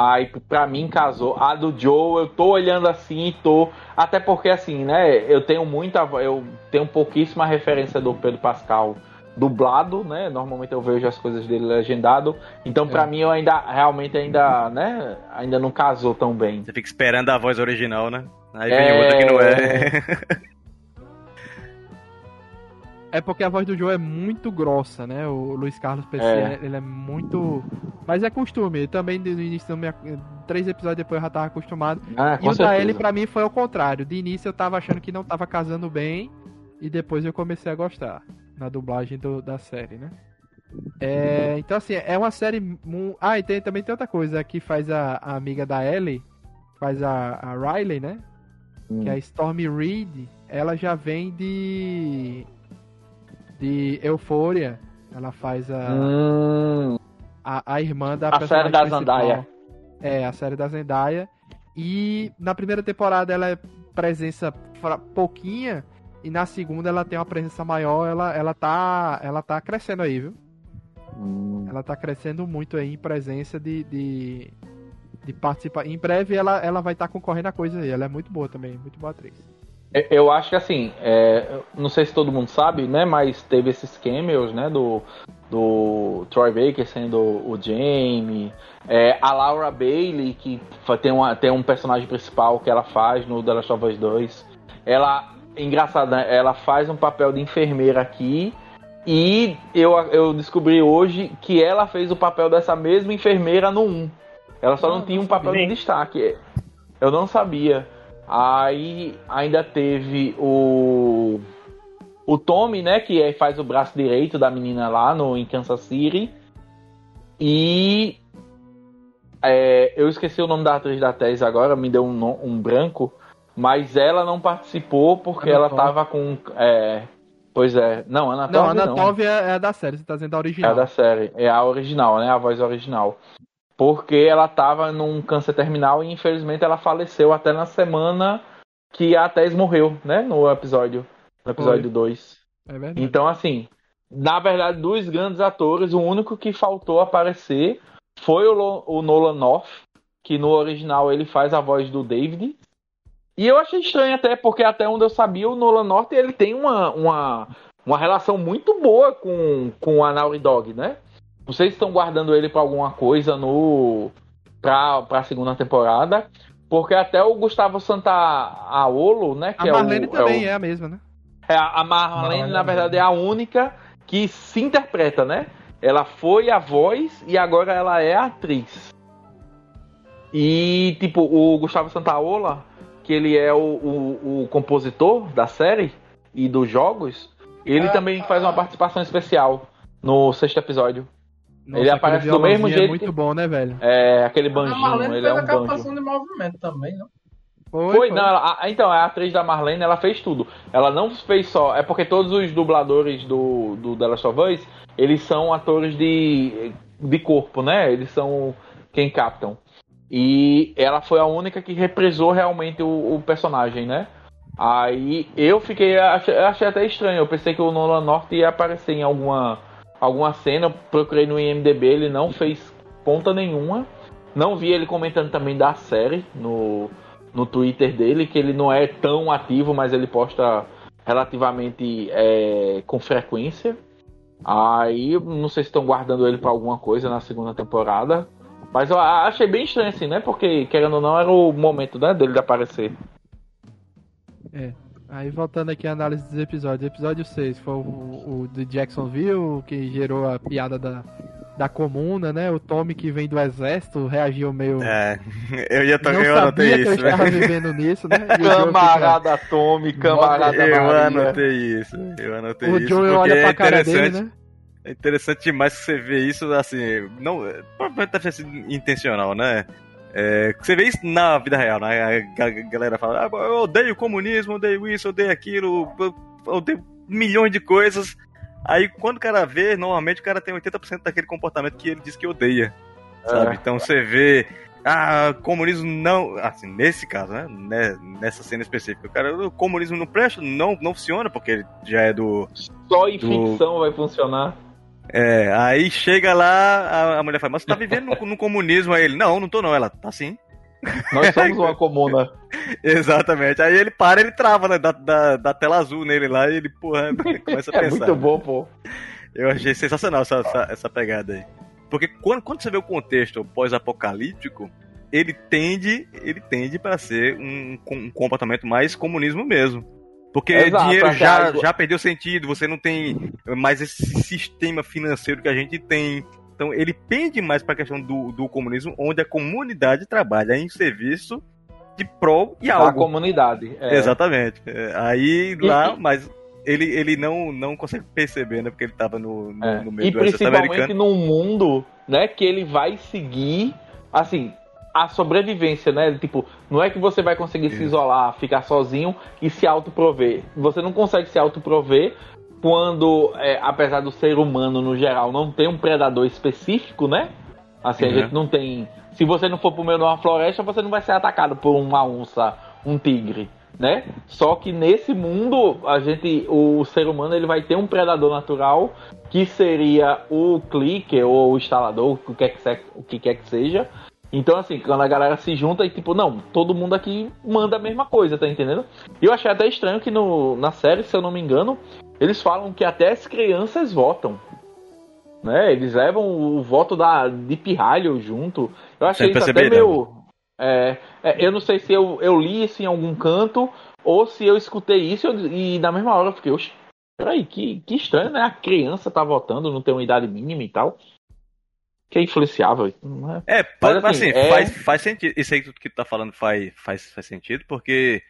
Aí pra mim casou. A do Joe, eu tô olhando assim e tô. Até porque assim, né? Eu tenho muita. Eu tenho pouquíssima referência do Pedro Pascal dublado, né? Normalmente eu vejo as coisas dele legendado. Então pra É. mim eu ainda realmente ainda, né? Ainda não casou tão bem. Você fica esperando a voz original, né? Aí vem É. outra que não é. <laughs> É porque a voz do Joe é muito grossa, né? O Luiz Carlos PC, É. ele é muito. Mas é costume. Também no início, me... três episódios depois eu já tava acostumado. Ah, E o da certeza. Ellie pra mim foi ao contrário. De início eu tava achando que não tava casando bem. E depois eu comecei a gostar. na dublagem do, da série, né? É, então, assim, é uma série. Ah, e tem, também tem outra coisa que faz a, a amiga da Ellie, faz a, a Riley, né? Hum. Que é a Stormy Reed. Ela já vem de. De Euphoria. Ela faz a, Hum, a, a irmã da A série da principal. Zendaya. É, a série da Zendaya. E na primeira temporada ela é presença pouquinha. E na segunda ela tem uma presença maior. Ela, ela, tá, ela tá crescendo aí, viu? hum. Ela tá crescendo muito aí em presença de, de, de participar. Em breve ela, ela vai estar concorrendo a coisa aí. Ela é muito boa também, muito boa atriz. Eu- Eu acho que assim, é, não sei se todo mundo sabe, né? Mas teve esses cameos, né? Do, do Troy Baker sendo o Jamie, é, a Laura Bailey, que tem, uma, tem um personagem principal que ela faz no The Last of Us 2. Ela, engraçado, né? Ela faz um papel de enfermeira aqui. E eu, eu descobri hoje que ela fez o papel dessa mesma enfermeira no 1. Ela só não Ah, tinha um não papel de destaque. Eu não sabia. Aí ainda teve o o Tommy, né, que é- faz o braço direito da menina lá no em Kansas City. E é, eu esqueci o nome da atriz da Tese agora, me deu um, um branco, mas ela não participou porque ela tava com é, pois é, não, Ana Não, a Torv Ana não. É, é a da série, você tá dizendo a É original. a da série, é a original, né? A voz original. Porque ela tava num câncer terminal e infelizmente ela faleceu até na semana que a Tess morreu, né? No episódio, no episódio 2. É verdade. Então, assim, na verdade, dos grandes atores, o único que faltou aparecer foi o, o Nolan North, que no original ele faz a voz do David. E eu achei estranho até, porque até onde eu sabia, o Nolan North ele tem uma, uma, uma relação muito boa com, com a Naughty Dog, né? Não sei se estão guardando ele pra alguma coisa no pra, pra segunda temporada, porque até o Gustavo Santaolo, né, A que é Marlene o, também é o- é a mesma, né? é, a Marlene, Marlene na é verdade, é a única que se interpreta, né? Ela foi a voz e agora ela é a atriz. E, tipo, o Gustavo Santaola, que ele é o, o, o compositor da série e dos jogos, ele Ah, também faz uma participação especial no sexto episódio. Nossa, Ele aparece do mesmo violãozinho jeito É muito bom, né, velho? É aquele A banjinho, Marlene ele fez é um a banjo. captação de movimento também, não? Foi, Foi, foi. não, ela- a- então, a atriz da Marlene, ela fez tudo. Ela não fez só. É porque todos os dubladores do, do The Last of Us, eles são atores de, de corpo, né? Eles são quem captam. E ela foi a única que reprisou realmente o, o personagem, né? Aí eu fiquei. Achei, eu achei até estranho. Eu pensei que o Nolan North ia aparecer em alguma, alguma cena. Procurei no IMDB, ele não fez ponta nenhuma. Não vi ele comentando também da série no, no Twitter dele, que ele não é tão ativo, mas ele posta relativamente é, com frequência. Aí não sei se estão guardando ele pra alguma coisa na segunda temporada. Mas eu achei bem estranho assim, né? Porque, querendo ou não, era o momento né, dele de aparecer. Aí voltando aqui à análise dos episódios. Episódio 6 foi o, o de Jacksonville, que gerou a piada da, da comuna, né? O Tommy que vem do exército reagiu meio. É, eu ia eu sabia anotei que eu isso, estava velho. vivendo nisso, né? <laughs> E o Camarada Tommy, camarada Eu Maria. anotei isso, eu anotei O isso. Joe porque olha é pra cara interessante, dele, né? é interessante demais que você vê isso, assim, não, provavelmente deve ter sido intencional, né? É, você vê isso na vida real, né? A ga- galera fala, ah, eu odeio o comunismo, odeio isso, odeio aquilo, eu odeio milhões de coisas. Aí quando o cara vê, normalmente o cara tem 80% daquele comportamento que ele diz que odeia. Sabe? É. Então você vê. Ah, comunismo não. Assim, nesse caso, né? né, Nessa cena específica. O cara, o comunismo não presta, não, não funciona, porque ele já é do. Só em Do- ficção vai funcionar. É, aí chega lá, a, mulher fala, mas você tá vivendo no, no comunismo? Aí ele, não, não tô não. Ela, tá sim. Nós <laughs> somos uma comuna. <laughs> Exatamente. Aí ele para, ele trava, né? Da, da, da tela azul nele lá, e ele, porra, <laughs> começa a É pensar. muito bom, pô. Eu achei sensacional essa, essa, essa pegada aí. Porque quando, quando você vê o contexto pós-apocalíptico, ele tende, ele tende para ser um, um comportamento mais comunismo mesmo. Porque Exato, dinheiro até já, a- já perdeu sentido, você não tem mais esse sistema financeiro que a gente tem. Então ele pende mais para a questão do, do comunismo, onde a comunidade trabalha em serviço de prol e A algo. comunidade. É. Exatamente. É, Aí E- lá, mas ele, ele não, não consegue perceber, né? Porque ele tava no, no, É. no meio E do exército principalmente num mundo, né, que ele vai seguir, assim, a sobrevivência, né? Tipo, não é que você vai conseguir se isolar, ficar sozinho e se autoprover. Você não consegue se autoprover quando, é, apesar do ser humano no geral não ter um predador específico, né? Assim, a Uhum. gente não tem. Se você não for pro meio de uma floresta, você não vai ser atacado por uma onça, um tigre, né? Só que nesse mundo, a gente, o ser humano, ele vai ter um predador natural que seria o clicker ou o instalador, o que quer que, se- o que, quer que seja. Então, assim, quando a galera se junta e, tipo, não, todo mundo aqui manda a mesma coisa, tá entendendo? E eu achei até estranho que no, na série, se eu não me engano, eles falam que até as crianças votam. Né? Eles levam o voto da, de pirralho junto. Eu achei Sem isso até perceber, meio. É, é, eu não sei se eu, eu li isso em algum canto ou se eu escutei isso e, e na mesma hora eu fiquei, oxe, peraí, que, que estranho, né? A criança tá votando, não tem uma idade mínima e tal. Que é influenciável. é? É, Mas, assim, assim, é- faz, faz sentido. Isso aí que tu tá falando faz, faz, faz sentido, porque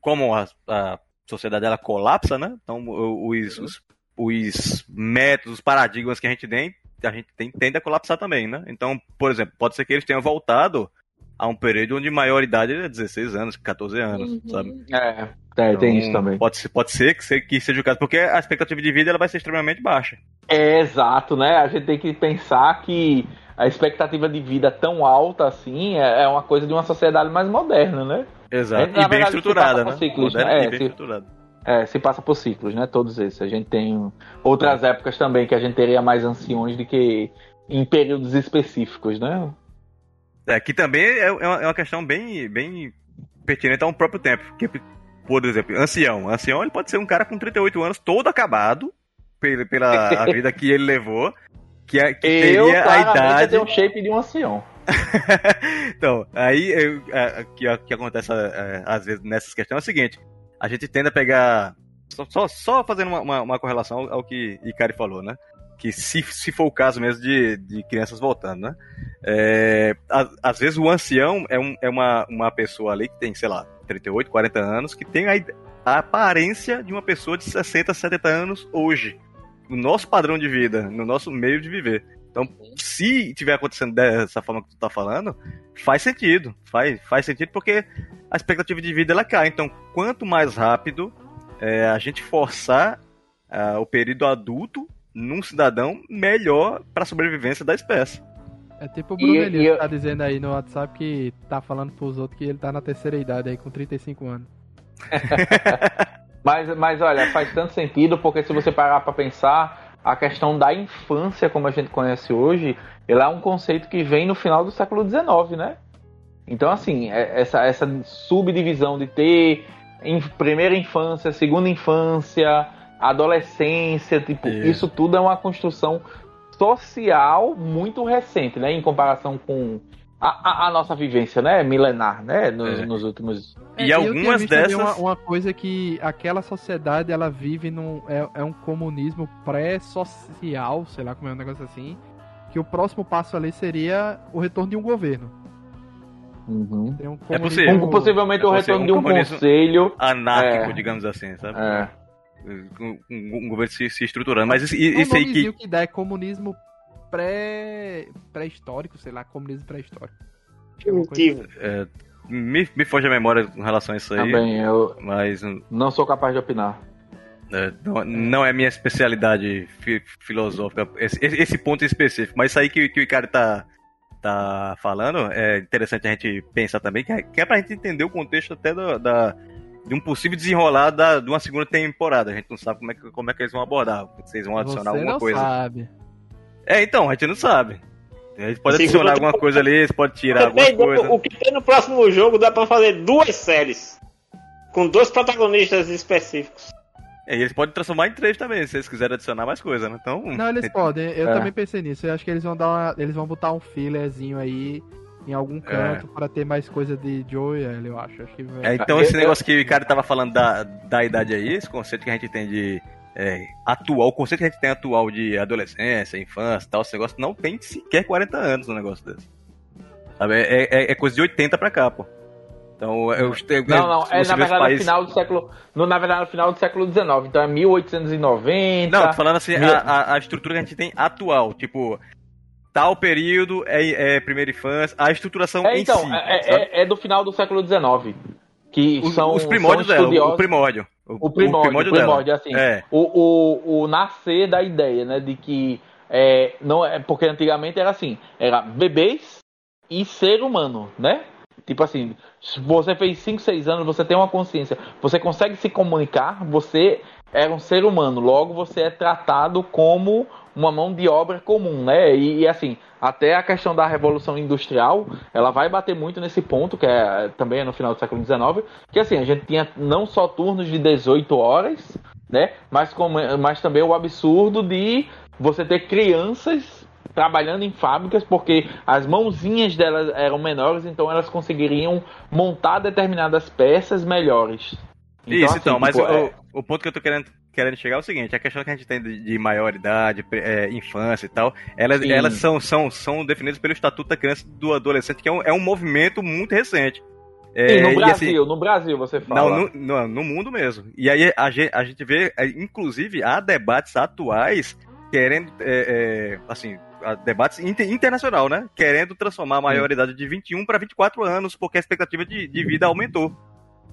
como a, a sociedade ela colapsa, né? Então os, os, os métodos, os paradigmas que a gente tem, a gente tem, tende a colapsar também, né? Então, por exemplo, pode ser que eles tenham voltado a um período onde maioridade é 16 anos, 14 anos, sabe? É, é, tem Então, isso também. Pode ser, pode ser que, que seja o caso, porque a expectativa de vida ela vai ser extremamente baixa. É exato, né? A gente tem que pensar que a expectativa de vida tão alta assim é, é uma coisa de uma sociedade mais moderna, né? Exato. Na e bem verdade, se estruturada, passa né? por ciclos, Moderna né? e É, bem se- estruturada. É, se passa por ciclos, né? Todos esses. A gente tem outras épocas também que a gente teria mais anciões do que em períodos específicos, né? É, que também é, é uma é uma questão bem, bem pertinente ao próprio tempo. Que, por exemplo, ancião. Ancião ele pode ser um cara com 38 anos, todo acabado, pela, pela a <laughs> vida que ele levou, que, é, que Eu, teria a idade. tenho um shape de um ancião. <laughs> então, aí eu- é, que, que acontece é, às vezes nessas questões é o seguinte: a gente tende a pegar. Só, só, só fazendo uma, uma, uma correlação ao, ao que Ikari falou, né? Que se, se for o caso mesmo de, de crianças voltando, né? É, a- às vezes o ancião é, um, é uma, uma pessoa ali que tem, sei lá, 38, 40 anos, que tem a, a aparência de uma pessoa de 60, 70 anos hoje. No nosso padrão de vida, no nosso meio de viver. Então, se tiver acontecendo dessa forma que tu tá falando, faz sentido. Faz, faz sentido porque a expectativa de vida ela cai. Então, quanto mais rápido é, a gente forçar ah, o período adulto num cidadão, melhor para a sobrevivência da espécie. É tipo o Bruno Elias eu- que tá dizendo aí no WhatsApp que tá falando pros outros que ele tá na terceira idade aí, com 35 anos. <laughs> Mas, mas olha, faz tanto sentido porque se você parar pra pensar, a questão da infância, como a gente conhece hoje, ela é um conceito que vem no final do século XIX, né? Então, assim, é- essa, essa subdivisão de ter em primeira infância, segunda infância, adolescência, tipo, Isso. isso tudo é uma construção social muito recente, né? Em comparação com a, a- a nossa vivência, né? Milenar, né? Nos, É. nos últimos E eu algumas também dessas- Uma, uma coisa que aquela sociedade ela vive num. É, é um comunismo pré-social, sei lá como é um negócio assim. Que o próximo passo ali seria o retorno de um governo. Uhum. Um É possível. Possivelmente É o possível, retorno de um um comunismo- conselho. Anárquico, É. digamos assim, sabe? É. Um, governo se, se estruturando. Mas isso, É isso aí que. que dá é comunismo pré pré-histórico, sei lá, comunismo pré-histórico. É Primitivo. é, me, me foge a memória com relação a isso aí. Também, eu Mas não sou capaz de opinar. é, não, não é minha especialidade fi- filosófica, esse, esse ponto específico. Mas isso aí que, que o Ricardo tá, tá falando é interessante a gente pensar também, que é, que é pra gente entender o contexto até do- da, de um possível desenrolar da, de uma segunda temporada. A gente não sabe como é que, como é que eles vão abordar. Vocês vão adicionar Você alguma não coisa. sabe. É, então, a gente não sabe. A gente pode adicionar alguma coisa ali, você pode tirar alguma Dependendo coisa. O que tem no próximo jogo dá pra fazer duas séries. Com dois protagonistas específicos. É, e eles podem transformar em três também, se eles quiserem adicionar mais coisa, né? Então. Não, eles <laughs> podem. Eu É. também pensei nisso. Eu acho que eles vão dar uma, eles vão botar um fillerzinho aí em algum canto pra ter mais coisa de Joe e Ellie, eu acho. Acho que vai. É, então Eu- esse negócio que o cara tava falando da, da idade aí, esse conceito que a gente tem de é, atual, o conceito que a gente tem atual de adolescência, infância e tal, esse negócio não tem sequer 40 anos no negócio desse. Sabe? É, é- é coisa de 80 pra cá, pô. Então, eu, eu, Não, não, é na verdade no países- final do século. No, na verdade, no final do século XIX. Então é 1890. Não, tô falando assim, a, a- a estrutura que a gente tem atual, tipo, tal período é, é primeira infância, a estruturação É, em então, si. é, é- é do final do século XIX. Que os, são os primórdios são dela, o primórdio. O primórdio, o dela. primórdio, assim. É. O, o, o nascer da ideia, né? De que. É, não é, porque antigamente era assim: era bebês e ser humano, né? Tipo assim, você fez 5, 6 anos, você tem uma consciência, você consegue se comunicar, você é um ser humano, logo você é tratado como uma mão de obra comum, né? E, e, assim, até a questão da revolução industrial, ela vai bater muito nesse ponto, que é também é no final do século XIX, que assim, a gente tinha não só turnos de 18 horas, né? Mas, como, mas também o absurdo de você ter crianças trabalhando em fábricas porque as mãozinhas delas eram menores, então elas conseguiriam montar determinadas peças melhores. Isso, assim, então, mas tipo, o, é- o ponto que eu tô querendo, querendo chegar é o seguinte, a questão que a gente tem de, de maioridade, é, infância e tal, elas, Sim. elas são, são, são definidas pelo Estatuto da Criança e do Adolescente, que é um, é um movimento muito recente. É, Sim, no Brasil, assim, no Brasil você fala. Não, no, no, no mundo mesmo. E aí a gente, a gente vê, é, inclusive, há debates atuais querendo, é, é, assim, debates inter, internacional, né? Querendo transformar a maioridade de 21 para 24 anos, porque a expectativa de, de vida aumentou.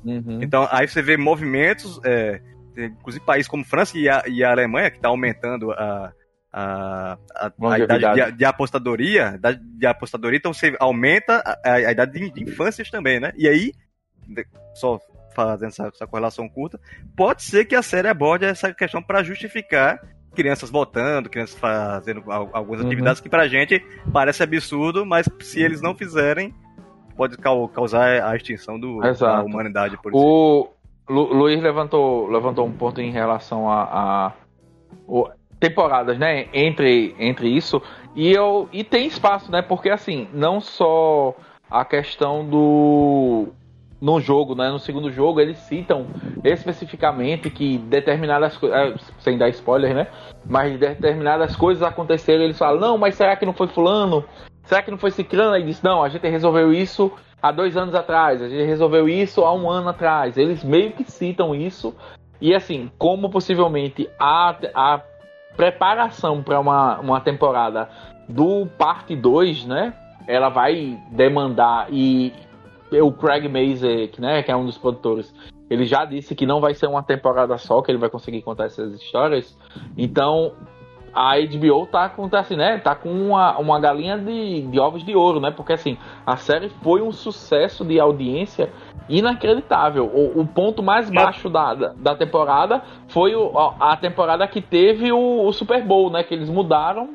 Uhum. Então, aí você vê movimentos, é, inclusive países como França e a, e a Alemanha, que está aumentando a, a, a, a idade de, de apostadoria, da- de apostadoria, então você aumenta a, a idade de, de infâncias também, né? E aí, só fazendo essa, essa correlação curta, pode ser que a série aborde essa questão para justificar crianças votando, crianças fazendo al- algumas Uhum. atividades que pra gente parece absurdo, mas se eles não fizerem, pode cau- causar a extinção do, da humanidade, por exemplo. O Lu, Luiz levantou, levantou um ponto em relação a, a- o- temporadas, né? Entre, entre isso e eu e tem espaço, né? Porque assim, não só a questão do no jogo, né? No segundo jogo eles citam especificamente que determinadas coisas, sem dar spoiler, né? Mas determinadas coisas aconteceram, eles falam, não, mas será que não foi fulano? Será que não foi ciclano? Aí diz, não, a gente resolveu isso há dois anos atrás, a gente resolveu isso há um ano atrás. Eles meio que citam isso. E assim, como possivelmente a, a preparação para uma, uma temporada do parte 2, né? Ela vai demandar e o Craig Mazek, né, que é um dos produtores, ele já disse que não vai ser uma temporada só que ele vai conseguir contar essas histórias. Então, a HBO tá com, tá assim, né, tá com uma, uma galinha de, de ovos de ouro, né? Porque assim, a série foi um sucesso de audiência inacreditável. O, o ponto mais baixo da, da, da temporada foi o- a, temporada que teve o, o Super Bowl, né? Que eles mudaram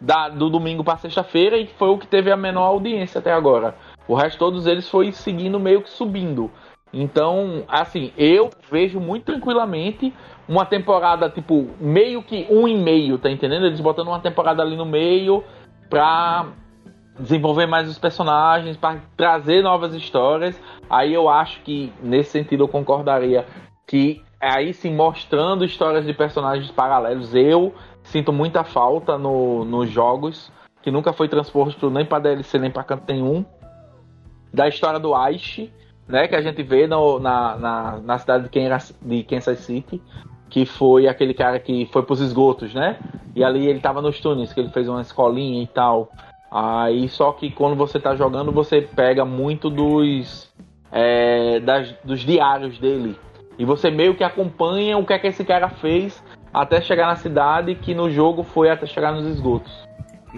da- do domingo para sexta-feira e foi o que teve a menor audiência até agora. O resto todos eles foi seguindo meio que subindo. Então, assim, eu vejo muito tranquilamente uma temporada, tipo, meio que um e meio, tá entendendo? Eles botando uma temporada ali no meio pra desenvolver mais os personagens, pra trazer novas histórias. Aí eu acho que, nesse sentido, eu concordaria que aí sim, mostrando histórias de personagens paralelos, eu sinto muita falta no, nos jogos, que nunca foi transposto nem pra DLC nem pra canto nenhum, da história do Aishi, né, que a gente vê no- na, na, na cidade de Kansas, City, que foi aquele cara que foi pros esgotos, né? E ali ele tava nos túneis, que ele fez uma escolinha e tal. Aí só que quando você tá jogando, você pega muito dos é, das, dos diários dele. E você meio que acompanha o que é que esse cara fez até chegar na cidade, que no jogo foi até chegar nos esgotos.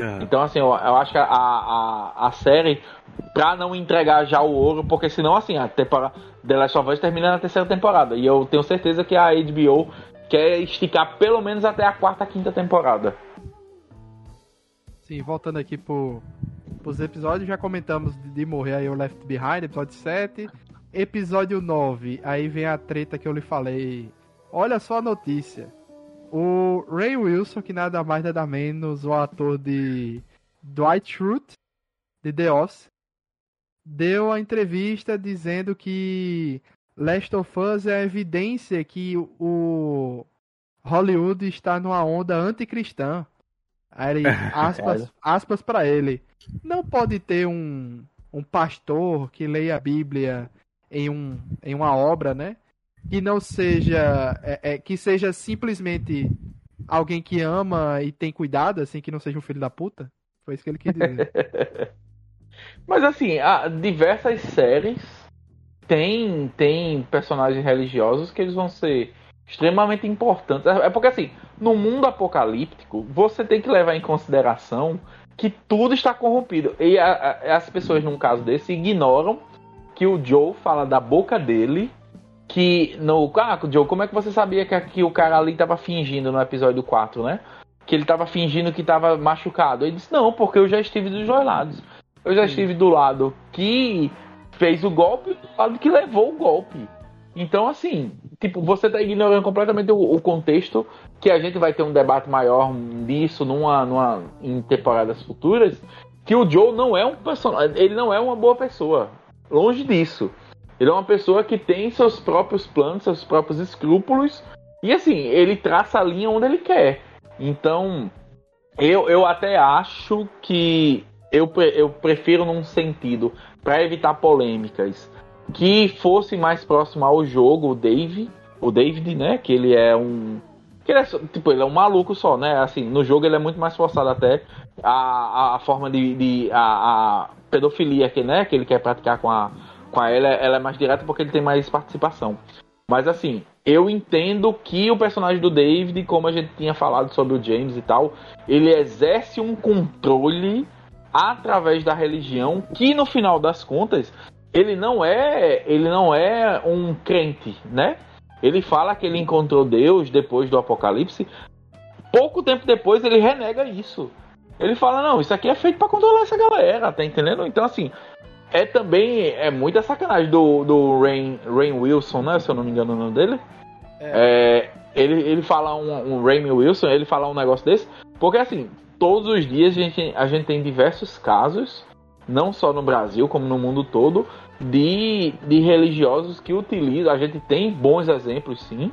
Ah. Então, assim, eu, eu acho que a, a, a série, pra não entregar já o ouro, porque senão, assim, a temporada The Last of Us termina na terceira temporada. E eu tenho certeza que a HBO quer esticar pelo menos até a quarta, quinta temporada. Sim, voltando aqui pro, pros episódios, já comentamos de, de morrer aí o Left Behind, episódio 7. Episódio 9, aí vem a treta que eu lhe falei. Olha só a notícia. O Ray Wilson, que nada mais nada menos o ator de Dwight Schrute, de The Office, deu a entrevista dizendo que Last of Us é a evidência que o Hollywood está numa onda anticristã. Aí ele, <laughs> aspas, aspas para ele. Não pode ter um, um pastor que leia a Bíblia em, um, em uma obra, né? Que não seja. É, é, que seja simplesmente alguém que ama e tem cuidado, assim, que não seja um filho da puta. Foi isso que ele quis dizer. <laughs> Mas assim, há diversas séries tem, tem personagens religiosos que eles vão ser extremamente importantes. É porque assim, no mundo apocalíptico, você tem que levar em consideração que tudo está corrompido. E a, a, as pessoas, num caso desse, ignoram que o Joe fala da boca dele que no. Ah, Joe, como é que você sabia que, que o cara ali estava fingindo no episódio 4, né? Que ele estava fingindo que estava machucado. Ele disse, não, porque eu já estive dos dois lados. Eu já estive do lado que fez o golpe e do lado que levou o golpe. Então, assim, tipo, você tá ignorando completamente o, o, contexto que a gente vai ter um debate maior disso numa, numa, em temporadas futuras. Que o Joe não é um personagem, ele não é uma boa pessoa. Longe disso. Ele é uma pessoa que tem seus próprios planos, seus próprios escrúpulos. E assim, ele traça a linha onde ele quer. Então, eu, eu até acho que eu, eu prefiro num sentido, para evitar polêmicas, que fosse mais próximo ao jogo o Dave, o David, né? Que ele é um. Que ele é, tipo, ele é um maluco só, né? Assim, no jogo ele é muito mais forçado até a, a, forma de. de a, a, pedofilia que, né, que ele quer praticar com a, com a ela, é mais direta porque ele tem mais participação. Mas assim, eu entendo que o personagem do David, como a gente tinha falado sobre o James e tal, ele exerce um controle através da religião que no final das contas ele não é ele não é um crente, né? Ele fala que ele encontrou Deus depois do Apocalipse. Pouco tempo depois ele renega isso. Ele fala não, isso aqui é feito para controlar essa galera, tá entendendo? Então assim é também é muita sacanagem do do Rain, Rain Wilson, né? Se eu não me engano o nome dele. É. É, ele, ele fala um, um Rain Wilson, ele fala um negócio desse, porque assim todos os dias a gente, a gente tem diversos casos, não só no Brasil, como no mundo todo, de, de religiosos que utilizam. A gente tem bons exemplos, sim,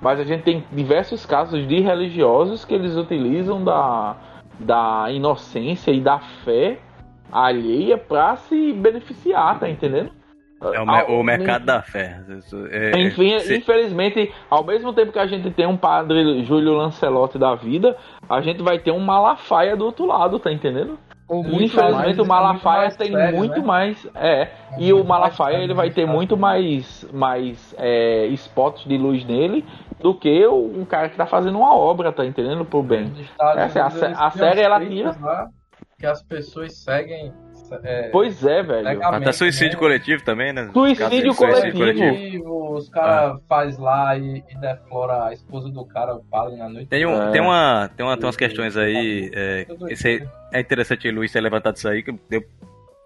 mas a gente tem diversos casos de religiosos que eles utilizam da, da inocência e da fé alheia para se beneficiar, tá entendendo? É o, me o mercado da fé. É, Enfim, se... infelizmente, ao mesmo tempo que a gente tem um padre Júlio Lancelotti da vida, a gente vai ter um Malafaia do outro lado, tá entendendo? Infelizmente o Malafaia tem sério, muito né? mais. É. é e o Malafaia ele vai ter muito mais, mais é, spots de luz nele do que um cara que tá fazendo uma obra, tá entendendo? Pro bem. Essa, a, a série ela tira. Que as pessoas seguem é, pois é, velho. Até suicídio né? coletivo também, né? Suicídio coletivo. coletivo. Os caras ah. faz lá e, e, deflora a esposa do cara, padre na noite. Tem, um, é. tem, uma, tem, uma, tem umas questões aí. É, esse, é interessante Luiz ter levantado isso aí. Que eu,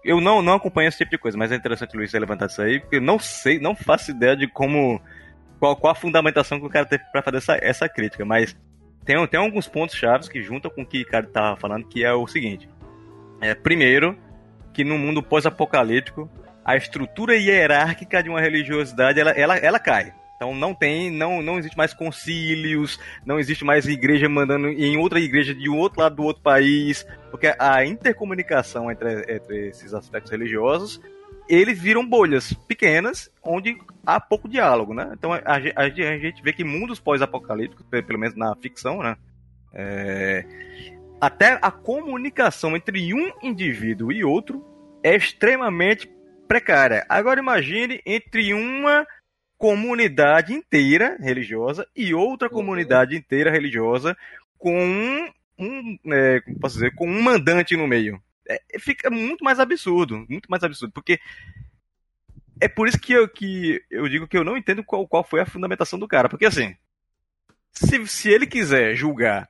eu não, não acompanho esse tipo de coisa, mas é interessante Luiz ter levantado isso aí, porque eu não sei, não faço ideia de como. Qual, qual a fundamentação que o cara teve pra fazer essa, essa crítica, mas tem, tem alguns pontos chaves que juntam com o que o cara tava falando, que é o seguinte. É, primeiro, que no mundo pós-apocalíptico a estrutura hierárquica de uma religiosidade ela, ela, ela cai. Então não tem, não, não existe mais concílios, não existe mais igreja mandando em outra igreja de um outro lado do outro país, porque a intercomunicação entre, entre esses aspectos religiosos, eles viram bolhas pequenas onde há pouco diálogo, né? Então a, a, a gente vê que mundos pós-apocalípticos, pelo menos na ficção, né? É, até a comunicação entre um indivíduo e outro é extremamente precária. Agora imagine entre uma comunidade inteira religiosa e outra comunidade inteira religiosa com um, um é, como posso dizer, com um mandante no meio. É, fica muito mais absurdo, muito mais absurdo, porque é por isso que eu, que eu digo que eu não entendo qual, qual foi a fundamentação do cara, porque assim, se, se ele quiser julgar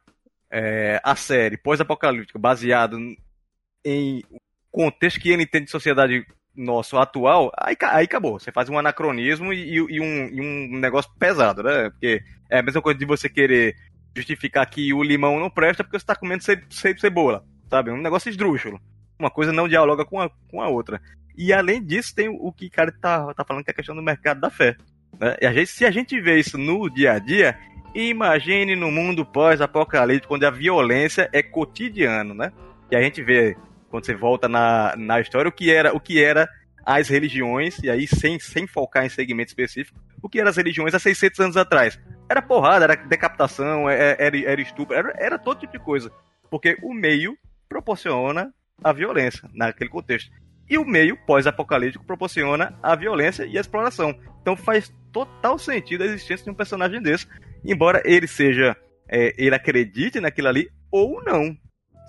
é, a série pós-apocalíptica baseado em contexto que ele entende de sociedade nosso atual, aí, aí acabou. Você faz um anacronismo e, e, um, e, um, negócio pesado, né? Porque é a mesma coisa de você querer justificar que o limão não presta porque você está comendo ce, ce, cebola, sabe? Um negócio esdrúxulo. Uma coisa não dialoga com a, com a outra. E além disso, tem o que o cara tá, tá falando que é a questão do mercado da fé. Né? E a gente, se a gente vê isso no dia a dia, imagine no mundo pós-apocalíptico, onde a violência é cotidiano, né? E a gente vê quando você volta na, na história, o que era, o que era as religiões, e aí sem, sem focar em segmento específico, o que eram as religiões há 600 anos atrás. Era porrada, era decapitação, era, era, era estupro, era, era todo tipo de coisa. Porque o meio proporciona a violência naquele contexto. E o meio pós-apocalíptico proporciona a violência e a exploração. Então faz total sentido a existência de um personagem desse, embora ele seja, é, ele acredite naquilo ali ou não,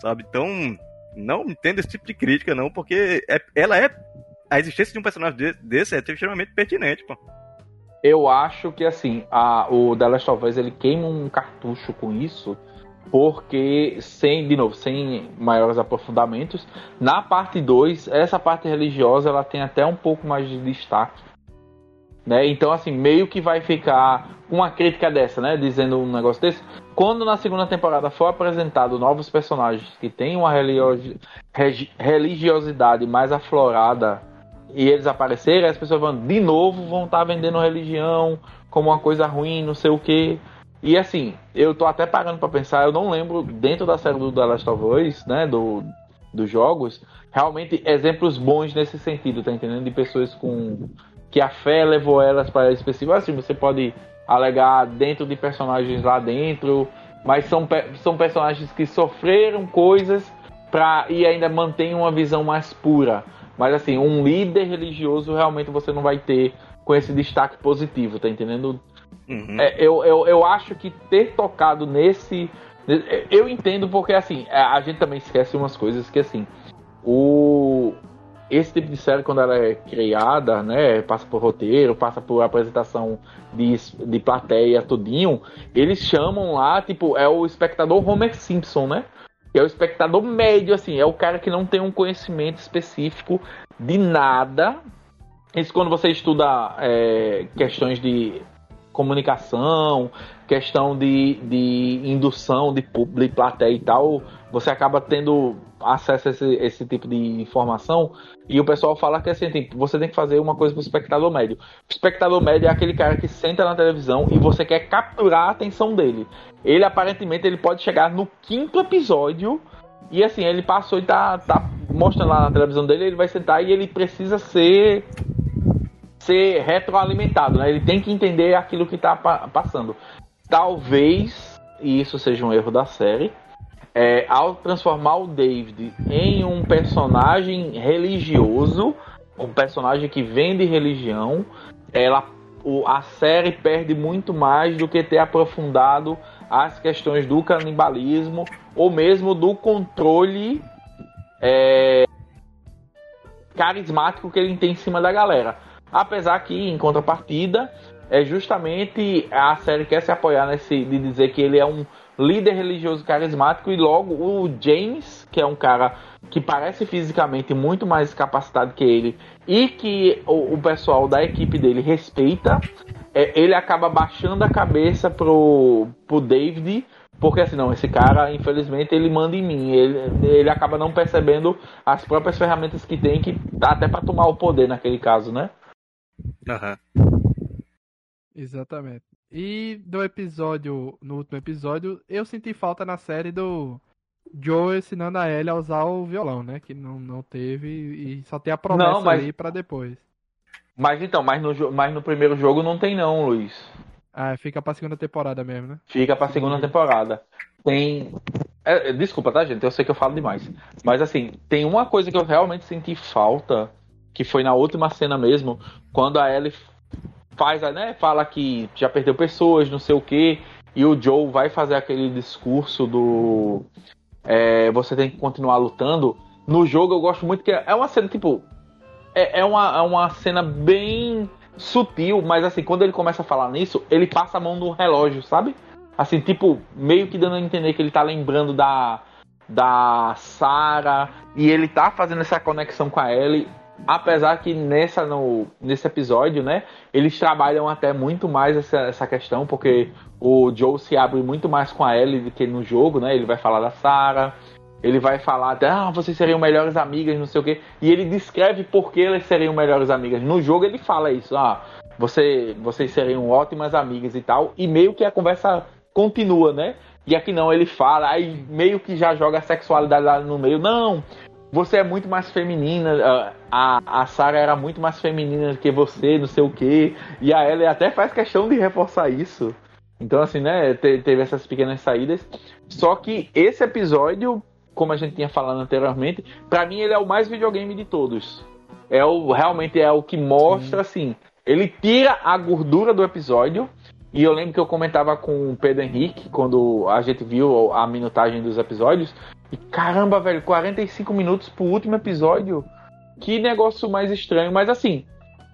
sabe? Então não entendo esse tipo de crítica não, porque é, ela é a existência de um personagem desse é extremamente pertinente, pô. Eu acho que assim, a, o The Last of Us ele queima um cartucho com isso, porque sem, de novo, sem maiores aprofundamentos, na parte 2, essa parte religiosa ela tem até um pouco mais de destaque. Né? Então, assim, meio que vai ficar uma crítica dessa, né? Dizendo um negócio desse. Quando na segunda temporada for apresentado novos personagens que têm uma religiosidade mais aflorada e eles aparecerem, as pessoas vão de novo vão estar tá vendendo religião como uma coisa ruim, não sei o que. E assim, eu tô até parando para pensar, eu não lembro dentro da série do The Last of Us, né, do, dos jogos, realmente exemplos bons nesse sentido, tá entendendo? De pessoas com que a fé levou elas para esse específico. Assim, você pode alegar dentro de personagens lá dentro, mas são, são personagens que sofreram coisas pra, e ainda mantêm uma visão mais pura. Mas assim, um líder religioso realmente você não vai ter com esse destaque positivo, tá entendendo? Uhum. É, eu, eu, eu acho que ter tocado nesse. Eu entendo porque assim, a gente também esquece umas coisas que assim. O, esse tipo de série, quando ela é criada, né, passa por roteiro, passa por apresentação de, de plateia, tudinho, eles chamam lá, tipo, é o espectador Homer Simpson, né? é o espectador médio, assim, é o cara que não tem um conhecimento específico de nada. Isso quando você estuda é, questões de comunicação, questão de, de indução de de plateia e tal, você acaba tendo acesso a esse, esse tipo de informação e o pessoal fala que assim, tem, você tem que fazer uma coisa pro espectador médio. O espectador médio é aquele cara que senta na televisão e você quer capturar a atenção dele. Ele aparentemente ele pode chegar no quinto episódio e assim, ele passou e tá, tá mostrando lá na televisão dele, ele vai sentar e ele precisa ser ser retroalimentado, né? Ele tem que entender aquilo que tá passando. Talvez isso seja um erro da série, é, ao transformar o David em um personagem religioso, um personagem que vende religião, ela, o, a série perde muito mais do que ter aprofundado as questões do canibalismo ou mesmo do controle é, carismático que ele tem em cima da galera. Apesar que, em contrapartida, é justamente a série quer se apoiar nesse de dizer que ele é um líder religioso carismático e logo o James, que é um cara que parece fisicamente muito mais capacitado que ele e que o, o pessoal da equipe dele respeita, é, ele acaba baixando a cabeça pro, pro David porque assim, não, esse cara, infelizmente, ele manda em mim. Ele, ele acaba não percebendo as próprias ferramentas que tem, que dá até para tomar o poder naquele caso, né? Aham. Uhum. Exatamente. E do episódio, no último episódio, eu senti falta na série do Joe ensinando a Ellie a usar o violão, né? Que não, não teve e só tem a promessa não, mas... aí pra depois. Mas então, mas no, mas no primeiro jogo não tem não, Luiz. Ah, fica pra segunda temporada mesmo, né? Fica pra segunda temporada. Tem. É, desculpa, tá, gente? Eu sei que eu falo demais. Mas assim, tem uma coisa que eu realmente senti falta, que foi na última cena mesmo, quando a Ellie faz, né? Fala que já perdeu pessoas, não sei o que, e o Joe vai fazer aquele discurso do é, você tem que continuar lutando. No jogo eu gosto muito que é uma cena tipo é, é, uma, é uma cena bem sutil, mas assim quando ele começa a falar nisso, ele passa a mão no relógio, sabe? Assim tipo meio que dando a entender que ele tá lembrando da da Sarah e ele tá fazendo essa conexão com a Ellie apesar que nessa no, nesse episódio, né, eles trabalham até muito mais essa, essa questão, porque o Joe se abre muito mais com a Ellie do que no jogo, né? Ele vai falar da Sarah, ele vai falar até, ah, vocês seriam melhores amigas, não sei o quê, e ele descreve por que eles seriam melhores amigas. No jogo ele fala isso, ah, você, vocês seriam ótimas amigas e tal, e meio que a conversa continua, né? E aqui não, ele fala, aí meio que já joga a sexualidade lá no meio. Não, você é muito mais feminina, a, a Sarah era muito mais feminina do que você, não sei o que, e a Ellie até faz questão de reforçar isso. Então, assim, né, teve essas pequenas saídas. Só que esse episódio, como a gente tinha falado anteriormente, para mim ele é o mais videogame de todos. É o realmente é o que mostra, Sim. assim, ele tira a gordura do episódio. E eu lembro que eu comentava com o Pedro Henrique quando a gente viu a minutagem dos episódios. E caramba, velho, 45 minutos pro último episódio. Que negócio mais estranho. Mas assim,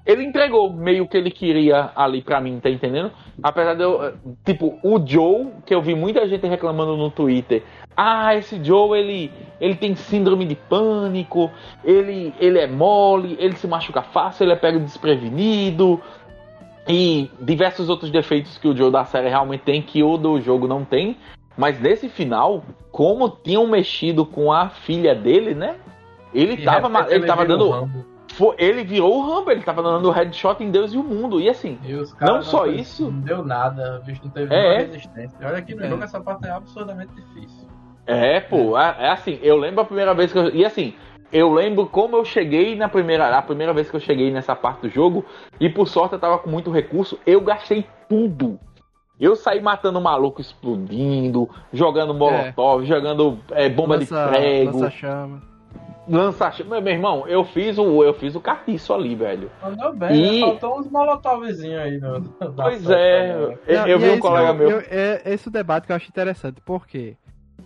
ele entregou meio que ele queria ali pra mim, tá entendendo? Apesar de eu. Tipo, o Joe, que eu vi muita gente reclamando no Twitter. Ah, esse Joe, ele, ele tem síndrome de pânico, ele, ele é mole, ele se machuca fácil, ele é pego desprevenido. E diversos outros defeitos que o Joe da série realmente tem, que o do jogo não tem. Mas nesse final, como tinham mexido com a filha dele, né? Ele e tava, ele, ele tava dando. Foi, ele virou o Rambo, ele tava dando headshot em Deus e o mundo. E assim, e não só isso. Não deu nada, bicho não teve é, resistência. Olha que no é. jogo essa parte é absurdamente difícil. É, pô, é, é, assim, eu lembro a primeira vez que eu. E assim, eu lembro como eu cheguei na primeira. A primeira vez que eu cheguei nessa parte do jogo. E por sorte eu tava com muito recurso. Eu gastei tudo. Eu saí matando maluco explodindo, jogando molotov, é. jogando é, bomba lança, de prego. Lança chama. Lança chama. Meu irmão, eu fiz o, eu fiz o catiço ali, velho. Mandou bem, e... né? faltou uns molotovzinhos aí. No, <laughs> pois é, eu, Não, eu vi um colega meu. Eu, é esse o debate que eu acho interessante, porque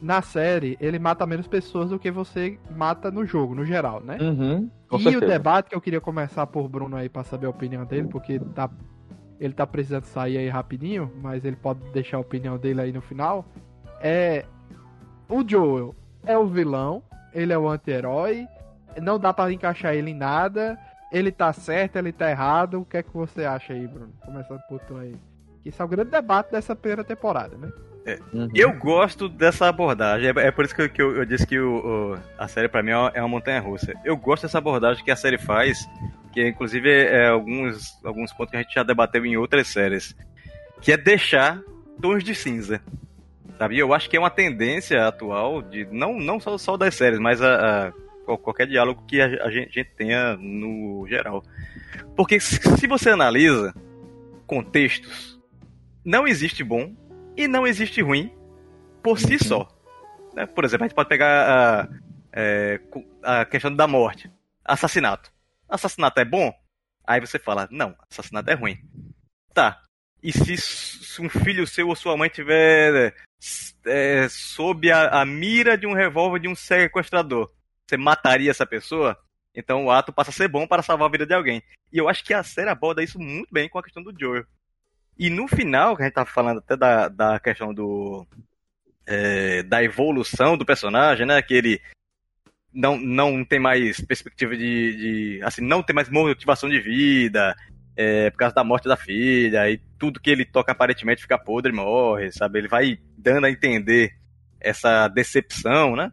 na série ele mata menos pessoas do que você mata no jogo, no geral, né? Uhum, e certeza. o debate que eu queria começar por Bruno aí pra saber a opinião dele, porque tá, ele tá precisando sair aí rapidinho, mas ele pode deixar a opinião dele aí no final. É. O Joel é o vilão, ele é o anti-herói, não dá para encaixar ele em nada, ele tá certo, ele tá errado. O que é que você acha aí, Bruno? Começando por tu aí. Esse é o grande debate dessa primeira temporada, né? É, uhum. Eu gosto dessa abordagem. É, é por isso que, eu, que eu, eu, disse que o, o, a série para mim é uma montanha russa. Eu gosto dessa abordagem que a série faz, que inclusive é alguns, alguns pontos que a gente já debateu em outras séries, que é deixar tons de cinza. Sabe? Eu acho que é uma tendência atual de não, não só, só das séries, mas a, a qualquer diálogo que a, a, gente, a, gente, tenha no geral. Porque se você analisa contextos, não existe bom e não existe ruim por si uhum. só. Né? Por exemplo, a gente pode pegar a, é, a questão da morte. Assassinato. Assassinato é bom? Aí você fala, não, assassinato é ruim. Tá. E se um filho seu ou sua mãe tiver é, sob a, a mira de um revólver de um sequestrador, você mataria essa pessoa? Então o ato passa a ser bom para salvar a vida de alguém. E eu acho que a série aborda isso muito bem com a questão do Joel. E no final, que a gente tava falando até da, da questão do. É, da evolução do personagem, né? Que ele não, não tem mais perspectiva de, de assim, não tem mais motivação de vida, é, por causa da morte da filha, e tudo que ele toca aparentemente fica podre e morre, sabe? Ele vai dando a entender essa decepção, né?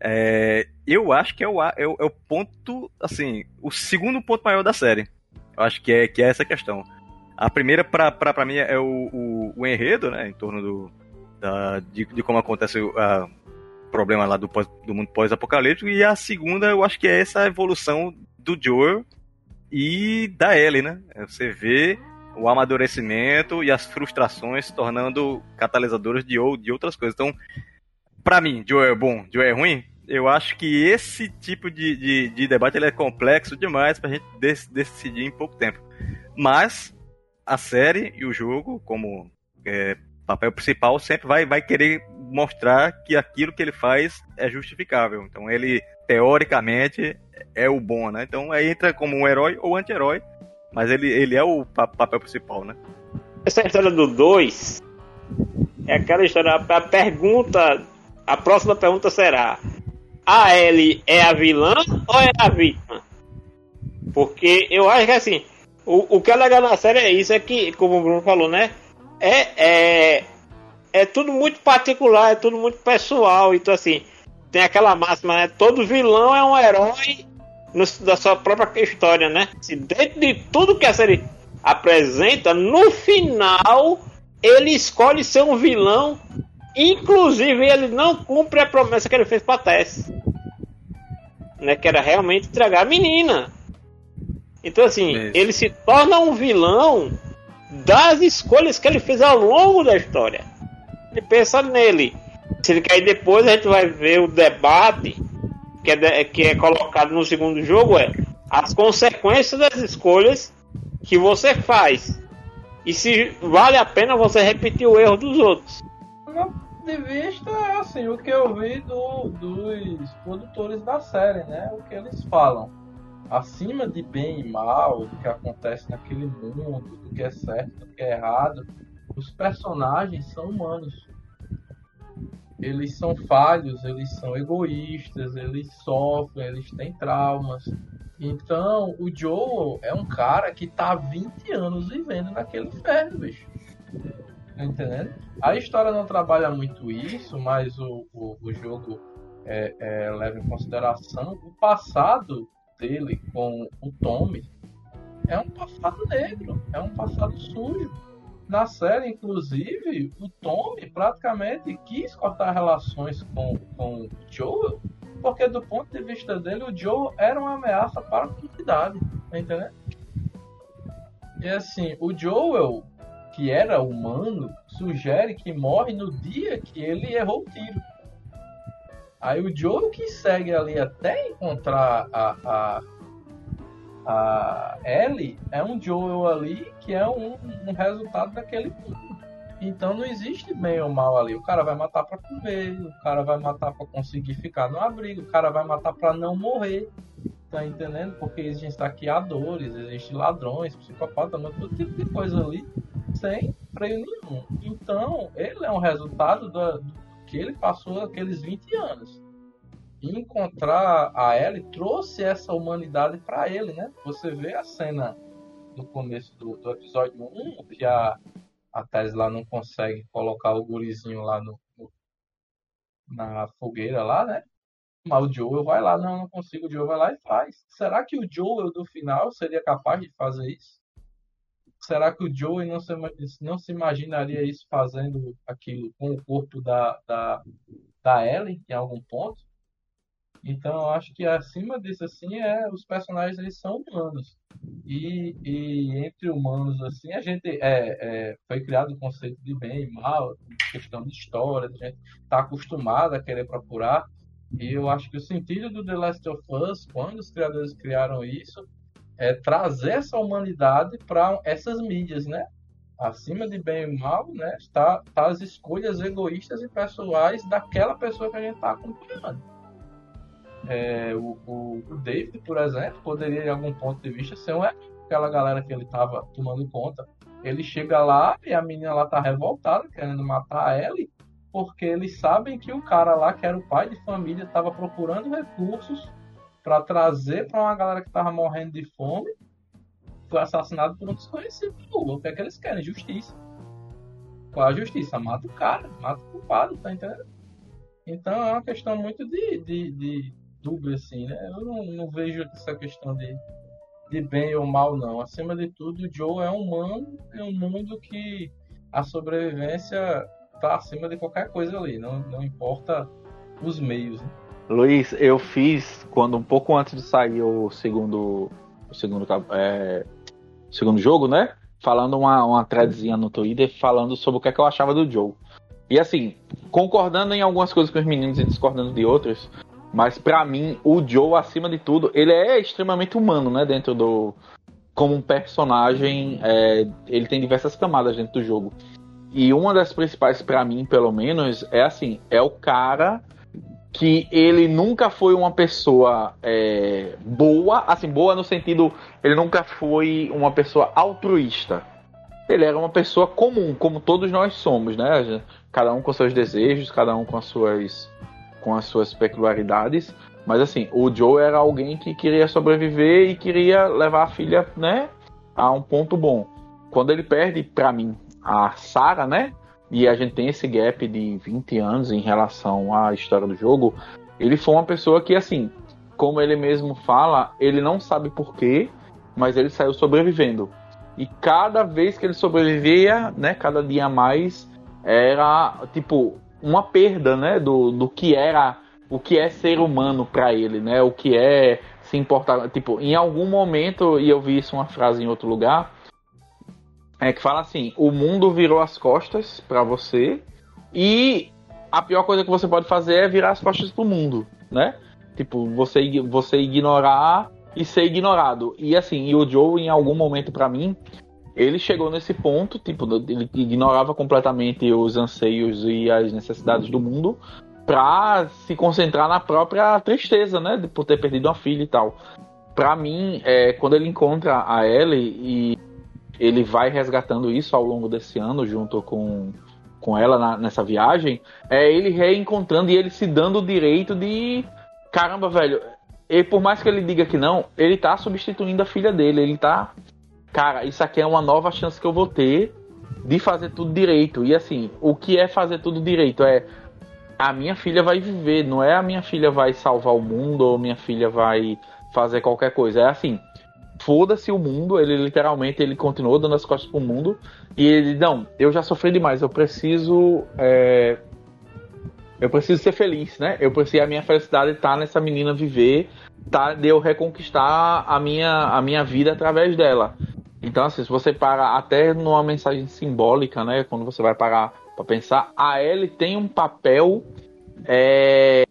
É, eu acho que é o, é o, é, o, ponto, assim, o segundo ponto maior da série. Eu acho que é, que é essa questão. A primeira, pra, pra, pra mim, é o, o, o enredo, né? Em torno do, da, de, de como acontece o problema lá do, pós, do mundo pós-apocalíptico. E a segunda, eu acho que é essa evolução do Joel e da Ellie, né? É você vê o amadurecimento e as frustrações se tornando catalisadores de, de outras coisas. Então, para mim, Joel é bom, Joel é ruim? Eu acho que esse tipo de, de, de debate é complexo demais pra gente decidir em pouco tempo. Mas a série e o jogo, como é, papel principal, sempre vai, vai querer mostrar que aquilo que ele faz é justificável. Então ele, teoricamente, é o bom, né? Então aí entra como um herói ou anti-herói, mas ele, ele é o papel principal, né? Essa história do 2 é aquela história, a pergunta, a próxima pergunta será: a Ellie é a vilã ou é a vítima? Porque eu acho que assim, o, o que é legal na série é isso, é que, como o Bruno falou, né? É, é, é tudo muito particular, é tudo muito pessoal. Então, assim, tem aquela máxima, né? Todo vilão é um herói no, da sua própria história, né? Se dentro de tudo que a série apresenta, no final ele escolhe ser um vilão. Inclusive, ele não cumpre a promessa que ele fez pra Tess. né? Que era realmente entregar a menina. Então, assim, Isso. ele se torna um vilão das escolhas que ele fez ao longo da história. Ele pensa nele. Se ele cair depois, a gente vai ver o debate que é, de- que é colocado no segundo jogo é as consequências das escolhas que você faz. E se vale a pena você repetir o erro dos outros. De vista, é assim, o que eu vi do- dos produtores da série, né? O que eles falam. Acima de bem e mal, do que acontece naquele mundo, do que é certo, do que é errado, os personagens são humanos. Eles são falhos, eles são egoístas, eles sofrem, eles têm traumas. Então, o Joel é um cara que tá há 20 anos vivendo naquele inferno, bicho. Tá entendendo? A história não trabalha muito isso, mas o, o, o jogo é, é, leva em consideração o passado dele com o Tommy. É um passado negro, é um passado sujo. Na série, inclusive, o Tommy praticamente quis cortar relações com, com o Joel, porque do ponto de vista dele, o Joel era uma ameaça para a comunidade. Tá entendendo? E assim, o Joel, que era humano, sugere que morre no dia que ele errou o tiro. Aí o Joel que segue ali até encontrar a, a, a Ellie é um Joel ali que é um, um resultado daquele mundo. Então não existe bem ou mal ali. O cara vai matar pra comer, o cara vai matar pra conseguir ficar no abrigo, o cara vai matar pra não morrer. Tá entendendo? Porque existem saqueadores, existem ladrões, psicopatas, todo tipo de coisa ali sem freio nenhum. Então, ele é um resultado do, do que ele passou aqueles 20 anos. Encontrar a Ellie trouxe essa humanidade para ele, né? Você vê a cena no começo do, do episódio 1, que a, a lá não consegue colocar o gurizinho lá no, no- na fogueira lá, né? Mas o Joel vai lá, não, não consigo, o Joel vai lá e faz. Será que o Joel do final seria capaz de fazer isso? Será que o Joey não se, não se imaginaria isso fazendo aquilo com o corpo da, da, da Ellie em algum ponto? Então eu acho que acima disso assim é os personagens eles são humanos e, e entre humanos assim a gente é, é, foi criado o conceito de bem e mal, questão de história, a gente está acostumado a querer procurar e eu acho que o sentido do The Last of Us quando os criadores criaram isso é trazer essa humanidade para essas mídias, né? Acima de bem e mal, né? Está, tá as escolhas egoístas e pessoais daquela pessoa que a gente está acompanhando. É, o, o, David, por exemplo, poderia, em algum ponto de vista, ser um aquela galera que ele estava tomando conta. Ele chega lá e a menina lá tá revoltada, querendo matar a Ellie, porque eles sabem que o cara lá, que era o pai de família, estava procurando recursos para trazer para uma galera que tava morrendo de fome, foi assassinado por um desconhecido. O que é que eles querem? Justiça. Qual a justiça? Mata o cara, mata o culpado, tá entendendo? Então é uma questão muito de, de, de dúvida, assim, né? Eu não, não vejo essa questão de, de bem ou mal, não. Acima de tudo, o Joe é um humano, é um mundo que a sobrevivência tá acima de qualquer coisa ali, não, não importa os meios. Né? Luiz, eu fiz quando um pouco antes de sair o segundo, o segundo, é, segundo jogo, né? Falando uma, uma threadzinha no Twitter falando sobre o que, é que eu achava do Joe. E assim, concordando em algumas coisas com os meninos e discordando de outras, mas pra mim o Joe, acima de tudo, ele é extremamente humano, né? Dentro do. Como um personagem, é, ele tem diversas camadas dentro do jogo. E uma das principais pra mim, pelo menos, é assim, é o cara que ele nunca foi uma pessoa é, boa, assim, boa no sentido, ele nunca foi uma pessoa altruísta. Ele era uma pessoa comum, como todos nós somos, né? Cada um com seus desejos, cada um com as suas, com as suas peculiaridades. Mas assim, o Joe era alguém que queria sobreviver e queria levar a filha, né, a um ponto bom. Quando ele perde, pra mim, a Sarah, né? E a gente tem esse gap de 20 anos em relação à história do jogo. Ele foi uma pessoa que, assim, como ele mesmo fala, ele não sabe porquê, mas ele saiu sobrevivendo. E cada vez que ele sobrevivia, né, cada dia mais, era tipo uma perda, né, do, do que era o que é ser humano para ele, né? O que é se importar, tipo, em algum momento e eu vi isso uma frase em outro lugar, é que fala assim: o mundo virou as costas para você e a pior coisa que você pode fazer é virar as costas pro mundo, né? Tipo, você você ignorar e ser ignorado. E assim, e o Joe em algum momento para mim, ele chegou nesse ponto, tipo, ele ignorava completamente os anseios e as necessidades do mundo pra se concentrar na própria tristeza, né? Por ter perdido uma filha e tal. Pra mim, é, quando ele encontra a Ellie e ele vai resgatando isso ao longo desse ano junto com, com ela na, nessa viagem, é ele reencontrando e ele se dando o direito de caramba, velho. E por mais que ele diga que não, ele tá substituindo a filha dele, ele tá cara, isso aqui é uma nova chance que eu vou ter de fazer tudo direito. E assim, o que é fazer tudo direito é a minha filha vai viver, não é a minha filha vai salvar o mundo ou minha filha vai fazer qualquer coisa. É assim, foda-se o mundo, ele literalmente ele continuou dando as costas pro mundo e ele não, eu já sofri demais, eu preciso é, eu preciso ser feliz, né? Eu preciso a minha felicidade tá nessa menina viver, tá de eu reconquistar a minha a minha vida através dela. Então assim, se você para até numa mensagem simbólica, né, quando você vai parar para pensar, a Ellie tem um papel é,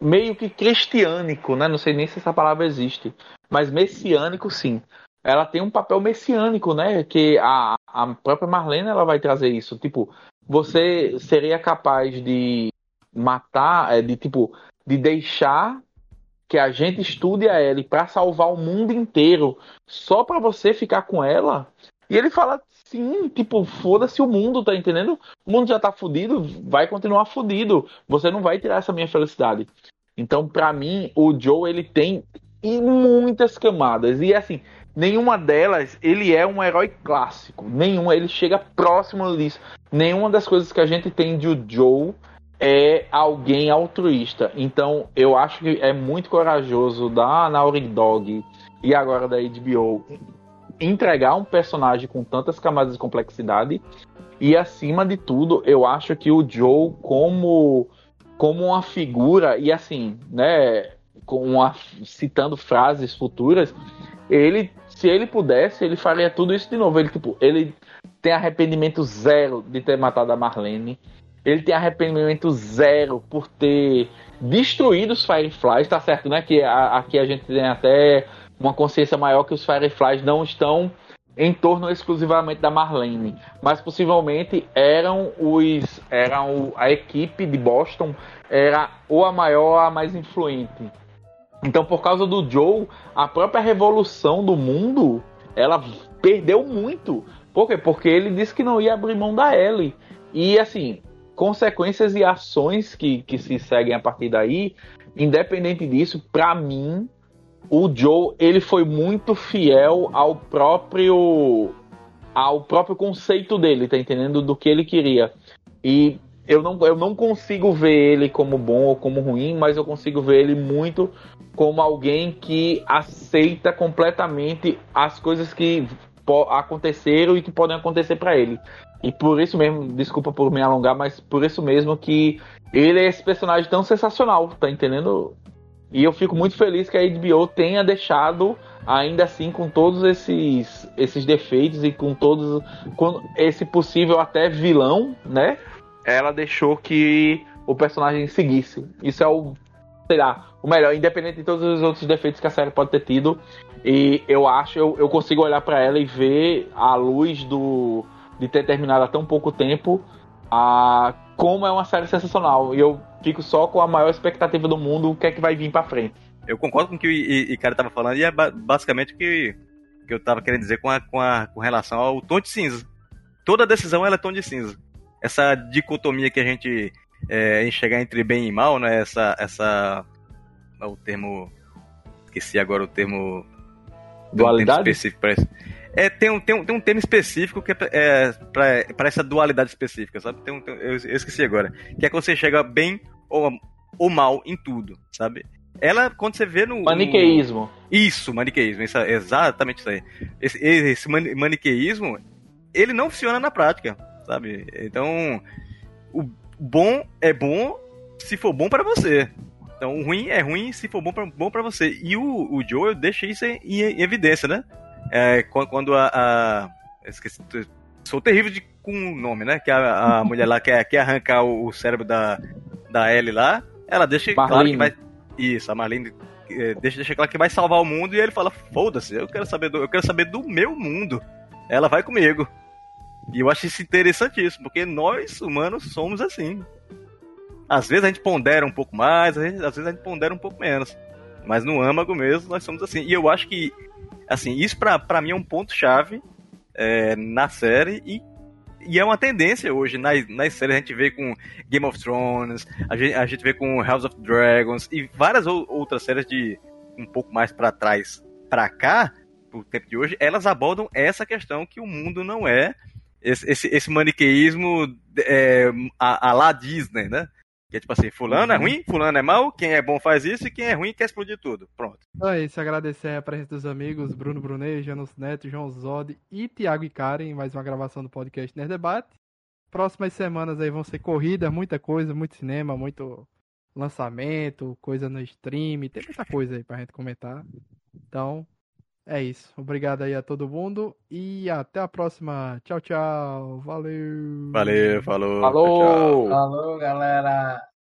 meio que cristiânico, né? Não sei nem se essa palavra existe, mas messiânico sim. Ela tem um papel messiânico, né? Que a, a própria Marlene ela vai trazer isso. Tipo, você seria capaz de matar, é, de tipo, de deixar que a gente estude a Ellie para salvar o mundo inteiro só para você ficar com ela? E ele fala sim, tipo, foda-se o mundo, tá entendendo? O mundo já tá fudido, vai continuar fudido. Você não vai tirar essa minha felicidade. Então, para mim, o Joe ele tem muitas camadas e assim, nenhuma delas ele é um herói clássico. Nenhuma, ele chega próximo disso. Nenhuma das coisas que a gente tem de o Joe é alguém altruísta. Então, eu acho que é muito corajoso da Naughty Dog e agora da HBO entregar um personagem com tantas camadas de complexidade. E acima de tudo, eu acho que o Joe, como, como uma figura, e assim, né, com uma, citando frases futuras, ele, se ele pudesse, ele faria tudo isso de novo. Ele, tipo, ele tem arrependimento zero de ter matado a Marlene. Ele tem arrependimento zero por ter destruído os Fireflies, tá certo, né? Que a, aqui a gente tem até uma consciência maior que os Fireflies não estão em torno exclusivamente da Marlene, mas possivelmente eram os eram a equipe de Boston era ou a maior a mais influente. Então, por causa do Joe, a própria revolução do mundo, ela perdeu muito. Por quê? Porque ele disse que não ia abrir mão da Ellie. E assim, consequências e ações que, que se seguem a partir daí, independente disso, para mim, o Joe ele foi muito fiel ao próprio ao próprio conceito dele, tá entendendo do que ele queria. E eu não, eu não consigo ver ele como bom ou como ruim, mas eu consigo ver ele muito como alguém que aceita completamente as coisas que aconteceram e que podem acontecer para ele. E por isso mesmo, desculpa por me alongar, mas por isso mesmo que ele é esse personagem tão sensacional, tá entendendo? E eu fico muito feliz que a HBO tenha deixado, ainda assim, com todos esses, esses defeitos e com todos. Com esse possível até vilão, né? Ela deixou que o personagem seguisse. Isso é o. Sei lá, o melhor, independente de todos os outros defeitos que a série pode ter tido. E eu acho, eu, eu consigo olhar para ela e ver a luz do de ter terminado há tão pouco tempo, a como é uma série sensacional. E eu fico só com a maior expectativa do mundo, o que é que vai vir pra frente. Eu concordo com o que o Icaro tava falando, e é basicamente o que, que eu tava querendo dizer com, a, com, a, com relação ao tom de cinza. Toda decisão ela é tom de cinza. Essa dicotomia que a gente é, enxergar entre bem e mal, né? Essa. essa é o termo. Esqueci agora o termo. Dualidade? Um específico para. É, tem, um, tem, um, tem um termo específico que é, é para essa dualidade específica, sabe? Tem um, tem, eu, eu, esqueci agora. Que é quando você chega bem ou, ou mal em tudo, sabe? Ela, quando você vê no. Maniqueísmo. No... Isso, maniqueísmo. Isso, exatamente isso aí. Esse, esse maniqueísmo, ele não funciona na prática, sabe? Então, o bom é bom se for bom para você. Então, o ruim é ruim se for bom pra, bom pra você. E o, o Joe deixa isso em, em evidência, né? É, quando a. a esqueci, sou terrível de, com o nome, né? Que a, a <laughs> mulher lá quer, quer arrancar o, o, cérebro da, da Ellie lá. Ela deixa Marlene. claro que vai. Isso, a Marlene é, deixa, deixa claro que vai salvar o mundo e ele fala: foda-se, eu quero saber do, eu quero saber do meu mundo. Ela vai comigo. E eu acho isso interessantíssimo, porque nós, humanos, somos assim. Às vezes a gente pondera um pouco mais, às vezes a gente pondera um pouco menos. Mas no âmago mesmo, nós somos assim. E eu acho que, assim, isso pra, pra mim é um ponto-chave é, na série e, e é uma tendência hoje. Nas, nas séries a gente vê com Game of Thrones, a gente, a gente vê com House of Dragons e várias outras séries de um pouco mais para trás para cá, pro tempo de hoje, elas abordam essa questão que o mundo não é esse, esse, esse maniqueísmo é, a, a lá Disney, né? Que é tipo assim, fulano é uhum. ruim, fulano é mal, quem é bom faz isso e quem é ruim quer explodir tudo. Pronto. Então é isso, agradecer a presença dos amigos Bruno Brunet, Janus Neto, João Zod e Tiago e Karen, mais uma gravação do podcast Nerd Debate. Próximas semanas aí vão ser corridas, muita coisa, muito cinema, muito lançamento, coisa no stream, tem muita coisa aí pra gente comentar. Então, é isso. Obrigado aí a todo mundo e até a próxima. Tchau, tchau. Valeu. Valeu, falou. Falou. Falou, galera.